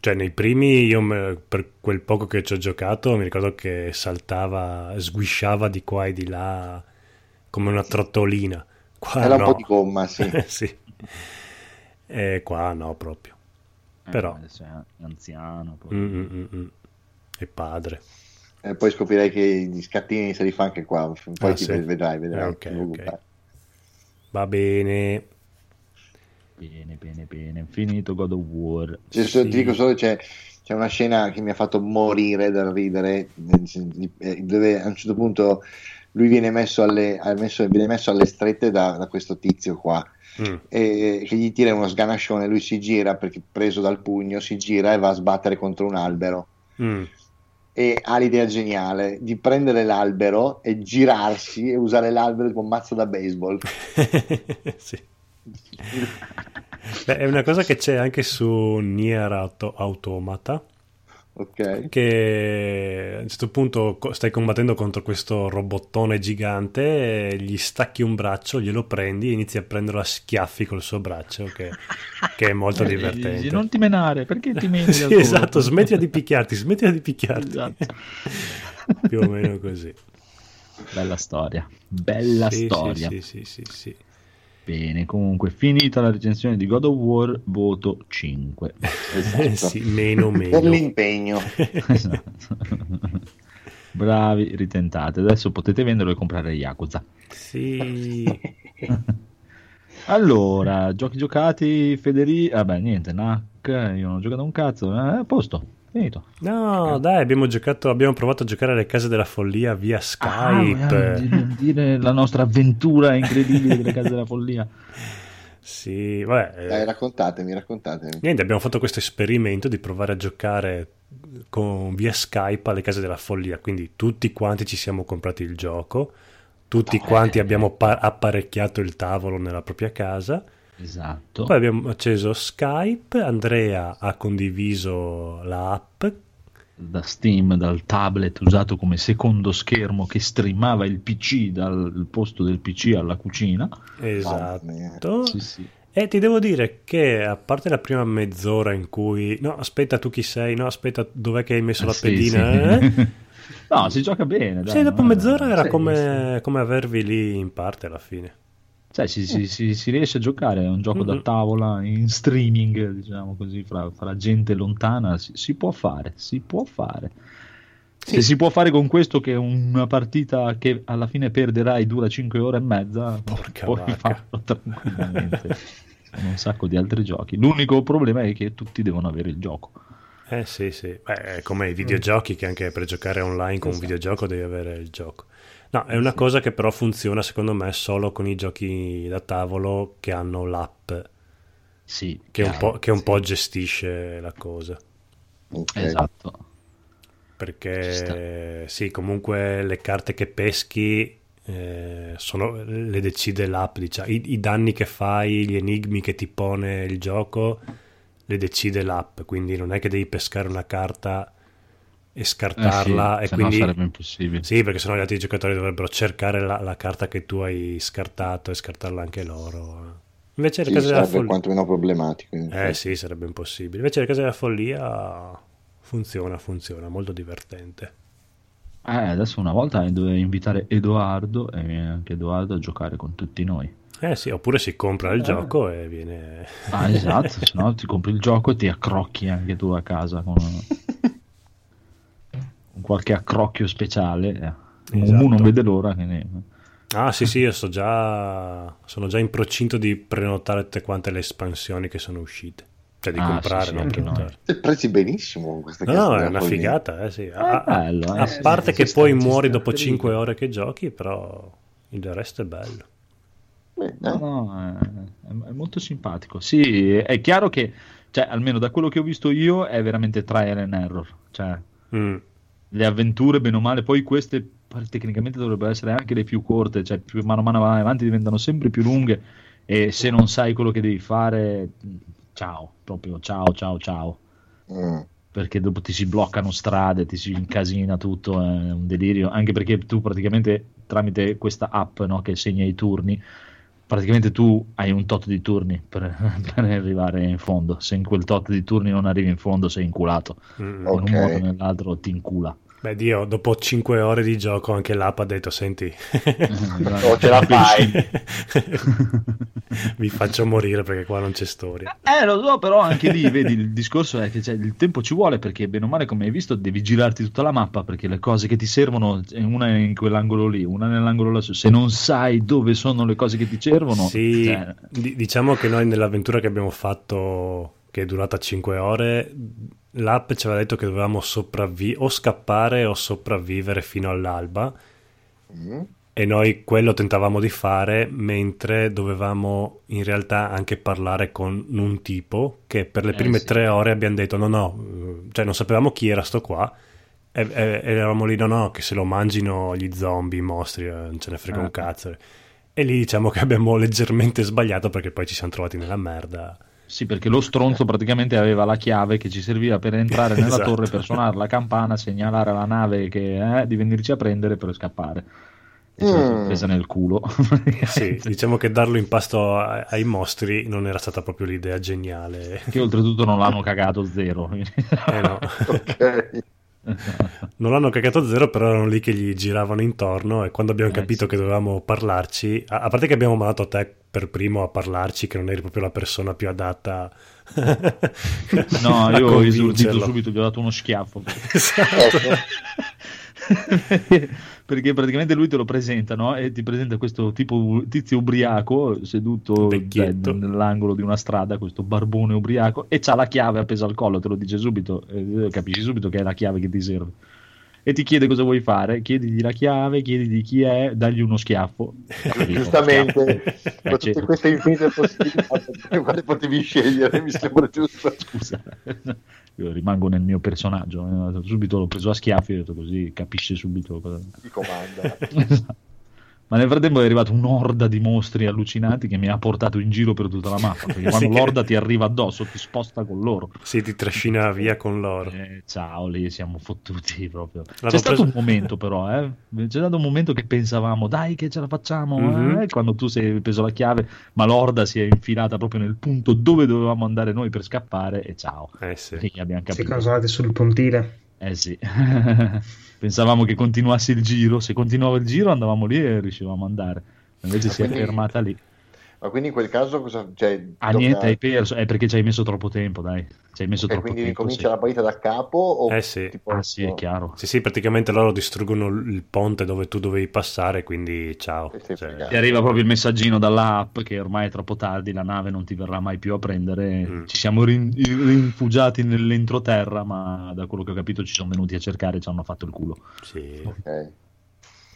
Speaker 1: Cioè, nei primi, io me- per quel poco che ci ho giocato, mi ricordo che saltava, sguisciava di qua e di là come una trottolina. Qua
Speaker 5: Era un
Speaker 1: no.
Speaker 5: po' di gomma, sì. <laughs>
Speaker 1: sì. E qua no, proprio.
Speaker 2: eh,
Speaker 1: però-
Speaker 2: adesso è anziano. poi-
Speaker 1: Mm, mm, mm. E padre.
Speaker 5: E poi scoprirai che gli scattini se li fa anche qua, poi
Speaker 1: Ah,
Speaker 5: ti
Speaker 1: sì.
Speaker 5: vedrai, vedrai.
Speaker 1: Eh, ok,
Speaker 5: non
Speaker 1: ok.
Speaker 5: preoccupare.
Speaker 1: Va bene.
Speaker 2: Bene, bene, bene. Finito God of War.
Speaker 5: Cioè,
Speaker 1: Sì.
Speaker 5: Ti dico solo c'è, c'è una scena che mi ha fatto morire dal ridere, eh, dove a un certo punto lui viene messo alle, messo- viene messo alle strette da, da questo tizio qua,
Speaker 1: Mm.
Speaker 5: e, che gli tira uno sganascione, lui si gira perché preso dal pugno, si gira e va a sbattere contro un albero.
Speaker 1: Mm.
Speaker 5: E ha l'idea geniale di prendere l'albero e girarsi e usare l'albero come mazzo da baseball. <laughs>
Speaker 1: sì. Beh, è una cosa che c'è anche su Nier Auto- Automata.
Speaker 5: Ok?
Speaker 1: che a un certo punto stai combattendo contro questo robottone gigante, gli stacchi un braccio, glielo prendi e inizi a prenderlo a schiaffi col suo braccio, che, che è molto <laughs> divertente.
Speaker 2: Non ti menare, perché ti meni? <laughs>
Speaker 1: Sì, esatto, smettila di picchiarti, smettila di picchiarti.
Speaker 2: Esatto. <laughs>
Speaker 1: Più o meno così.
Speaker 2: Bella storia, bella
Speaker 1: Sì,
Speaker 2: storia.
Speaker 1: Sì, sì, sì, sì, sì.
Speaker 2: Bene, comunque, finita la recensione di God of War, voto 5. <laughs>
Speaker 1: Eh, sì, meno
Speaker 5: Per
Speaker 1: meno.
Speaker 5: l'impegno. <laughs>
Speaker 2: Esatto. Bravi, ritentate. Adesso potete venderlo e comprare Yakuza.
Speaker 1: Sì. <laughs>
Speaker 2: Allora, giochi giocati, Federi... Vabbè, niente, NAC, io non ho giocato un cazzo. Eh, a posto, finito.
Speaker 1: No, dai, abbiamo giocato, abbiamo provato a giocare alle case della follia via
Speaker 2: Ah,
Speaker 1: Skype.
Speaker 2: vogliamo dire la nostra avventura incredibile delle case della follia.
Speaker 1: Sì, vabbè. eh,
Speaker 5: Dai, raccontatemi, raccontatemi.
Speaker 1: Niente, abbiamo fatto questo esperimento di provare a giocare con, via Skype alle case della follia, quindi tutti quanti ci siamo comprati il gioco, tutti quanti abbiamo pa- apparecchiato il tavolo nella propria casa,
Speaker 2: Esatto.
Speaker 1: poi abbiamo acceso Skype, Andrea ha condiviso l'app,
Speaker 2: da Steam, dal tablet usato come secondo schermo che streamava il PC dal posto del PC alla cucina.
Speaker 1: Esatto,
Speaker 2: Sì, sì.
Speaker 1: e ti devo dire che a parte la prima mezz'ora in cui, no aspetta tu chi sei, no aspetta dov'è che hai messo la
Speaker 2: Eh, sì,
Speaker 1: pedina,
Speaker 2: sì.
Speaker 1: eh? <laughs>
Speaker 2: no, si gioca bene. dai,
Speaker 1: Sì, dopo
Speaker 2: no?
Speaker 1: mezz'ora era
Speaker 2: Sì,
Speaker 1: come, come avervi lì in parte alla fine.
Speaker 2: Cioè, si, si- si- si riesce a giocare, è un gioco da
Speaker 1: Mhm.
Speaker 2: tavola in streaming, diciamo così, fra, fra gente lontana, si, si può fare, si può fare. Se si può fare con questo che una partita che alla fine perderai dura 5 ore e mezza,
Speaker 1: Porca
Speaker 2: puoi
Speaker 1: vacca.
Speaker 2: farlo tranquillamente. Sono un sacco di altri giochi. L'unico problema è che tutti devono avere il gioco.
Speaker 1: Eh sì, sì, Beh, è come i videogiochi che anche per giocare online con un
Speaker 2: Esatto.
Speaker 1: videogioco devi avere il gioco. No, è una cosa che però funziona secondo me solo con i giochi da tavolo che hanno l'app
Speaker 2: Sì,
Speaker 1: che un
Speaker 2: chiaro,
Speaker 1: po', che un
Speaker 2: sì.
Speaker 1: po' gestisce la cosa.
Speaker 5: Ok.
Speaker 2: Esatto.
Speaker 1: Perché sì, comunque le carte che peschi eh, sono, le decide l'app, diciamo. I, i danni che fai, gli enigmi che ti pone il gioco le decide l'app, quindi non è che devi pescare una carta e scartarla
Speaker 2: Eh
Speaker 1: e
Speaker 2: sì, se
Speaker 1: quindi
Speaker 2: no sarebbe impossibile.
Speaker 1: sì, perché sennò gli altri giocatori dovrebbero cercare la, la carta che tu hai scartato e scartarla anche loro. Invece le
Speaker 5: Sì,
Speaker 1: case della
Speaker 5: sarebbe
Speaker 1: follia
Speaker 5: quantomeno problematico.
Speaker 1: Eh
Speaker 5: effetti.
Speaker 1: sì, sarebbe impossibile. Invece le case della follia funziona, funziona, molto divertente.
Speaker 2: Eh, adesso una volta doveva invitare Edoardo e viene anche Edoardo a giocare con tutti noi.
Speaker 1: Eh sì, oppure si compra il gioco e viene
Speaker 2: Ah, esatto, se no ti compri il gioco e ti accrocchi anche tu a casa con <laughs> qualche accrocchio speciale. Eh.
Speaker 1: Esatto.
Speaker 2: non vede l'ora che ne...
Speaker 1: Ah sì sì, io sto già sono già in procinto di prenotare tutte quante le espansioni che sono uscite. Cioè di
Speaker 2: Ah,
Speaker 1: comprare,
Speaker 2: sì, sì,
Speaker 1: non
Speaker 2: noi.
Speaker 1: prenotare.
Speaker 5: Te prezi benissimo con questa
Speaker 1: No, no, è una figata, eh sì. A, a-
Speaker 2: bello, eh,
Speaker 1: a parte
Speaker 3: sì,
Speaker 1: che poi
Speaker 3: sta,
Speaker 1: muori dopo
Speaker 3: rido.
Speaker 1: 5 ore che giochi, però il resto è bello.
Speaker 5: Beh,
Speaker 2: No, no, è, è molto simpatico. Sì, è chiaro che, cioè, almeno da quello che ho visto io, è veramente trial and error. Cioè,
Speaker 1: Mm.
Speaker 2: Le avventure, bene o male, poi queste tecnicamente dovrebbero essere anche le più corte, cioè più mano a mano avanti diventano sempre più lunghe e se non sai quello che devi fare, ciao, proprio ciao, ciao, ciao.
Speaker 5: Mm.
Speaker 2: Perché dopo ti si bloccano strade, ti si incasina tutto, è un delirio. Anche perché tu praticamente tramite questa app no, che segna i turni, praticamente tu hai un tot di turni per, <laughs> per arrivare in fondo. Se in quel tot di turni non arrivi in fondo, sei inculato.
Speaker 1: Mm.
Speaker 5: Ok.
Speaker 2: In un modo o nell'altro ti incula.
Speaker 1: Beh, Dio, dopo 5 ore di gioco anche l'app ha detto, senti, <laughs>
Speaker 5: Oh, ce la <laughs> fai. <laughs>
Speaker 1: vi faccio morire perché qua non c'è storia.
Speaker 2: Eh, lo so, però anche lì, vedi, il discorso è che cioè, il tempo ci vuole perché, bene o male, come hai visto, devi girarti tutta la mappa perché le cose che ti servono, eh, una è in quell'angolo lì, una nell'angolo lassù. Se non sai dove sono le cose che ti servono,
Speaker 1: Sì,
Speaker 2: cioè,
Speaker 1: di- diciamo che noi nell'avventura che abbiamo fatto, che è durata 5 ore, l'app ci aveva detto che dovevamo sopravvivere, o scappare o sopravvivere fino all'alba,
Speaker 5: Mm.
Speaker 1: e noi quello tentavamo di fare, mentre dovevamo in realtà anche parlare con un tipo che per le
Speaker 2: Eh,
Speaker 1: prime
Speaker 2: sì.
Speaker 1: tre ore abbiamo detto no, no, cioè non sapevamo chi era sto qua. E, e- e eravamo lì, no, no, che se lo mangino gli zombie, i mostri, eh, non ce ne frega
Speaker 2: Ah.
Speaker 1: un cazzo. E lì diciamo che abbiamo leggermente sbagliato perché poi ci siamo trovati nella merda.
Speaker 2: Sì, perché lo stronzo praticamente aveva la chiave che ci serviva per entrare <laughs> nella
Speaker 1: Esatto.
Speaker 2: torre, per suonare la campana, segnalare alla nave che, eh, di venirci a prendere per scappare. E ce l'ha
Speaker 5: Mm.
Speaker 2: presa nel culo. <laughs>
Speaker 1: Sì, diciamo che darlo in pasto ai mostri non era stata proprio l'idea geniale.
Speaker 2: che oltretutto non l'hanno cagato zero.
Speaker 1: Eh no. <laughs>
Speaker 5: Ok. <laughs>
Speaker 1: Non l'hanno cagato a zero, però erano lì che gli giravano intorno e quando abbiamo
Speaker 2: Eh,
Speaker 1: capito
Speaker 2: sì.
Speaker 1: che dovevamo parlarci, a, a parte che abbiamo mandato a te per primo a parlarci, che non eri proprio la persona più adatta. <laughs>
Speaker 2: No, io ho esordito subito, gli ho dato uno schiaffo. <laughs>
Speaker 1: Esatto. <laughs>
Speaker 2: perché praticamente lui te lo presenta no? e ti presenta questo tipo tizio ubriaco seduto beh, nell'angolo di una strada questo barbone ubriaco e c'ha la chiave appesa al collo te lo dice subito eh, capisci subito che è la chiave che ti serve. E ti chiede cosa vuoi fare chiedigli la chiave chiedigli chi è dagli uno schiaffo. <laughs>
Speaker 5: Giustamente, con tutte queste infinite possibilità, <laughs> quale potevi scegliere? Mi sembra giusto.
Speaker 2: scusa io rimango nel mio personaggio eh, subito l'ho preso a schiaffi e ho detto così capisce subito cosa
Speaker 5: Ti comanda. <laughs>
Speaker 2: Ma nel frattempo è arrivata un'orda di mostri allucinanti che mi ha portato in giro per tutta la mappa. Perché <laughs> quando
Speaker 1: Sì, che-
Speaker 2: l'orda ti arriva addosso, ti sposta con loro.
Speaker 1: Sì, ti trascina via con loro.
Speaker 2: Eh, ciao, lì siamo fottuti proprio.
Speaker 1: L'hanno
Speaker 2: C'è stato
Speaker 1: preso-
Speaker 2: un momento, però, eh? C'è stato un momento che pensavamo, dai, che ce la facciamo.
Speaker 1: Mhm.
Speaker 2: eh? Quando tu sei preso la chiave, ma l'orda si è infilata proprio nel punto dove dovevamo andare noi per scappare. E ciao.
Speaker 1: Eh sì.
Speaker 2: Lì abbiamo
Speaker 3: Si
Speaker 2: capito.
Speaker 3: consolate sul pontile.
Speaker 2: Eh sì, <laughs> pensavamo che continuasse il giro, se continuava il giro andavamo lì e riuscivamo ad andare, invece
Speaker 5: Ma
Speaker 2: si è fermata lì.
Speaker 5: Ma quindi in quel caso cosa... Cioè,
Speaker 2: Ah niente, hai perso, è perché ci hai messo troppo tempo, dai, ci hai messo
Speaker 5: ok,
Speaker 2: troppo
Speaker 5: quindi
Speaker 2: tempo.
Speaker 5: ricomincia
Speaker 2: sì.
Speaker 5: la partita da capo? O
Speaker 1: Eh sì.
Speaker 5: tipo-
Speaker 2: Ah sì, è chiaro.
Speaker 1: Sì, sì, praticamente loro distruggono il ponte dove tu dovevi passare, quindi ciao. Cioè,
Speaker 5: fregato.
Speaker 2: Ti arriva proprio il messaggino dall'app che ormai è troppo tardi, la nave non ti verrà mai più a prendere.
Speaker 1: Mm.
Speaker 2: Ci siamo rin- rinfugiati nell'entroterra, ma da quello che ho capito ci sono venuti a cercare e ci hanno fatto il culo.
Speaker 1: sì.
Speaker 5: Ok.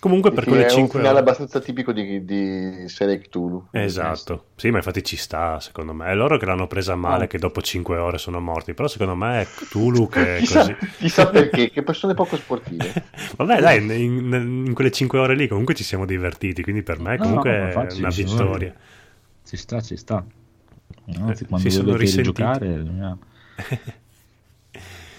Speaker 1: Comunque per
Speaker 5: Sì,
Speaker 1: quelle
Speaker 5: è un
Speaker 1: 5
Speaker 5: finale
Speaker 1: ore...
Speaker 5: abbastanza tipico di, di serie Cthulhu.
Speaker 1: Esatto, sì, ma infatti ci sta, secondo me. È loro che l'hanno presa male,
Speaker 2: Oh.
Speaker 1: che dopo 5 ore sono morti. Però secondo me è Cthulhu <laughs> che è
Speaker 5: chissà,
Speaker 1: così.
Speaker 5: chissà perché, che <laughs> persone poco sportive.
Speaker 1: Vabbè, dai, in, in quelle 5 ore lì comunque ci siamo divertiti, quindi per me
Speaker 2: No,
Speaker 1: comunque
Speaker 2: no,
Speaker 1: è
Speaker 2: infatti
Speaker 1: una
Speaker 2: ci sono-
Speaker 1: vittoria.
Speaker 2: Ci sta, ci sta. No, Anzi,
Speaker 1: Eh,
Speaker 2: quando
Speaker 1: si sono risentiti.
Speaker 2: giocare, <laughs>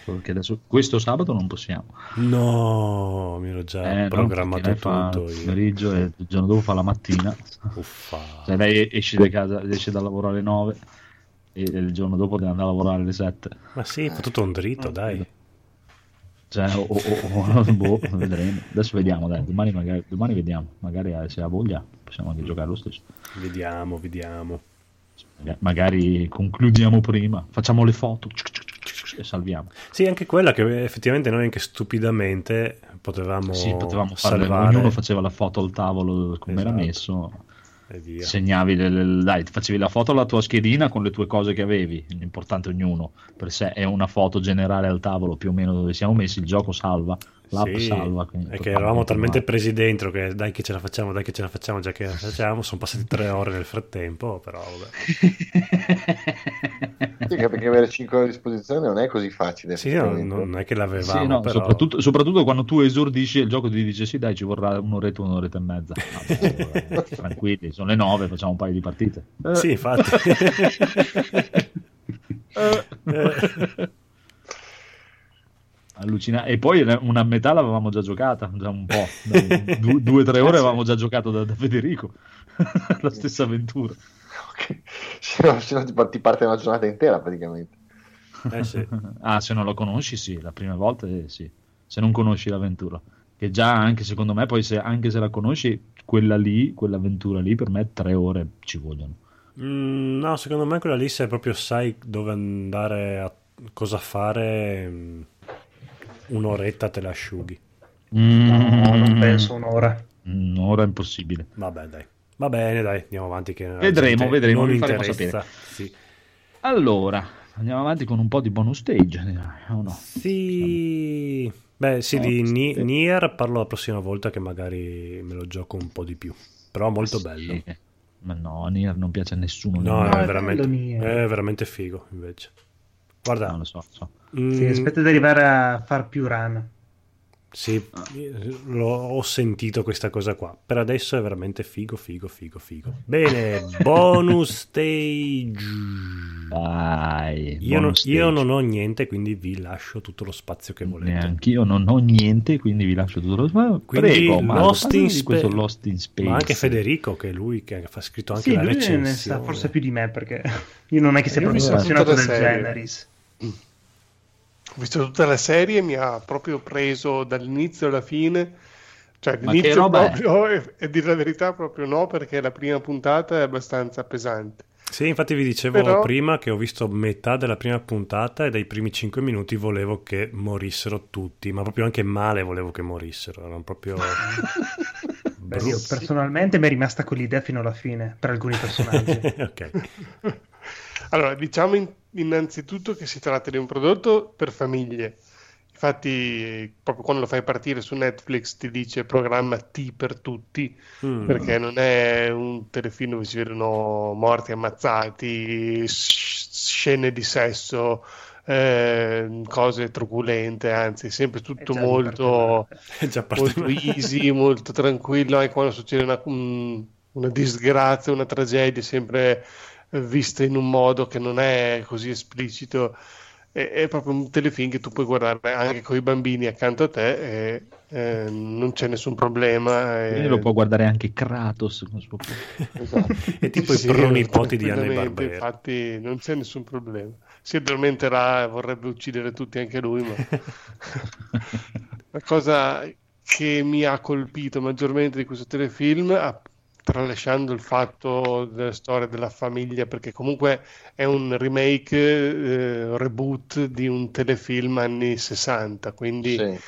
Speaker 2: Solo che adesso questo sabato non possiamo.
Speaker 1: No, mi ero già
Speaker 2: Eh, no,
Speaker 1: programmato
Speaker 2: perché lei fa
Speaker 1: tutto.
Speaker 2: il
Speaker 1: io.
Speaker 2: pomeriggio e il giorno dopo fa la mattina. <laughs>
Speaker 1: Uffa.
Speaker 2: Cioè lei esce da casa, esce da lavoro alle 9 e il giorno dopo deve andare a lavorare alle 7.
Speaker 1: Ma sì, fa tutto un dritto, dai.
Speaker 2: Cioè, o, o- o- <laughs> boh, vedremo. Adesso vediamo, dai, domani, magari, domani vediamo. Magari eh, se ha voglia possiamo anche giocare lo stesso.
Speaker 1: Vediamo, vediamo.
Speaker 2: Maga- Magari concludiamo prima, facciamo le foto e salviamo.
Speaker 1: Sì, anche quella che effettivamente noi anche stupidamente potevamo,
Speaker 2: Sì, potevamo
Speaker 1: salvare
Speaker 2: ognuno faceva la foto al tavolo come era
Speaker 1: Esatto.
Speaker 2: messo.
Speaker 1: e via.
Speaker 2: Segnavi, le- le- dai, facevi la foto alla tua schedina con le tue cose che avevi. L'importante ognuno per sé è una foto generale al tavolo più o meno dove siamo messi. Il gioco salva, l'app
Speaker 1: Sì,
Speaker 2: salva.
Speaker 1: è che eravamo talmente presi dentro che dai che ce la facciamo, dai che ce la facciamo, già che la facciamo. Sono passate tre ore nel frattempo, però vabbè.
Speaker 5: Sì, che perché avere 5 ore a disposizione non è così facile.
Speaker 1: Sì, no, non è che l'avevamo,
Speaker 2: Sì, no,
Speaker 1: però...
Speaker 2: soprattutto, soprattutto quando tu esordisci il gioco ti dice sì dai ci vorrà un'oretta, un'oretta e mezza. <laughs> Vabbè, tranquilli, sono le nove, facciamo un paio di partite.
Speaker 1: Sì, infatti. <laughs>
Speaker 2: Eh. Allucina- E poi una metà l'avevamo già giocata, già un po', du- <laughs> due o tre ore avevamo già giocato da, da Federico, <laughs> la stessa avventura.
Speaker 5: Ok. Se no, se no ti, ti parte una giornata intera praticamente.
Speaker 1: Eh sì. <laughs>
Speaker 2: Ah, se non lo conosci, sì, la prima volta eh, sì, se non conosci l'avventura. Che già anche secondo me, poi se, anche se la conosci, quella lì, quell'avventura lì, per me tre ore ci vogliono.
Speaker 1: Mm, no, secondo me quella lì se proprio sai dove andare, a cosa fare, mm, un'oretta te la asciughi.
Speaker 3: No, non
Speaker 2: Mm,
Speaker 3: penso un'ora.
Speaker 2: Un'ora è impossibile.
Speaker 1: Vabbè, dai. Va bene, dai, andiamo avanti. Che
Speaker 2: Vedremo, vedremo,
Speaker 1: Non
Speaker 2: vi faremo sapere.
Speaker 1: Sì.
Speaker 2: Allora, andiamo avanti con un po' di bonus stage. o no?
Speaker 1: Sì. Beh, sì, di
Speaker 2: Oh,
Speaker 1: Ni-
Speaker 2: sì.
Speaker 1: Nier parlo la prossima volta che magari me lo gioco un po' di più. Però molto bello.
Speaker 2: Sì. Ma no, Nier non piace a nessuno.
Speaker 1: No, è
Speaker 3: è
Speaker 1: veramente,
Speaker 3: bello Nier.
Speaker 1: è veramente figo invece. Guarda,
Speaker 2: No, lo so, lo so.
Speaker 1: Mm,
Speaker 3: Sì, aspetta di arrivare a far più run.
Speaker 1: sì, l'ho- ho sentito questa cosa qua. Per adesso è veramente figo, figo, figo, figo. Bene, <laughs> bonus stage.
Speaker 2: Dai,
Speaker 1: Io, non,
Speaker 2: bonus
Speaker 1: io
Speaker 2: stage.
Speaker 1: non ho niente, quindi vi lascio tutto lo spazio che volete.
Speaker 2: Neanch'io non ho niente, quindi vi lascio tutto lo spazio.
Speaker 1: Quindi
Speaker 2: Prego,
Speaker 1: Lost, in Spa-
Speaker 2: questo Lost in Space.
Speaker 1: Ma anche Federico, che è lui che ha scritto anche
Speaker 3: Sì,
Speaker 1: la
Speaker 3: lui ne
Speaker 1: recensione.
Speaker 3: sa forse più di me perché io non è che sia
Speaker 4: visto
Speaker 3: appassionato
Speaker 4: tutte
Speaker 3: del generis.
Speaker 4: Ho visto tutta la serie, mi ha proprio preso dall'inizio alla fine. Cioè, l'inizio
Speaker 2: è?
Speaker 4: proprio, <laughs> e, e dire la verità, proprio no, perché la prima puntata è abbastanza pesante.
Speaker 1: Sì, infatti vi dicevo
Speaker 4: Però-
Speaker 1: prima che ho visto metà della prima puntata e dai primi 5 minuti volevo che morissero tutti, ma proprio anche male volevo che morissero, erano proprio <laughs>
Speaker 3: Beh, io personalmente mi è rimasta quell'idea fino alla fine per alcuni personaggi. <laughs>
Speaker 1: ok.
Speaker 4: Allora, diciamo in- innanzitutto che si tratta di un prodotto per famiglie. Infatti, proprio quando lo fai partire su Netflix ti dice programma T per tutti,
Speaker 1: Mm.
Speaker 4: perché non è un telefilm dove si vedono morti ammazzati, sc- scene di sesso, eh, cose truculente, anzi, sempre tutto molto, <laughs> molto easy, molto tranquillo, anche quando succede una, un- una disgrazia, una tragedia, sempre vista in un modo che non è così esplicito. È, è proprio un telefilm che tu puoi guardare anche con i bambini accanto a te e eh, non c'è nessun problema. E-
Speaker 2: lo può guardare anche Kratos. con suo- <laughs>
Speaker 5: Esatto.
Speaker 1: È tipo
Speaker 4: Sì,
Speaker 1: i pronipoti di e
Speaker 4: tranquillamente,
Speaker 1: Barbera.
Speaker 4: Infatti non c'è nessun problema. Si addormenterà e vorrebbe uccidere tutti anche lui, ma <laughs> la cosa che mi ha colpito maggiormente di questo telefilm, a- tralasciando il fatto della storia della famiglia, perché comunque è un remake, eh, reboot di un telefilm anni 60, quindi
Speaker 5: Sì.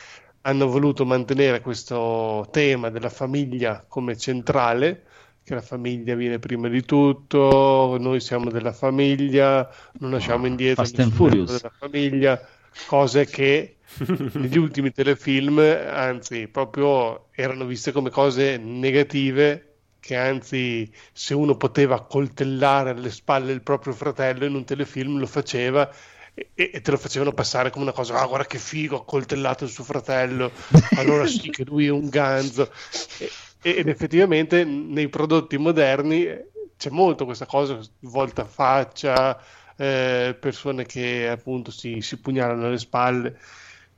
Speaker 4: hanno voluto mantenere questo tema della famiglia come centrale, che la famiglia viene prima di tutto, noi siamo della famiglia, non lasciamo indietro
Speaker 2: Fast and
Speaker 4: nessun membro
Speaker 2: Furious.
Speaker 4: della famiglia, cose che <laughs> negli ultimi telefilm, anzi, proprio erano viste come cose negative, che anzi, se uno poteva coltellare alle spalle il proprio fratello in un telefilm, lo faceva e, e te lo facevano passare come una cosa, ah, guarda che figo, ha coltellato il suo fratello, <laughs> allora sì che lui è un ganzo. E- ed effettivamente nei prodotti moderni eh, c'è molto questa cosa, volta faccia, eh, persone che appunto si, si pugnalano alle spalle.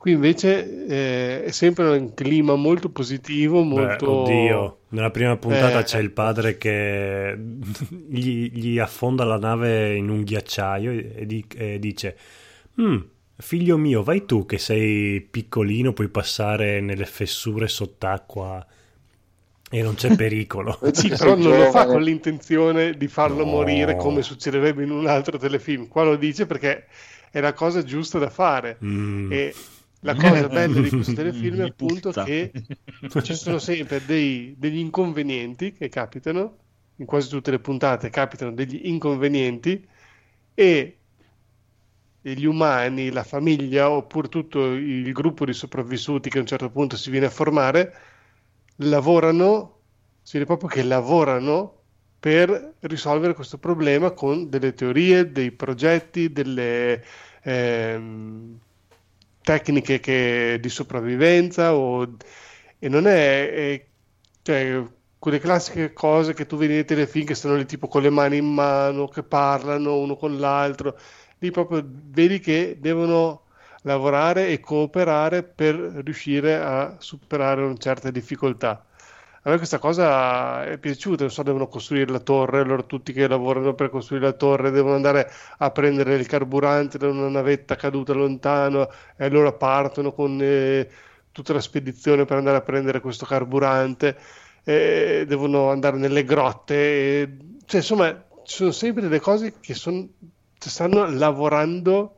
Speaker 4: Qui invece eh, è sempre un clima molto positivo, molto...
Speaker 1: Beh, oddio, nella prima puntata
Speaker 4: Eh.
Speaker 1: c'è il padre che <laughs> gli, gli affonda la nave in un ghiacciaio e, di- e dice "Mm, figlio mio, vai tu che sei piccolino, puoi passare nelle fessure sott'acqua e non c'è <laughs> pericolo.
Speaker 4: Sì, però non lo fa con l'intenzione di farlo
Speaker 1: No.
Speaker 4: morire come succederebbe in un altro telefilm. Qua lo dice perché è la cosa giusta da fare.
Speaker 1: Mm.
Speaker 4: E la cosa <laughs> bella di questo telefilm è appunto che ci sono sempre dei- degli inconvenienti che capitano, in quasi tutte le puntate capitano degli inconvenienti e gli umani, la famiglia oppure tutto il gruppo di sopravvissuti che a un certo punto si viene a formare lavorano, si vede proprio che lavorano per risolvere questo problema con delle teorie, dei progetti, delle ehm, tecniche che- di sopravvivenza o- e non è, è- cioè, quelle classiche cose che tu vedi nei telefilm che stanno lì tipo con le mani in mano, che parlano uno con l'altro, lì proprio vedi che devono lavorare e cooperare per riuscire a superare una certa difficoltà. A me questa cosa è piaciuta, so, devono costruire la torre, allora tutti che lavorano per costruire la torre devono andare a prendere il carburante da una navetta caduta lontano e allora partono con eh, tutta la spedizione per andare a prendere questo carburante, e devono andare nelle grotte, e- cioè insomma ci sono sempre delle cose che son- stanno lavorando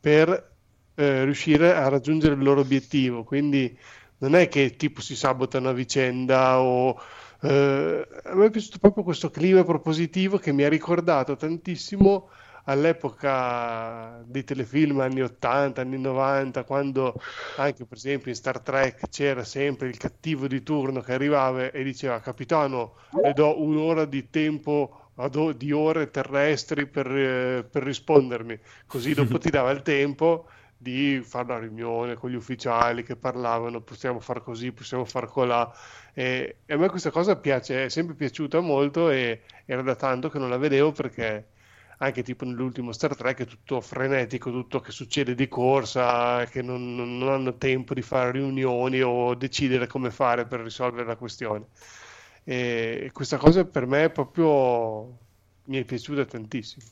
Speaker 4: per eh, riuscire a raggiungere il loro obiettivo, quindi non è che tipo si sabotano a vicenda o eh, a me è piaciuto proprio questo clima propositivo che mi ha ricordato tantissimo all'epoca dei telefilm anni 80, anni 90, quando anche per esempio in Star Trek c'era sempre il cattivo di turno che arrivava e diceva capitano le do un'ora di tempo di ore terrestri per, eh, per rispondermi così dopo ti dava il tempo di fare la riunione con gli ufficiali che parlavano, possiamo far così, possiamo far colà. E, e a me questa cosa piace, è sempre piaciuta molto e era da tanto che non la vedevo perché anche tipo nell'ultimo Star Trek è tutto frenetico, tutto che succede di corsa, che non, non- non hanno tempo di fare riunioni o decidere come fare per risolvere la questione. E questa cosa per me è proprio mi è piaciuta tantissimo.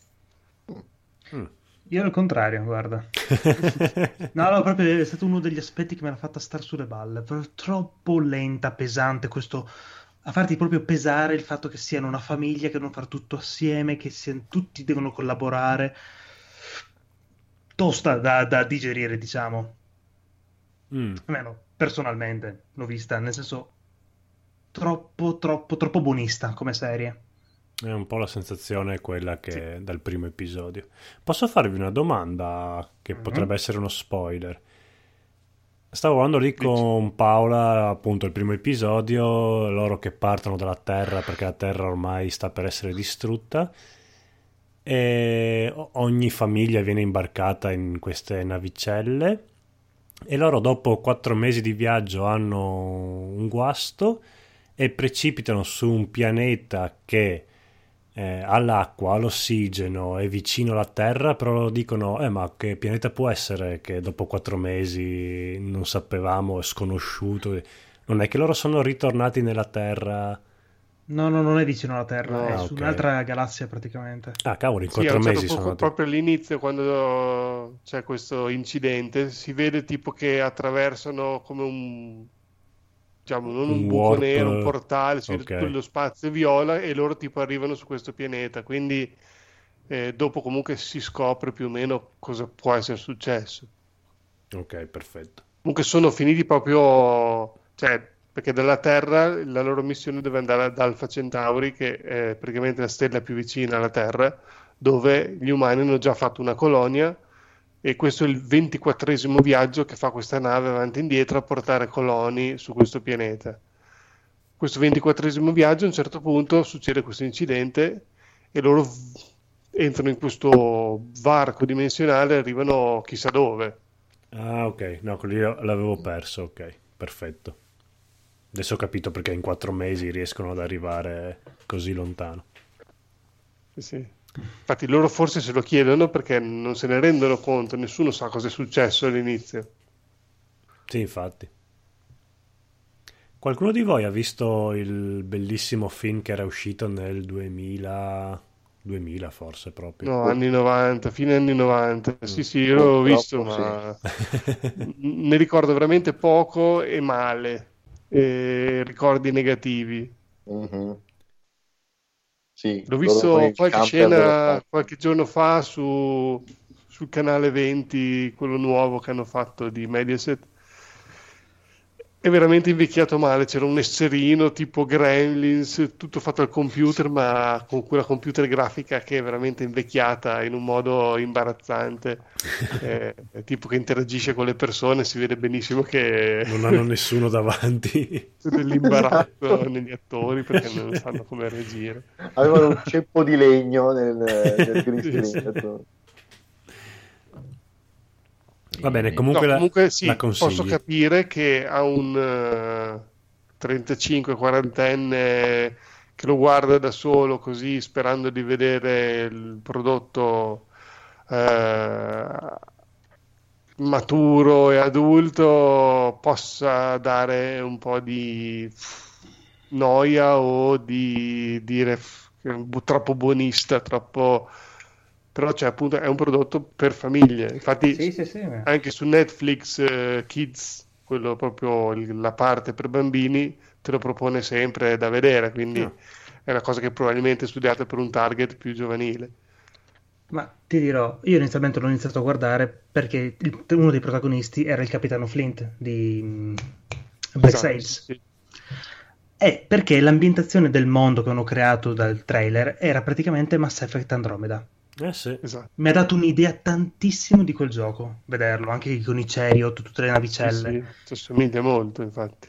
Speaker 1: Mm.
Speaker 3: Io al contrario, guarda. <laughs> No, no, proprio è stato uno degli aspetti che me l'ha fatta star sulle balle. Troppo lenta, pesante, questo a farti proprio pesare il fatto che siano una famiglia, che devono fare tutto assieme, che siano- tutti devono collaborare. Tosta da, da digerire, diciamo.
Speaker 1: Mm.
Speaker 3: Almeno personalmente l'ho vista, nel senso troppo, troppo, troppo buonista come serie.
Speaker 1: È un po' la sensazione quella che dal primo episodio. Posso farvi una domanda che
Speaker 3: Mhm.
Speaker 1: potrebbe essere uno spoiler? Stavo guardando lì con Paola, appunto, il primo episodio, loro che partono dalla Terra perché la Terra ormai sta per essere distrutta e ogni famiglia viene imbarcata in queste navicelle e loro dopo quattro mesi di viaggio hanno un guasto e precipitano su un pianeta che eh, ha l'acqua, ha l'ossigeno, è vicino alla Terra, però dicono, eh ma che pianeta può essere che dopo quattro mesi non sapevamo, è sconosciuto. Non è che loro sono ritornati nella Terra...
Speaker 3: No, no, non è vicino alla Terra,
Speaker 4: No,
Speaker 3: è
Speaker 1: ah,
Speaker 3: su un'altra galassia praticamente.
Speaker 1: Ah, cavolo, in
Speaker 4: Sì,
Speaker 1: quattro
Speaker 4: un certo
Speaker 1: mesi
Speaker 4: punto,
Speaker 1: sono andati.
Speaker 4: proprio all'inizio, quando c'è questo incidente, si vede tipo che attraversano come un, diciamo, non un buco
Speaker 1: warp,
Speaker 4: nero, un portale, si vede
Speaker 1: ok.
Speaker 4: tutto lo spazio viola e loro tipo arrivano su questo pianeta. Quindi eh, dopo comunque si scopre più o meno cosa può essere successo.
Speaker 1: Ok, perfetto.
Speaker 4: Comunque sono finiti proprio, cioè, perché dalla Terra la loro missione deve andare ad Alpha Centauri, che è praticamente la stella più vicina alla Terra, dove gli umani hanno già fatto una colonia e questo è il ventiquattresimo viaggio che fa questa nave avanti e indietro a portare coloni su questo pianeta. Questo ventiquattresimo viaggio a un certo punto succede questo incidente e loro entrano in questo varco dimensionale e arrivano chissà dove.
Speaker 1: Ah, ok, no, quello l'avevo perso, ok, perfetto. Adesso ho capito perché in quattro mesi riescono ad arrivare così lontano.
Speaker 4: Sì, sì. Infatti loro forse se lo chiedono perché non se ne rendono conto, nessuno sa cosa è successo all'inizio.
Speaker 1: Sì, infatti. Qualcuno di voi ha visto il bellissimo film che era uscito nel 2000, 2000 forse proprio?
Speaker 4: No, anni 90, fine anni 90. Sì, sì, io l'ho visto, ma <laughs> ne ricordo veramente poco e male. E ricordi negativi.
Speaker 5: Mhm. Sì,
Speaker 4: L'ho visto qualche
Speaker 5: spazio.
Speaker 4: qualche giorno fa su, sul canale 20, quello nuovo che hanno fatto di Mediaset. È veramente invecchiato male. C'era un esserino tipo Gremlins, tutto fatto al computer, ma con quella computer grafica che è veramente invecchiata in un modo imbarazzante. <laughs> Eh, tipo che interagisce con le persone, si vede benissimo che
Speaker 1: Non hanno nessuno davanti.
Speaker 4: c'è dell'imbarazzo <laughs> negli attori perché non sanno come reagire.
Speaker 5: Avevano un ceppo di legno nel, nel <laughs> green screen.
Speaker 1: Va bene, comunque,
Speaker 4: No,
Speaker 1: la,
Speaker 4: comunque sì,
Speaker 1: la
Speaker 4: posso capire che a un eh, 35-40enne che lo guarda da solo così sperando di vedere il prodotto eh, maturo e adulto possa dare un po' di noia o di dire che è bu- troppo buonista, troppo... però cioè, appunto è un prodotto per famiglie. Infatti
Speaker 3: Sì, sì, sì.
Speaker 4: anche su Netflix eh, Kids, quello proprio il- la parte per bambini, te lo propone sempre da vedere, quindi
Speaker 1: Ah.
Speaker 4: è una cosa che probabilmente è studiata per un target più giovanile.
Speaker 3: Ma ti dirò, io inizialmente l'ho iniziato a guardare perché il- uno dei protagonisti era il capitano Flint di mm, Black
Speaker 4: Esatto,
Speaker 3: Sails.
Speaker 4: sì.
Speaker 3: E perché l'ambientazione del mondo che hanno creato dal trailer era praticamente Mass Effect Andromeda.
Speaker 1: Eh sì.
Speaker 4: Esatto.
Speaker 3: Mi ha dato un'idea tantissimo di quel gioco, vederlo, anche con i Chariot, tutte le
Speaker 4: Sì,
Speaker 3: navicelle.
Speaker 4: sì, ci assomiglia molto, infatti.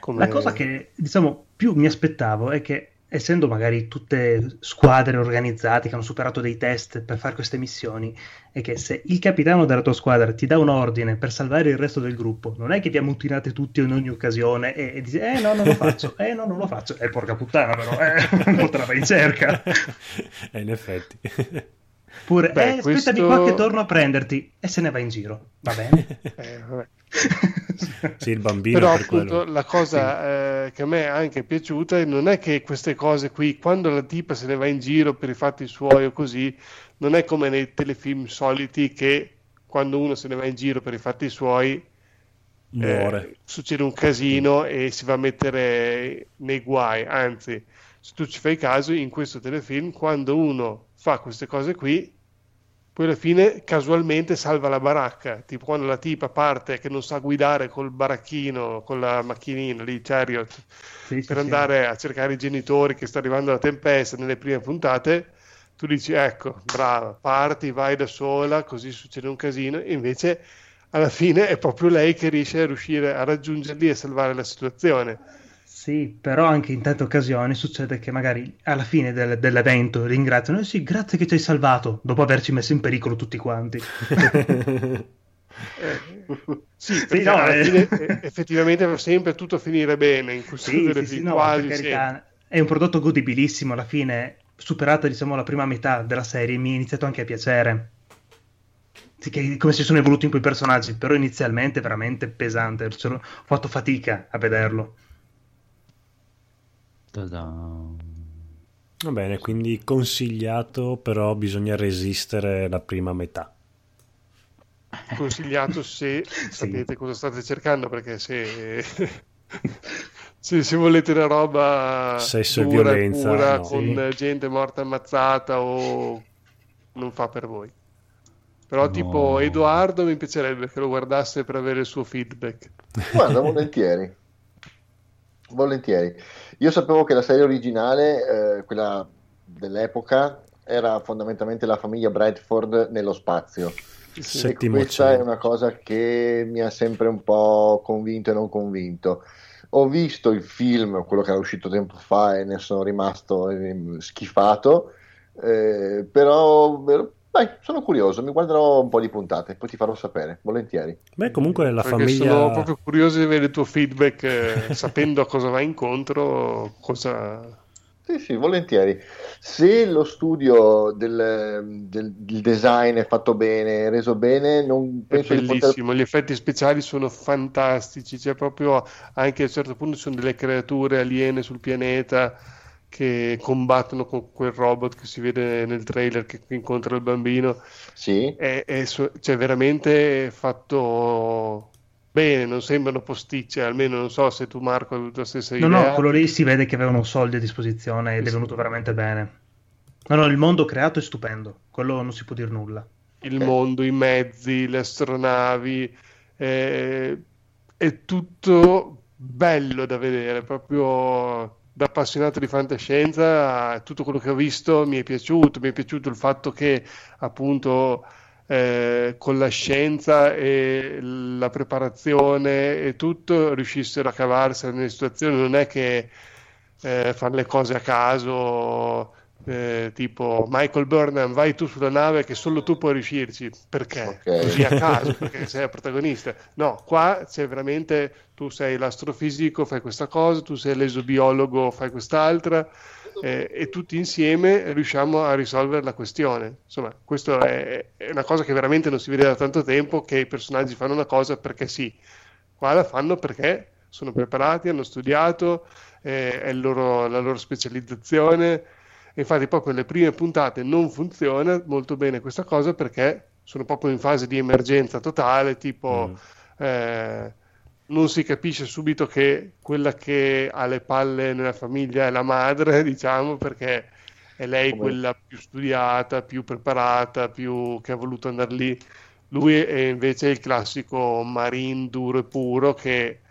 Speaker 4: Come-
Speaker 3: La cosa che, diciamo, più mi aspettavo è che, essendo magari tutte squadre organizzate che hanno superato dei test per fare queste missioni, è che se il capitano della tua squadra ti dà un ordine per salvare il resto del gruppo, non è che vi ammutinate tutti in ogni occasione e, e dici, eh no, non lo faccio, <laughs> eh no, non lo faccio, eh porca puttana però, eh, <laughs> po' te la vai in cerca.
Speaker 1: Eh, in effetti.
Speaker 3: Pure,
Speaker 4: Beh,
Speaker 3: eh, aspettami
Speaker 4: questo-
Speaker 3: qua che torno a prenderti e se ne va in giro, va bene? <laughs>
Speaker 4: Eh, vabbè.
Speaker 1: Sì, il bambino
Speaker 4: Però
Speaker 1: per quello.
Speaker 4: appunto la cosa eh, che a me è anche piaciuta non è che queste cose qui, quando la tipa se ne va in giro per i fatti suoi o così, non è come nei telefilm soliti che quando uno se ne va in giro per i fatti suoi eh, succede un casino e si va a mettere nei guai. Anzi, se tu ci fai caso, in questo telefilm, quando uno fa queste cose qui, poi alla fine casualmente salva la baracca. Tipo quando la tipa parte che non sa guidare col baracchino, con la macchinina lì, Chariot,
Speaker 3: Sì, sì,
Speaker 4: per
Speaker 3: sì.
Speaker 4: andare a cercare i genitori che sta arrivando la tempesta nelle prime puntate, tu dici ecco, brava, parti, vai da sola, così succede un casino, e invece alla fine è proprio lei che riesce a riuscire a raggiungerli e salvare la situazione.
Speaker 3: Sì, però anche in tante occasioni succede che magari alla fine del- dell'evento ringraziano, eh sì, grazie che ci hai salvato, dopo averci messo in pericolo tutti quanti. <laughs>
Speaker 4: Eh, sì, perché
Speaker 3: no, eh.
Speaker 4: fine effettivamente va sempre tutto a finire bene, in questo
Speaker 3: Sì, sì, sì, no, carità, è un prodotto godibilissimo alla fine, superata diciamo la prima metà della serie, mi è iniziato anche a piacere. Sì, che- come si sono evoluti in quei personaggi, però inizialmente è veramente pesante, l'ho- ho fatto fatica a vederlo.
Speaker 2: Ta-da.
Speaker 1: Va bene, quindi consigliato, però bisogna resistere la prima metà.
Speaker 4: consigliato <laughs> se sapete cosa state cercando perché se, se, se volete una roba
Speaker 1: Sesso e
Speaker 4: dura
Speaker 1: violenza,
Speaker 4: pura,
Speaker 1: no.
Speaker 4: con gente morta ammazzata o non fa per voi però
Speaker 2: No.
Speaker 4: tipo Edoardo mi piacerebbe che lo guardasse per avere il suo feedback
Speaker 5: Guarda, volentieri. Volentieri. Io sapevo che la serie originale, eh, quella dell'epoca, era fondamentalmente la famiglia Bradford nello spazio.
Speaker 4: Sì.
Speaker 5: E
Speaker 1: Settimo
Speaker 5: questa
Speaker 1: cielo.
Speaker 5: è una cosa che mi ha sempre un po' convinto e non convinto. Ho visto il film, quello che era uscito tempo fa, e ne sono rimasto eh, schifato, eh, però Dai, sono curioso, mi guarderò un po' di puntate, poi ti farò sapere, volentieri.
Speaker 1: Beh, comunque la
Speaker 4: Perché
Speaker 1: famiglia...
Speaker 4: sono proprio curioso di avere il tuo feedback, eh, <laughs> sapendo a cosa vai incontro, cosa,
Speaker 5: Sì, sì, volentieri. Se lo studio del, del- del design è fatto bene, è reso bene, non
Speaker 4: È
Speaker 5: penso di poter...
Speaker 4: bellissimo, gli effetti speciali sono fantastici, c'è proprio anche a un certo punto ci sono delle creature aliene sul pianeta che combattono con quel robot che si vede nel trailer che incontra il bambino.
Speaker 5: Sì,
Speaker 4: È, è cioè, veramente fatto bene, non sembrano posticce, almeno non so se tu Marco hai avuto la stessa
Speaker 3: No,
Speaker 4: idea.
Speaker 3: no, quello lì si vede che avevano soldi a disposizione ed è
Speaker 4: Sì.
Speaker 3: venuto veramente bene. No, no, il mondo creato è stupendo, quello non si può dire nulla.
Speaker 4: il mondo, i mezzi, le astronavi, eh, è tutto bello da vedere, proprio da appassionato di fantascienza, tutto quello che ho visto mi è piaciuto, mi è piaciuto il fatto che appunto eh, con la scienza e la preparazione e tutto riuscissero a cavarsene nelle situazioni, non è che eh, fanno le cose a caso, eh, tipo Michael Burnham, vai tu sulla nave che solo tu puoi riuscirci, perché?
Speaker 5: Ok.
Speaker 4: Così a caso, perché sei il protagonista. No, qua c'è veramente, tu sei l'astrofisico, fai questa cosa, tu sei l'esobiologo, fai quest'altra, eh, e tutti insieme riusciamo a risolvere la questione. Insomma, questo è, è una cosa che veramente non si vede da tanto tempo, che i personaggi fanno una cosa perché sì. Qua la fanno perché sono preparati, hanno studiato, eh, è loro- la loro specializzazione. Infatti, proprio le prime puntate non funziona molto bene questa cosa perché sono proprio in fase di emergenza totale, tipo
Speaker 1: Mm.
Speaker 4: eh, non si capisce subito che quella che ha le palle nella famiglia è la madre, <laughs> diciamo, perché è lei
Speaker 5: Come-
Speaker 4: quella più studiata, più preparata, più che ha voluto andare lì. Lui è invece il classico marine duro e puro che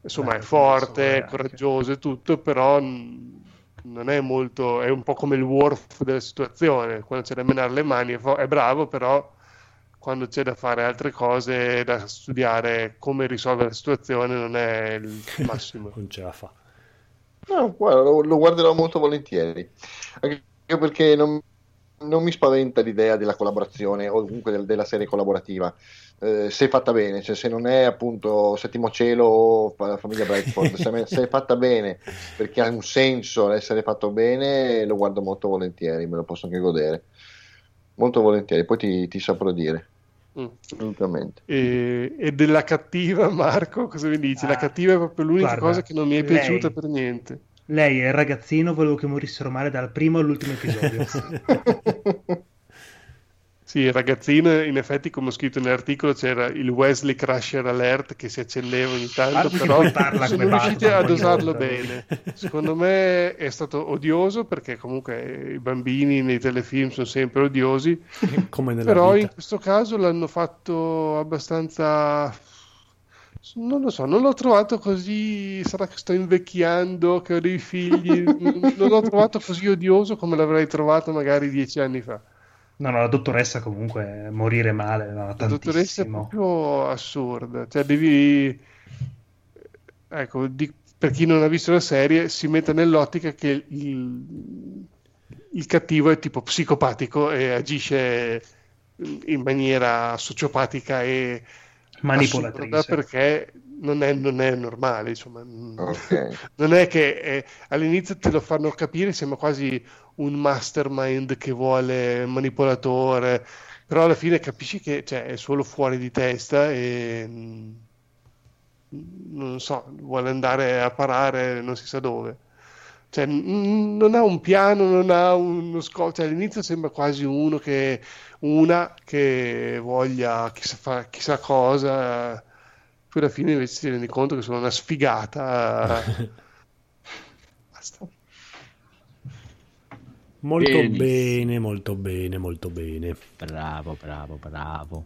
Speaker 4: insomma
Speaker 3: Eh,
Speaker 4: è forte, è coraggioso e tutto, però mh, non è molto, è un po' come il Worf della situazione, quando c'è da menare le mani è, fo- è bravo, però quando c'è da fare altre cose, da studiare come risolvere la situazione, non è il <laughs> massimo.
Speaker 1: Non ce la fa.
Speaker 5: No, guarda, lo, lo guarderò molto volentieri, anche perché non, non mi spaventa l'idea della collaborazione o comunque del- della serie collaborativa, eh, se è fatta bene, cioè se non è appunto Settimo Cielo o la famiglia Bradford, se, se è fatta bene perché ha un senso essere fatto bene, lo guardo molto volentieri, me lo posso anche godere, molto volentieri, poi ti, ti saprò dire,
Speaker 4: Mm.
Speaker 5: assolutamente.
Speaker 4: E, e della cattiva, Marco, cosa mi dici? La
Speaker 3: Ah,
Speaker 4: cattiva è proprio l'unica
Speaker 3: guarda,
Speaker 4: cosa che non mi è
Speaker 3: lei-
Speaker 4: piaciuta per niente.
Speaker 3: Lei e il ragazzino volevo che morissero male dal primo all'ultimo episodio. <laughs>
Speaker 4: Sì, il ragazzino, in effetti, come ho scritto nell'articolo, c'era il Wesley Crusher Alert che si accendeva ogni tanto,
Speaker 3: che
Speaker 4: però
Speaker 3: parla
Speaker 4: sono riusciti
Speaker 3: Batman,
Speaker 4: a dosarlo
Speaker 3: coglione.
Speaker 4: bene. Secondo me è stato odioso perché comunque i bambini nei telefilm sono sempre odiosi,
Speaker 1: Come nella
Speaker 4: però in
Speaker 1: vita.
Speaker 4: questo caso l'hanno fatto abbastanza... Non lo so, non l'ho trovato così, sarà che sto invecchiando, che ho dei figli, <laughs> non l'ho trovato così odioso come l'avrei trovato magari dieci anni fa.
Speaker 3: No, no, la dottoressa comunque morire male, no,
Speaker 4: La dottoressa è proprio assurda, cioè devi, ecco, di- per chi non ha visto la serie, si mette nell'ottica che il, il cattivo è tipo psicopatico e agisce in maniera sociopatica e
Speaker 3: Manipolatrice.
Speaker 4: assurda perché non è, non è normale, insomma.
Speaker 5: Ok. <laughs>
Speaker 4: Non è che eh, all'inizio te lo fanno capire, sembra quasi un mastermind che vuole manipolatore, però alla fine capisci che cioè, è solo fuori di testa e mm, non so, vuole andare a parare non si sa dove. Cioè, non ha un piano, non ha uno scopo. Cioè, all'inizio sembra quasi uno che una che voglia chissà, fa- chissà cosa, poi alla fine invece ti rendi conto che sono una sfigata. <laughs> Basta.
Speaker 1: Molto
Speaker 2: Benissimo.
Speaker 1: bene, molto bene, molto bene.
Speaker 2: Bravo, bravo, bravo.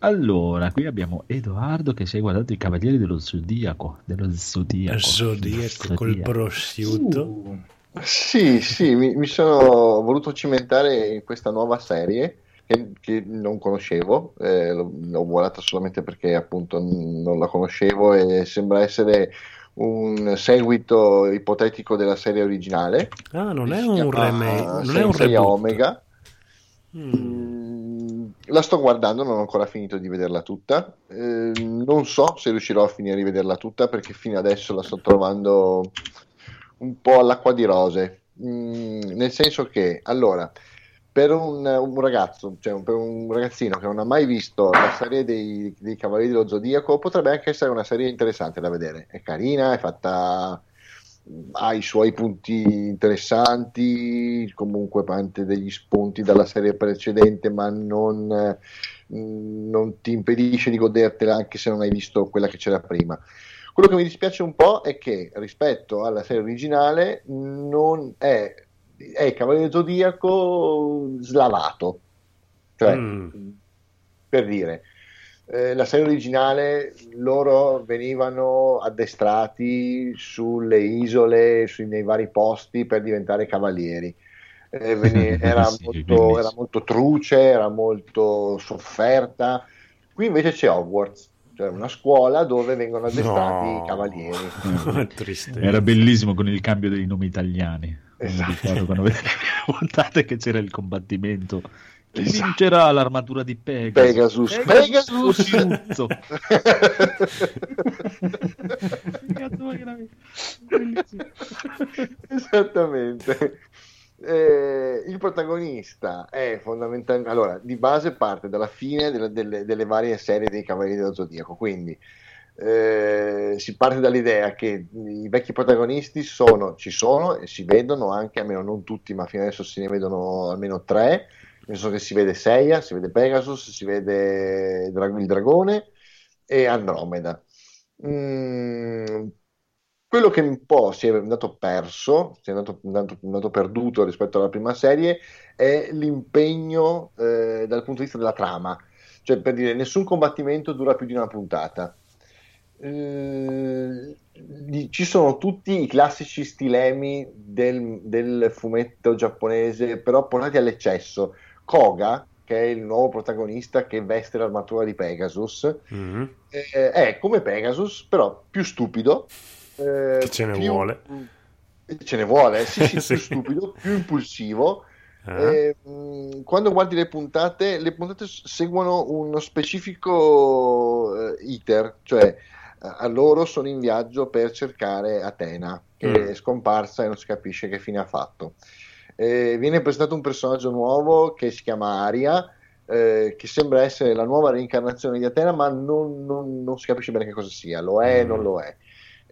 Speaker 2: Allora, qui abbiamo Edoardo che si è guardato i Cavalieri dello Zodiaco. Dello Zodiaco.
Speaker 1: Zodiaco col prosciutto.
Speaker 3: Uh,
Speaker 5: Sì, sì, mi, mi sono voluto cimentare in questa nuova serie che, che non conoscevo, eh, l'ho, guardata solamente perché appunto non la conoscevo e sembra essere un seguito ipotetico della serie originale.
Speaker 1: Ah, non è un remake, non è un
Speaker 5: Sensei
Speaker 1: reboot.
Speaker 5: Omega.
Speaker 1: Mm,
Speaker 5: La sto guardando, non ho ancora finito di vederla tutta. Eh, non so se riuscirò a finire di vederla tutta perché fino adesso la sto trovando un po' all'acqua di rose. Mm, nel senso che, allora, per un, un ragazzo, cioè per un ragazzino che non ha mai visto la serie dei, dei Cavalieri dello Zodiaco, potrebbe anche essere una serie interessante da vedere. È carina, è fatta ha i suoi punti interessanti, comunque parte degli spunti dalla serie precedente, ma non, non, ti impedisce di godertela anche se non hai visto quella che c'era prima. Quello che mi dispiace un po' è che rispetto alla serie originale non è, è il Cavaliere Zodiaco slavato. Cioè, mm. per dire, eh, la serie originale loro venivano addestrati sulle isole, sui, nei vari posti per diventare cavalieri. Eh, veni- <laughs> era, sì, molto, era, molto, truce, era molto sofferta. Qui invece c'è Hogwarts, cioè una scuola dove vengono addestrati no. i cavalieri. <laughs>
Speaker 2: era bellissimo con il cambio dei nomi italiani. Esatto. Quando vedete <laughs> le che c'era il combattimento chi esatto. vincerà l'armatura di Pegasus?
Speaker 5: Pegasus, Pegasus, Esattamente. Eh, il protagonista è fondamentalmente allora di base parte dalla fine delle, delle, delle varie serie dei Cavalieri dello Zodiaco quindi eh, si parte dall'idea che i vecchi protagonisti sono, ci sono e si vedono anche, almeno non tutti, ma fino adesso se ne vedono almeno tre, nel senso che si vede Seiya, si vede Pegasus, si vede il dragone e Andromeda. Mm, quello che un po' si è andato perso, si è andato, andato, andato perduto rispetto alla prima serie, è l'impegno eh, dal punto di vista della trama. Cioè, per dire, nessun combattimento dura più di una puntata. Eh, ci sono tutti i classici stilemi del, del fumetto giapponese, però portati all'eccesso Koga, che è il nuovo protagonista che veste l'armatura di Pegasus, mm-hmm. eh, è come Pegasus, però più stupido.
Speaker 1: Eh, ce ne più, vuole.
Speaker 5: Ce ne vuole, sì, sì, <laughs> sì. più stupido, più impulsivo. Uh-huh. Eh, quando guardi le puntate, le puntate seguono uno specifico uh, iter, cioè uh, loro sono in viaggio per cercare Atena, che mm. è scomparsa e non si capisce che fine ha fatto eh, viene presentato un personaggio nuovo che si chiama Aria, eh, che sembra essere la nuova reincarnazione di Atena, ma non, non, non si capisce bene che cosa sia, lo è, mm. non lo è.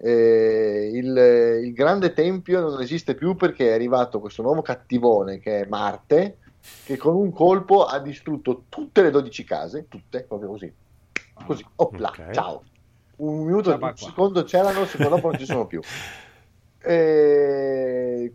Speaker 5: Eh, il, il, grande tempio non esiste più perché è arrivato questo nuovo cattivone che è Marte, che con un colpo ha distrutto tutte le 12 case, tutte, proprio così, così, opla, okay. ciao. Un minuto, un secondo c'erano, secondo dopo non ci sono più. <laughs> Eh,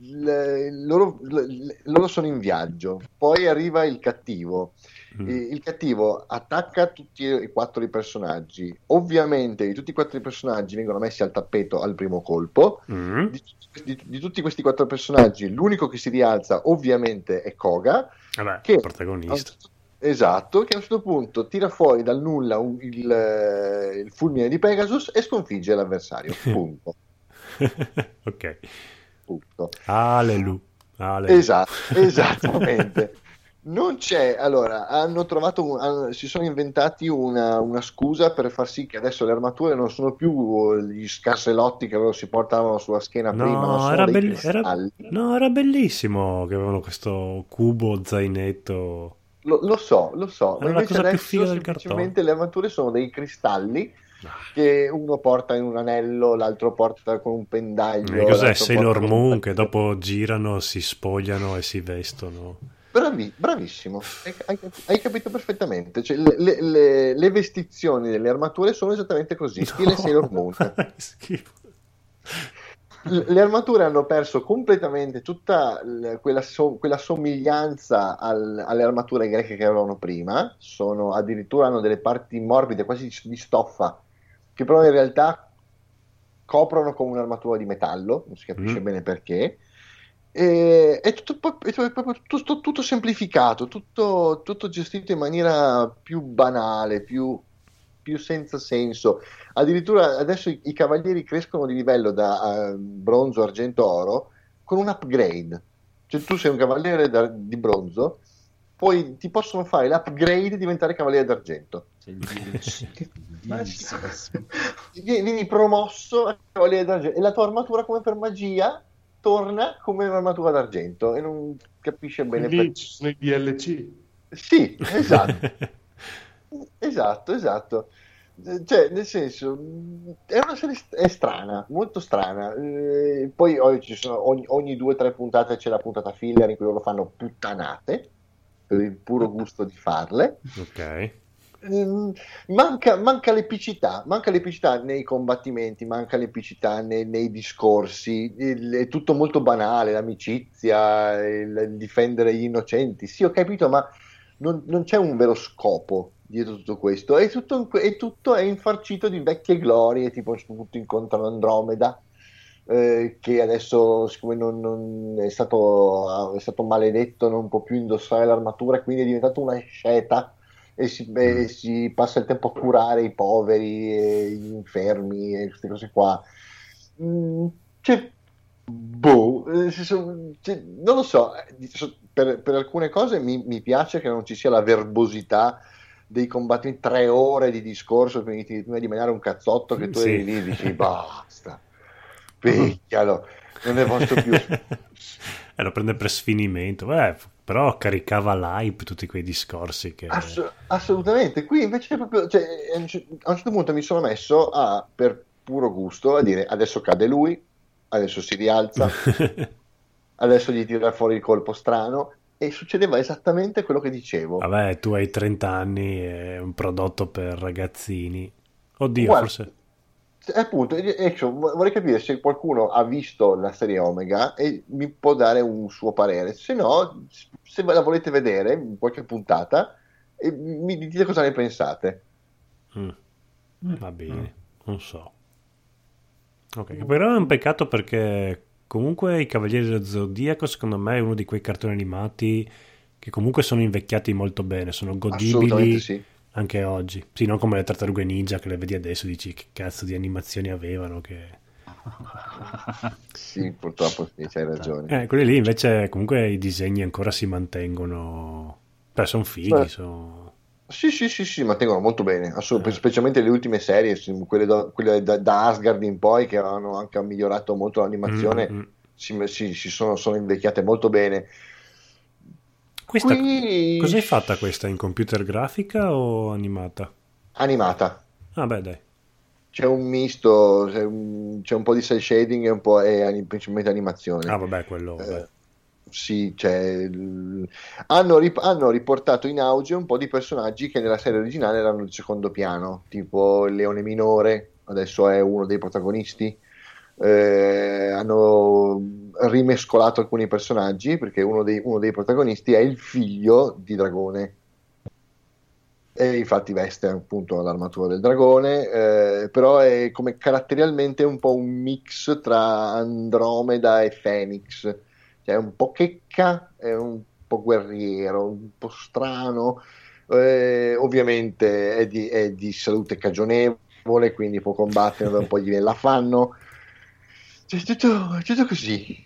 Speaker 5: le, loro, le, loro, sono in viaggio, poi arriva il cattivo. Mm. Il cattivo attacca tutti e quattro i personaggi. Ovviamente, tutti e quattro i personaggi vengono messi al tappeto al primo colpo. Mm. Di, di, di, tutti questi quattro personaggi, l'unico che si rialza, ovviamente, è Koga.
Speaker 1: Vabbè, che protagonista.
Speaker 5: Esatto, che a un certo punto tira fuori dal nulla un, il, il fulmine di Pegasus e sconfigge l'avversario. <laughs> Punto. <laughs>
Speaker 1: ok. Alleluia. Alleluia.
Speaker 5: Esatto, esattamente. <laughs> Non c'è, allora, hanno trovato, hanno, si sono inventati una, una, scusa per far sì che adesso le armature non sono più gli scasselotti che loro si portavano sulla schiena
Speaker 1: no,
Speaker 5: prima, ma
Speaker 1: era, belli- era, no, era bellissimo che avevano questo cubo zainetto.
Speaker 5: Lo, lo so, lo so, era ma invece adesso semplicemente le armature sono dei cristalli che uno porta in un anello, l'altro porta con un pendaglio.
Speaker 1: Eh, cos'è Sailor Moon che dopo girano, si spogliano e si vestono?
Speaker 5: Bravi, bravissimo, hai, hai, capito perfettamente. Cioè, le, le, le, vestizioni delle armature sono esattamente così, stile no, Sailor Moon. <laughs> schifo. Le armature hanno perso completamente tutta quella, so, quella somiglianza al, alle armature greche che avevano prima. Sono addirittura hanno delle parti morbide, quasi di, di stoffa, che però in realtà coprono con un'armatura di metallo, non si capisce mm. bene perché. E, è, tutto, è proprio tutto, tutto semplificato, tutto, tutto, gestito in maniera più banale, più, più senza senso. Addirittura adesso i, i, cavalieri crescono di livello da uh, bronzo, argento, oro con un upgrade. Cioè tu sei un cavaliere da, di bronzo, poi ti possono fare l'upgrade e diventare cavaliere d'argento. <laughs> vieni promosso a cavaliere d'argento e la tua armatura come per magia torna come un'armatura d'argento e non capisce bene
Speaker 4: Quindi
Speaker 5: perché.
Speaker 4: ci sono i DLC.
Speaker 5: Sì, esatto. <laughs> Esatto, esatto. Cioè, nel senso, è una serie st- è strana, molto strana. Eh, poi oh, ci sono, ogni, ogni due o tre puntate c'è la puntata filler in cui loro fanno puttanate per il puro gusto di farle.
Speaker 1: ok.
Speaker 5: Mm, manca, manca l'epicità, manca l'epicità nei combattimenti, manca l'epicità nei, nei discorsi, il- è tutto molto banale, l'amicizia, il, il difendere gli innocenti. Sì, ho capito, ma non, non c'è un vero scopo dietro tutto questo. È tutto, tutto è infarcito di vecchie glorie, tipo tutto incontrano Andromeda. eh, che adesso, siccome non, non- è, stato, è stato maledetto, non può più indossare l'armatura, e quindi è diventato una sceta e si, e si passa il tempo a curare i poveri, e gli infermi e queste cose qua. Mm, cioè, boh, eh, senso, cioè, non lo so, eh, so- per, per alcune cose mi, mi piace che non ci sia la verbosità dei combattimenti, tre ore di discorso prima di, prima di menare un cazzotto che tu
Speaker 1: Sì.
Speaker 5: eri lì e dici basta, picchialo, non ne posso più. <laughs>
Speaker 1: Eh, lo prende per sfinimento. Beh, però caricava l'hype tutti quei discorsi che...
Speaker 5: Ass- assolutamente, qui invece proprio, cioè, a un cer- a un certo punto mi sono messo a, per puro gusto, a dire adesso cade lui, adesso si rialza, <laughs> adesso gli tira fuori il colpo strano e succedeva esattamente quello che dicevo.
Speaker 1: Vabbè, tu hai 30 anni, è un prodotto per ragazzini. Oddio,
Speaker 5: Guarda,
Speaker 1: forse...
Speaker 5: Eh, Appunto, e- e cioè, vo- vorrei capire se qualcuno ha visto la serie Omega e mi può dare un suo parere. Se no, se la volete vedere in qualche puntata, e mi dite cosa ne pensate.
Speaker 1: Mm. Va bene, non so. Ok, però è un peccato perché comunque i Cavalieri dello Zodiaco secondo me è uno di quei cartoni animati che comunque sono invecchiati molto bene, sono godibili
Speaker 5: Assolutamente sì.
Speaker 1: Anche oggi. Sì, non come le tartarughe ninja che le vedi adesso dici che cazzo di animazioni avevano che... <laughs>
Speaker 5: Sì, purtroppo sì, c'hai ragione.
Speaker 1: Eh, quelli lì invece comunque i disegni ancora si mantengono... Beh, sono fighi,
Speaker 5: Beh.
Speaker 1: sono...
Speaker 5: Sì, sì, sì, sì, mantengono molto bene, assolut- specialmente le ultime serie, quelle, da, quelle da, da Asgard in poi, che hanno anche migliorato molto l'animazione,
Speaker 1: Mm, mm.
Speaker 5: si, si- si sono, sono invecchiate molto bene.
Speaker 1: Questa...
Speaker 5: Qui
Speaker 1: Cos'hai fatta questa? In computer grafica o animata?
Speaker 5: animata,
Speaker 1: Ah beh dai.
Speaker 5: c'è un misto, c'è un, c'è un po' di cel shading e un po' e ani- principalmente animazione.
Speaker 1: Ah vabbè, quello...
Speaker 5: Eh,
Speaker 1: vabbè.
Speaker 5: Sì, cioè, hanno, rip- hanno riportato in auge un po' di personaggi che nella serie originale erano di secondo piano, tipo il Leone Minore, adesso è uno dei protagonisti. Eh, hanno rimescolato alcuni personaggi perché uno dei, uno dei protagonisti è il figlio di Dragone. E infatti veste appunto l'armatura del dragone, eh, però è come caratterialmente un po' un mix tra Andromeda e Phoenix cioè è un po' checca, è un po' guerriero, un po' strano, eh, ovviamente è di, è di salute cagionevole, quindi può combattere, un po' gli viene la fanno, cioè, tutto, tutto così,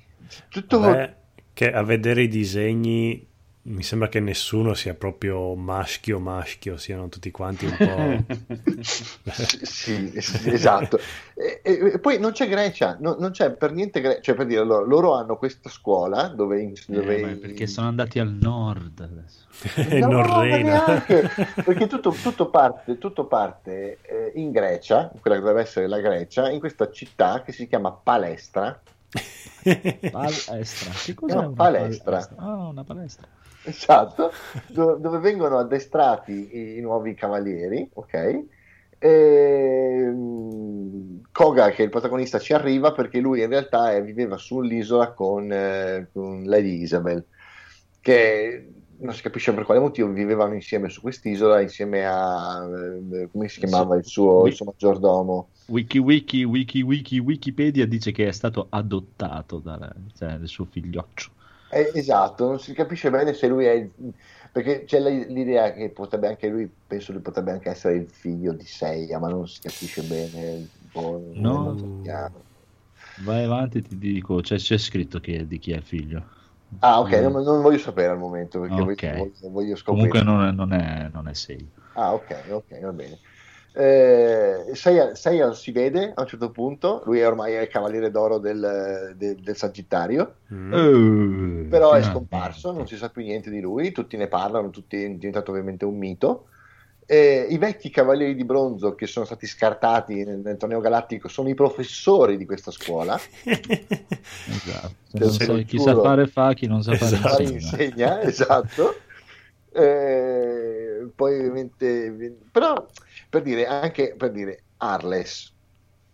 Speaker 5: tutto...
Speaker 1: Vabbè, che a vedere i disegni mi sembra che nessuno sia proprio maschio maschio, siano tutti quanti un po'... <laughs>
Speaker 5: sì, sì, esatto. E, e- poi non c'è Grecia, no- non c'è per niente Grecia, cioè per dire, allora, loro hanno questa scuola dove... in-
Speaker 2: Eh,
Speaker 5: dove
Speaker 2: ma perché sono andati al nord adesso. <laughs>
Speaker 1: e
Speaker 5: No,
Speaker 1: non
Speaker 5: ma
Speaker 1: rena.
Speaker 5: neanche, perché tutto, tutto parte, tutto parte eh, in Grecia, quella che dovrebbe essere la Grecia, in questa città che si chiama Palestra.
Speaker 2: Palestra. Che cos'è
Speaker 5: Una
Speaker 2: una
Speaker 5: palestra.
Speaker 2: Ah, una palestra. <laughs>
Speaker 5: Esatto, dove, dove vengono addestrati i, nuovi cavalieri, ok? E, mm, Koga, che è il protagonista, ci arriva perché lui in realtà eh, viveva sull'isola con, eh, con Lady Isabel, che non si capisce per quale motivo vivevano insieme su quest'isola, insieme a eh, come si chiamava il suo, il suo maggiordomo.
Speaker 2: Wiki Wiki Wiki Wiki Wikipedia dice che è stato adottato dal, cioè, suo figlioccio.
Speaker 5: Eh, esatto, non si capisce bene se lui è perché c'è l'idea che potrebbe anche lui, penso che potrebbe anche essere il figlio di Seiya, ma non si capisce bene. po',
Speaker 2: No. Vai avanti, ti dico, c'è, c'è scritto che, di chi è il figlio.
Speaker 5: Ah, ok, non, non voglio sapere al momento perché
Speaker 2: Ok.
Speaker 5: voglio, voglio scoprire.
Speaker 2: Comunque non è, non è, non è sei.
Speaker 5: Ah, ok, ok, va bene. Eh, Seiya, Seiya si vede a un certo punto, lui è ormai il cavaliere d'oro del, del- del Sagittario,
Speaker 1: Mm.
Speaker 2: Eh,
Speaker 5: però è scomparso, non si sa più niente di lui, tutti ne parlano, tutti è diventato ovviamente un mito. Eh, I vecchi cavalieri di bronzo che sono stati scartati nel, nel torneo galattico sono i professori di questa scuola. <laughs>
Speaker 2: Esatto. Sai- chi sa fare fa, chi non sa fare
Speaker 1: Esatto.
Speaker 2: Insegna,
Speaker 5: esatto. <laughs> Eh, poi ovviamente, però per dire anche per dire Arles.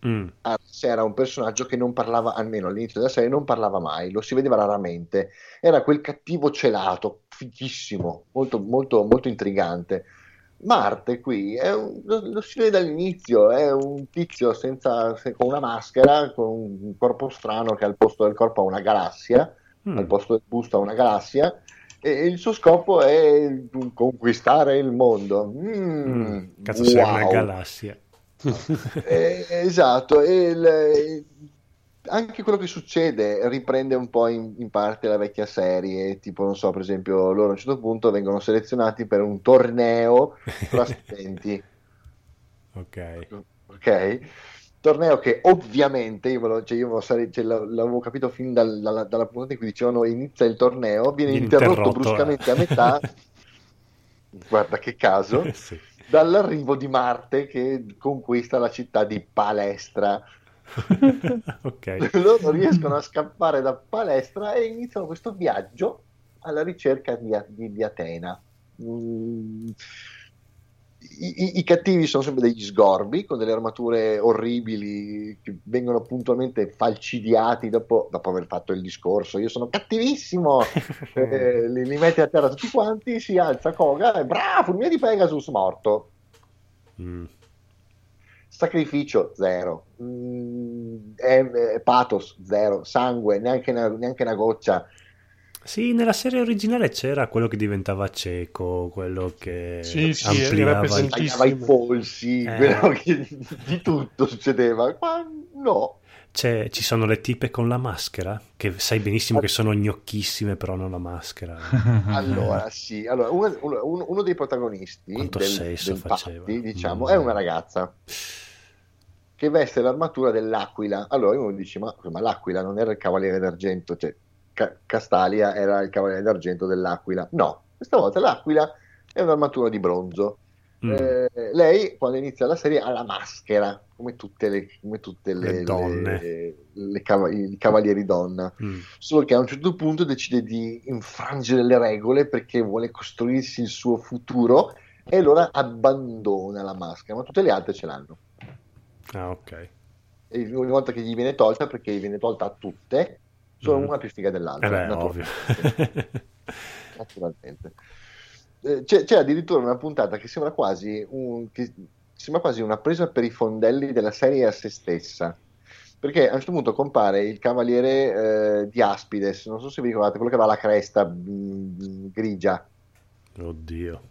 Speaker 1: Mm.
Speaker 5: Arles era un personaggio che non parlava, almeno all'inizio della serie, non parlava mai, lo si vedeva raramente. Era quel cattivo celato, fighissimo, molto, molto, molto intrigante. Marte qui un- lo, lo si vede dall'inizio, è un tizio senza, se- con una maschera, con un corpo strano che al posto del corpo ha una galassia,
Speaker 1: Mm.
Speaker 5: al posto del busto ha una galassia, e il suo scopo è conquistare il mondo. Mm,
Speaker 1: Mm. Cazzo, sei una
Speaker 5: wow.
Speaker 1: galassia.
Speaker 5: Eh, esatto, e il- eh, anche quello che succede riprende un po' in, in parte la vecchia serie, tipo non so, per esempio, loro a un certo punto vengono selezionati per un torneo tra <laughs> studenti,
Speaker 1: ok.
Speaker 5: ok? Torneo che ovviamente, io, lo- cioè io sarei- cioè, l'avevo capito fin dal- dalla, dalla puntata in cui dicevano inizia il torneo, viene, interrotto,
Speaker 1: interrotto,
Speaker 5: bruscamente
Speaker 1: eh.
Speaker 5: a metà, <laughs> guarda che caso,
Speaker 1: Sì.
Speaker 5: dall'arrivo di Marte che conquista la città di Palestra. <laughs>
Speaker 1: ok.
Speaker 5: loro riescono a scappare da palestra e iniziano questo viaggio alla ricerca di, di- di Atena. Mm, I, i- cattivi sono sempre degli sgorbi con delle armature orribili che vengono puntualmente falcidiati dopo, dopo aver fatto il discorso. Io sono cattivissimo, <laughs> Eh, li, li mette a terra tutti quanti. Si alza Koga e bravo, fulmine di Pegasus morto.
Speaker 1: Mm.
Speaker 5: Sacrificio zero, Mm, è- è pathos zero, sangue neanche una, neanche una goccia.
Speaker 1: Sì, nella serie originale c'era quello che diventava cieco, quello che
Speaker 4: Sì, sì, era
Speaker 1: ampliava.
Speaker 5: Tagliava i polsi,
Speaker 1: Eh.
Speaker 5: quello che- <laughs> di tutto succedeva. Qua no,
Speaker 1: C'è- ci sono le tipe con la maschera, che sai benissimo che sono gnocchissime, però non la maschera. <laughs>
Speaker 5: allora sì, allora, uno, uno- uno dei protagonisti
Speaker 1: Quanto
Speaker 5: del,
Speaker 1: sesso
Speaker 5: del
Speaker 1: faceva.
Speaker 5: Patti, diciamo,
Speaker 1: Mm.
Speaker 5: è una ragazza che veste l'armatura dell'Aquila. Allora uno dice, ma, ma l'Aquila non era il Cavaliere d'Argento, cioè Ca- Castalia era il Cavaliere d'Argento dell'Aquila. No, questa volta l'Aquila è un'armatura di bronzo.
Speaker 1: Mm.
Speaker 5: Eh, lei quando inizia la serie ha la maschera, come tutte le, come tutte le,
Speaker 1: Le donne.
Speaker 5: le- le cava- i cavalieri donna.
Speaker 1: Mm.
Speaker 5: Solo che a un certo punto decide di infrangere le regole perché vuole costruirsi il suo futuro e allora abbandona la maschera, ma tutte le altre ce l'hanno.
Speaker 1: Ah, ok.
Speaker 5: E ogni volta che gli viene tolta, perché gli viene tolta a tutte, solo
Speaker 1: Mm.
Speaker 5: una più figa
Speaker 1: Eh
Speaker 5: dell'altra.
Speaker 1: beh,
Speaker 5: naturalmente. <laughs> naturalmente. Eh, c'è, c'è addirittura una puntata che sembra quasi un, che sembra quasi una presa per i fondelli della serie a se stessa. Perché a un certo punto compare il cavaliere eh, di Aspides, non so se vi ricordate, quello che aveva la cresta mm, grigia.
Speaker 1: Oddio.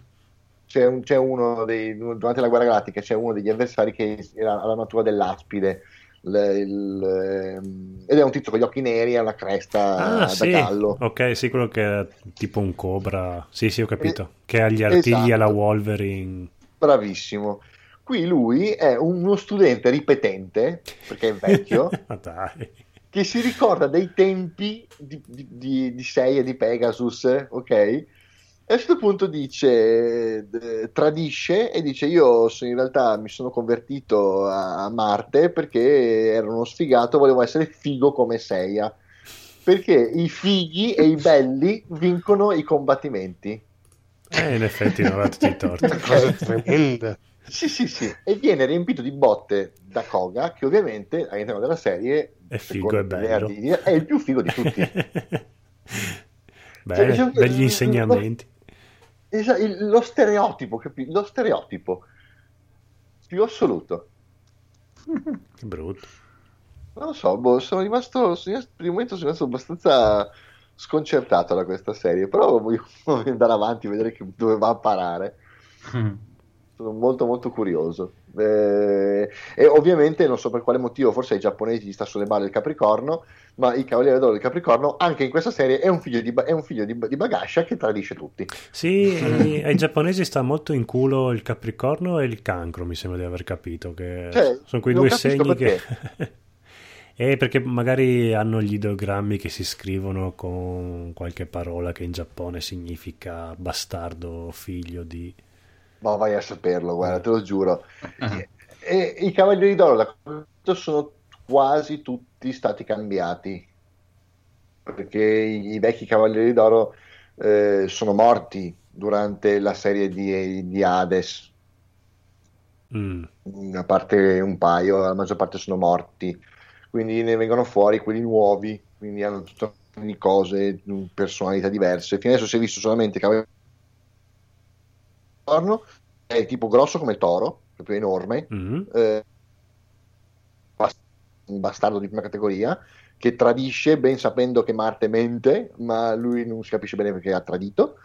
Speaker 5: C'è, un- c'è uno dei, durante la guerra galattica, c'è uno degli avversari che era all'armatura dell'Aspide. L- il, ehm, ed è un tizio con gli occhi neri e una cresta
Speaker 1: Ah,
Speaker 5: da
Speaker 1: sì.
Speaker 5: gallo.
Speaker 1: Ok, sì, quello che è tipo un cobra. Sì, sì, ho capito. Che ha gli artigli
Speaker 5: esatto.
Speaker 1: alla Wolverine.
Speaker 5: Bravissimo. Qui lui è uno studente ripetente, perché è vecchio, <laughs> che si ricorda dei tempi di, di, di, di Seiya e di Pegasus, ok? A certo punto dice, eh, tradisce e dice io sono- in realtà mi sono convertito a, Marte perché ero uno sfigato, volevo essere figo come Seiya. Perché i fighi e i belli vincono i combattimenti.
Speaker 1: Eh, in effetti non ha tutti i torti.
Speaker 4: Una cosa <laughs> tremenda.
Speaker 5: Sì, sì, sì, e viene riempito di botte da Koga, che ovviamente all'interno della serie
Speaker 1: È figo e bello.
Speaker 5: di- è il più figo di tutti. <laughs>
Speaker 1: Beh,
Speaker 5: Cioè, diciamo
Speaker 1: degli insegnamenti.
Speaker 5: Esa- il- lo stereotipo, capi- lo stereotipo più assoluto. <laughs>
Speaker 1: Che brutto.
Speaker 5: Non lo so, boh, sono rimasto, sono per il momento sono rimasto abbastanza sconcertato da questa serie, però voglio voglio <laughs> andare avanti e vedere che- dove va a parare.
Speaker 2: Mm.
Speaker 5: sono molto molto curioso. Eh, e ovviamente non so per quale motivo, forse ai giapponesi gli sta sulle balle il Capricorno, ma il Cavaliere d'Oro del Capricorno anche in questa serie è un figlio di, è un figlio di, di Bagascia che tradisce tutti.
Speaker 1: Sì, <laughs> ai, giapponesi sta molto in culo il Capricorno e il Cancro, mi sembra di aver capito, che
Speaker 5: Cioè,
Speaker 1: sono quei due segni
Speaker 5: perché.
Speaker 1: che... <laughs> Eh, perché magari hanno gli ideogrammi che si scrivono con qualche parola che in Giappone significa bastardo, figlio di...
Speaker 5: Ma vai a saperlo, guarda, te lo giuro. <laughs> E, i Cavalieri d'Oro da questo sono quasi tutti stati cambiati perché i, i vecchi Cavalieri d'Oro eh, sono morti durante la serie di, di Hades.
Speaker 1: Mm.
Speaker 5: A parte un paio, la maggior parte sono morti. Quindi ne vengono fuori quelli nuovi, quindi hanno tutte di cose, personalità diverse. Fino adesso si è visto solamente Cavalieri d'Oro, è tipo grosso come toro, proprio enorme,
Speaker 1: Mm.
Speaker 5: eh, un bastardo di prima categoria che tradisce ben sapendo che Marte mente, ma lui non si capisce bene perché ha tradito.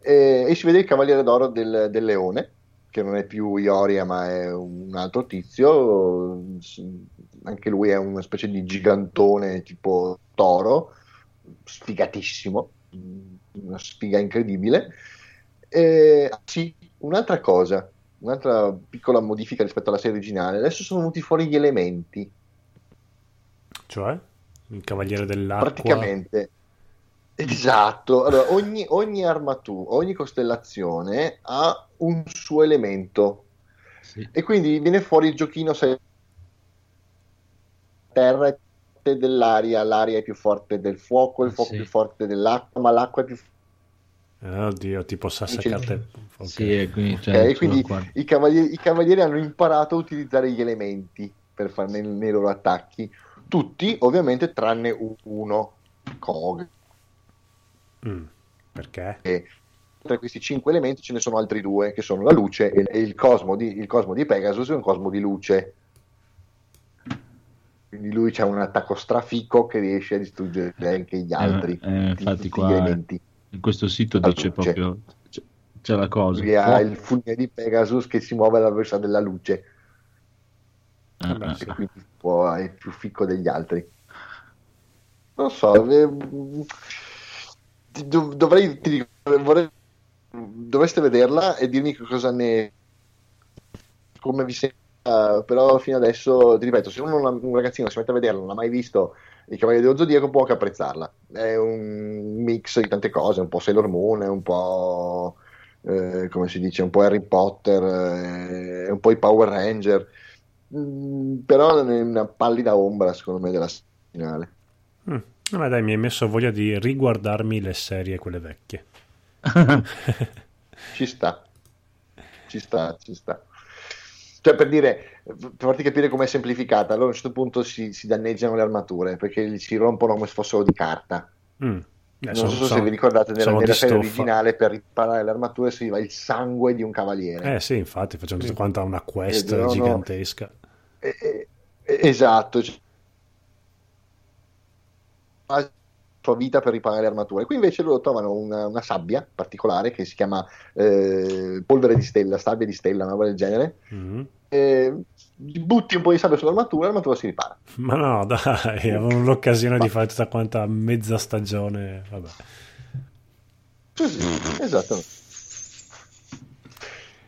Speaker 5: E, e si vede il Cavaliere d'Oro del, del Leone, che non è più Ioria, ma è un altro tizio. Anche lui è una specie di gigantone tipo toro, sfigatissimo, una sfiga incredibile. E, ah, sì, un'altra cosa, un'altra piccola modifica rispetto alla serie originale. Adesso sono venuti fuori gli elementi.
Speaker 1: Cioè? Il Cavaliere dell'Acqua.
Speaker 5: Praticamente. Esatto. Allora, ogni, ogni armatura, ogni costellazione ha un suo elemento.
Speaker 2: Sì.
Speaker 5: E quindi viene fuori il giochino se terra è forte dell'aria, l'aria è più forte del fuoco, il fuoco
Speaker 2: Sì.
Speaker 5: è più forte dell'acqua, ma l'acqua è più
Speaker 1: Eh, oddio, tipo sassa
Speaker 5: Dice-
Speaker 1: carte. ok.
Speaker 2: Sì, e quindi, cioè,
Speaker 5: e
Speaker 2: sono
Speaker 5: quindi i cavalieri, i cavalieri hanno imparato a utilizzare gli elementi per fare nei, nei loro attacchi. Tutti, ovviamente, tranne uno, Kog.
Speaker 1: Mm. Perché?
Speaker 5: E tra questi cinque elementi ce ne sono altri due, che sono la luce e, e il, cosmo di, il cosmo di Pegasus è un cosmo di luce. Quindi lui c'ha un attacco strafico che riesce a distruggere anche gli altri.
Speaker 2: eh, infatti
Speaker 5: tutti
Speaker 2: qua-. In questo sito
Speaker 5: La
Speaker 2: dice
Speaker 5: luce.
Speaker 2: proprio c'è, la cosa.
Speaker 5: Lui ha
Speaker 2: Fuoco-
Speaker 5: il fulmine di Pegasus che si muove alla velocità della luce.
Speaker 2: Ah, ah,
Speaker 5: e quindi può- è più ficco degli altri. Non so, eh, dov- dovrei, ti dico, vorrei- dovreste vederla e dirmi che cosa ne come vi sembra, però fino adesso ti ripeto, se uno, un ragazzino si mette a vederla, non ha mai visto i Cavalieri dello Zodiaco, può anche apprezzarla. È un mix di tante cose, un po' Sailor Moon, un po' eh, come si dice, un po' Harry Potter, eh, un po' i Power Ranger. Mm, però è una pallida ombra secondo me della finale
Speaker 1: Mm. Vabbè, dai, mi hai messo voglia di riguardarmi le serie, quelle vecchie. <laughs>
Speaker 5: ci sta ci sta ci sta cioè per dire per farti capire com'è semplificata allora a un certo punto si, si danneggiano le armature perché si rompono come se fossero di carta
Speaker 1: Mm. Eh,
Speaker 5: non
Speaker 1: sono-
Speaker 5: so se
Speaker 1: sono-
Speaker 5: vi ricordate nella, nella serie originale per riparare le armature si va il sangue di un cavaliere
Speaker 1: Eh sì, infatti, facciamo tutta quanta una quest
Speaker 5: Eh,
Speaker 1: gigantesca.
Speaker 5: Eh, eh, eh, esatto cioè, la sua vita per riparare le armature. Qui invece loro trovano una, una sabbia particolare che si chiama eh, polvere di stella, sabbia di stella, una roba del genere.
Speaker 1: Mm.
Speaker 5: Butti un po' di sabbia sull'armatura e l'armatura si ripara. <laughs>
Speaker 1: Ma no, dai, avevo l'occasione di fare tutta quanta mezza stagione. Vabbè.
Speaker 5: Sì, sì, esatto.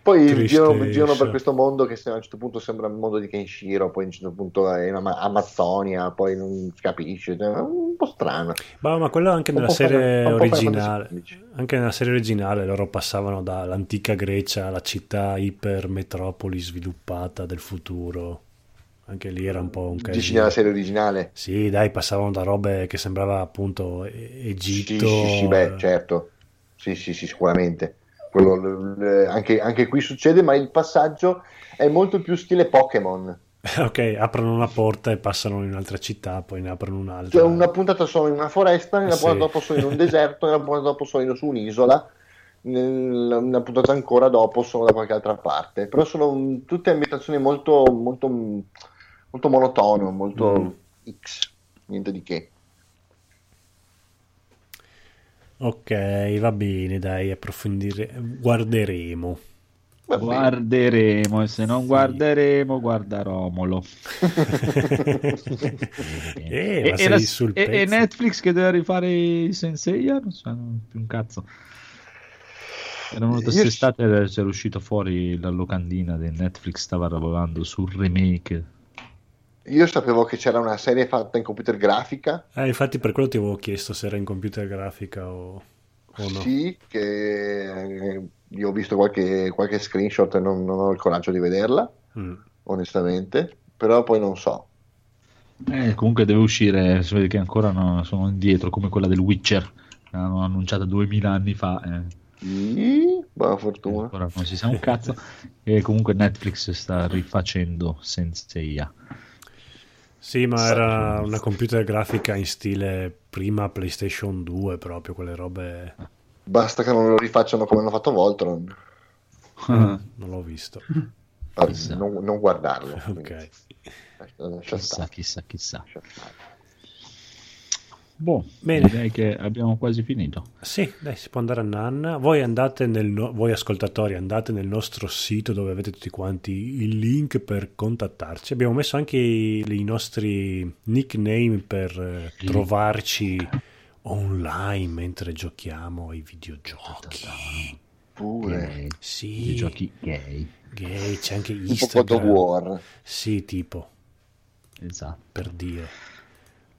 Speaker 5: Poi girano, girano per questo mondo che a un certo punto sembra il mondo di Kenshiro, poi a un certo punto è in Ama- Amazzonia, poi non si capisce, è un po' strano.
Speaker 1: Ma, ma quello anche nella serie
Speaker 5: Final
Speaker 1: originale. Anche nella serie originale loro passavano dall'antica Grecia alla città ipermetropoli sviluppata del futuro. Anche lì era un po' un
Speaker 5: Dici
Speaker 1: casino.
Speaker 5: nella serie originale?
Speaker 1: Sì, dai, passavano da robe che sembrava appunto Egitto.
Speaker 5: Sì, sì, sì, beh, certo. Sì, sì, sì, sicuramente. Quello, l- anche, anche qui succede, ma il passaggio è molto più stile Pokémon. <laughs>
Speaker 1: Ok, aprono una porta e passano in un'altra città, poi ne aprono un'altra.
Speaker 5: Cioè, una puntata sono in una foresta, nella
Speaker 1: Sì. <laughs>
Speaker 5: puntata dopo sono in un deserto, nella puntata dopo sono su un'isola, una puntata ancora dopo sono da qualche altra parte. Però sono tutte ambientazioni molto, molto, molto monotone, molto
Speaker 1: Mm.
Speaker 5: X, niente di che.
Speaker 1: Ok, va bene, dai, approfondire, guarderemo.
Speaker 2: Guarderemo e se non
Speaker 1: Sì.
Speaker 2: guarderemo, guarda Romolo. <laughs>
Speaker 1: Eh, ma
Speaker 2: e,
Speaker 1: sei
Speaker 2: la-
Speaker 1: sul
Speaker 2: e- e. Netflix che deve rifare i Senseiya non sanno più un cazzo. Era venuto
Speaker 5: Io-
Speaker 2: quest'estate c'era uscito fuori la locandina di Netflix stava lavorando sul remake.
Speaker 5: Io sapevo che c'era una serie fatta in computer grafica.
Speaker 1: Eh, infatti per quello ti avevo chiesto se era in computer grafica o, o no.
Speaker 5: Sì, che eh, io ho visto qualche, qualche screenshot e non, non ho il coraggio di vederla,
Speaker 1: Mm.
Speaker 5: onestamente. Però poi non so.
Speaker 2: Eh, comunque deve uscire, si vede che ancora no- sono indietro come quella del Witcher, l'hanno annunciata 2000 anni fa. eh.
Speaker 5: Sì, buona fortuna.
Speaker 2: Ancora non si sa un cazzo. <laughs> E comunque Netflix sta rifacendo Senseiya.
Speaker 1: Sì, ma era una computer grafica in stile prima PlayStation 2, proprio quelle robe.
Speaker 5: Basta che non lo rifacciano come hanno fatto Voltron. <laughs>
Speaker 1: Non l'ho visto.
Speaker 5: Vabbè,
Speaker 2: Chissà.
Speaker 5: non, non guardarlo. <laughs>
Speaker 1: Ok.
Speaker 5: Lascia- lascia
Speaker 2: chissà,
Speaker 5: stare,
Speaker 2: chissà, chissà. Boh,
Speaker 1: Bene.
Speaker 2: direi che abbiamo quasi finito.
Speaker 1: Sì, dai, si può andare a Nanna. Voi andate nel voi ascoltatori andate nel nostro sito dove avete tutti quanti il link per contattarci. Abbiamo messo anche i, i nostri nickname per eh,
Speaker 2: Sì.
Speaker 1: trovarci online mentre giochiamo ai videogiochi.
Speaker 5: Pure.
Speaker 1: Sì,
Speaker 2: Videogiochi gay.
Speaker 1: gay, c'è anche
Speaker 5: Un po' God of
Speaker 1: Instagram.
Speaker 5: War.
Speaker 1: Sì, tipo,
Speaker 2: Esatto.
Speaker 1: per dire.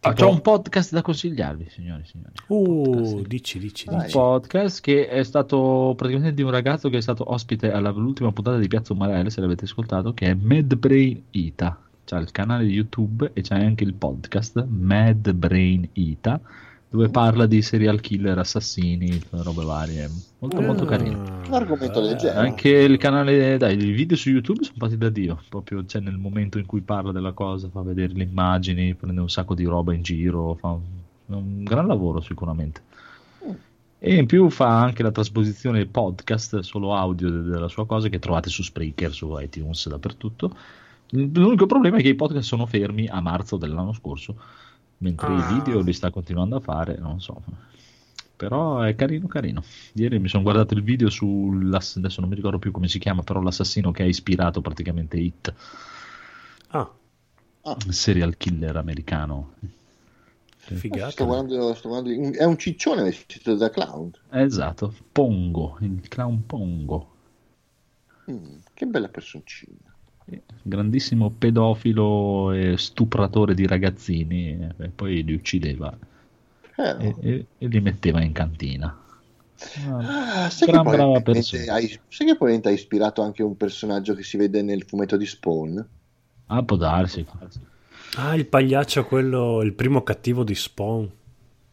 Speaker 1: Tipo-
Speaker 2: C'ho un podcast da consigliarvi, signori e signori.
Speaker 1: Uh,
Speaker 2: Podcast.
Speaker 1: dici, dici.
Speaker 2: Un
Speaker 1: dici.
Speaker 2: podcast che è stato praticamente di un ragazzo che è stato ospite all'ultima puntata di Piazza Umarelle, se l'avete ascoltato, che è Mad Brain Ita. C'ha il canale di YouTube e c'è anche il podcast Mad Brain Ita, dove parla di serial killer, assassini, robe varie. Molto, molto
Speaker 1: Ah,
Speaker 2: carino.
Speaker 5: Un argomento leggero.
Speaker 2: Anche il canale, dai, i video su YouTube sono fatti da Dio, proprio c'è nel momento in cui parla della cosa, fa vedere le immagini, prende un sacco di roba in giro, fa un, un gran lavoro sicuramente. E in più fa anche la trasposizione podcast solo audio de- della sua cosa che trovate su Spreaker, su iTunes, dappertutto. L'unico problema è che i podcast sono fermi a marzo dell'anno scorso, mentre
Speaker 1: Ah.
Speaker 2: i video li sta continuando a fare, non so. Però è carino, carino. Ieri mi sono guardato il video su adesso non mi ricordo più come si chiama, però l'assassino che ha ispirato praticamente Hit,
Speaker 1: Ah,
Speaker 2: il serial killer americano.
Speaker 1: figata.
Speaker 5: Sto guardando, sto guardando- È un ciccione vestito da clown.
Speaker 2: Esatto, Pongo, il clown Pongo.
Speaker 5: Mm, che bella personcina.
Speaker 2: Grandissimo pedofilo e stupratore di ragazzini e poi li uccideva
Speaker 5: Eh,
Speaker 2: e, e- e li metteva in cantina.
Speaker 5: Ah, sai, che
Speaker 2: Gran
Speaker 5: poi
Speaker 2: brava persona.
Speaker 5: sai che probabilmente ha ispirato anche un personaggio che si vede nel fumetto di Spawn?
Speaker 2: Ah, può darsi.
Speaker 1: Ah, il pagliaccio, quello, il primo cattivo di Spawn.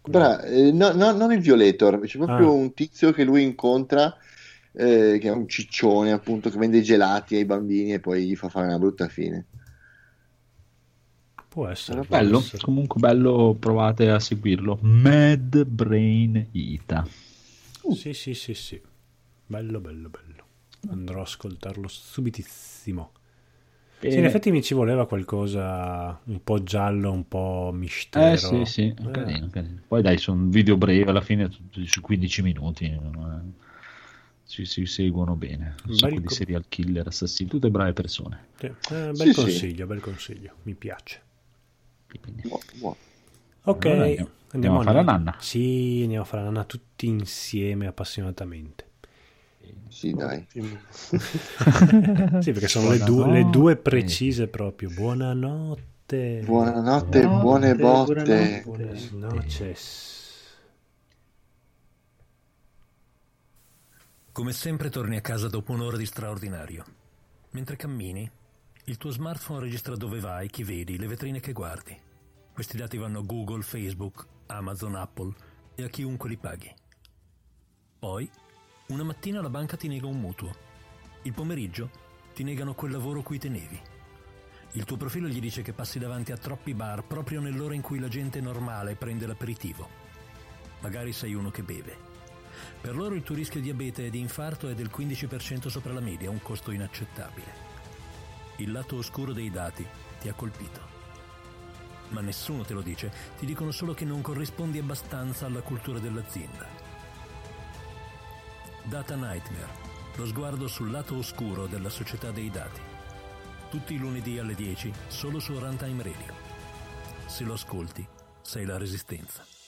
Speaker 5: Bra- eh, no, no, non il Violator, c'è proprio
Speaker 1: Ah.
Speaker 5: un tizio che lui incontra, eh, che è un ciccione appunto, che vende i gelati ai bambini e poi gli fa fare una brutta fine.
Speaker 1: Può essere. può
Speaker 2: Bello,
Speaker 1: essere.
Speaker 2: comunque bello, provate a seguirlo. Mad Brain Ita.
Speaker 1: Sì, sì, sì, sì. Bello, bello, bello. Andrò a ascoltarlo subitissimo. Sì, in
Speaker 2: Bene.
Speaker 1: effetti mi ci voleva qualcosa un po' giallo, un po' mistero.
Speaker 2: Eh sì, sì,
Speaker 1: Eh,
Speaker 2: carino, carino. Poi dai, sono video brevi, alla fine su 15 minuti. eh, Si, si seguono bene. Un
Speaker 1: Bel
Speaker 2: sacco di
Speaker 1: co-
Speaker 2: serial killer, assassini, tutte brave persone.
Speaker 1: sì. Eh, bel
Speaker 5: Sì, sì.
Speaker 1: consiglio, bel consiglio. Mi piace.
Speaker 5: Buono, buono.
Speaker 1: Ok,
Speaker 2: Allora,
Speaker 1: andiamo,
Speaker 2: andiamo a fare la nanna.
Speaker 1: Sì, andiamo a fare la nanna tutti insieme appassionatamente.
Speaker 5: Sì, dai.
Speaker 1: Sì, perché sono le due, le due
Speaker 2: Buonanotte.
Speaker 1: precise proprio. Buonanotte.
Speaker 5: Buonanotte,
Speaker 3: Buonanotte,
Speaker 5: buone botte.
Speaker 3: buonanotte.
Speaker 1: Buenas
Speaker 7: Come sempre torni a casa dopo un'ora di straordinario. Mentre cammini, il tuo smartphone registra dove vai, chi vedi, le vetrine che guardi. Questi dati vanno a Google, Facebook, Amazon, Apple e a chiunque li paghi. Poi, una mattina la banca ti nega un mutuo. Il pomeriggio ti negano quel lavoro cui tenevi. Il tuo profilo gli dice che passi davanti a troppi bar proprio nell'ora in cui la gente normale prende l'aperitivo. Magari sei uno che beve. Per loro il tuo rischio diabete e di infarto è del 15% sopra la media, un costo inaccettabile. Il lato oscuro dei dati ti ha colpito. Ma nessuno te lo dice, ti dicono solo che non corrispondi abbastanza alla cultura dell'azienda. Data Nightmare, Lo sguardo sul lato oscuro della società dei dati. Tutti i lunedì alle 10 solo su Runtime Radio. Se lo ascolti, sei la resistenza.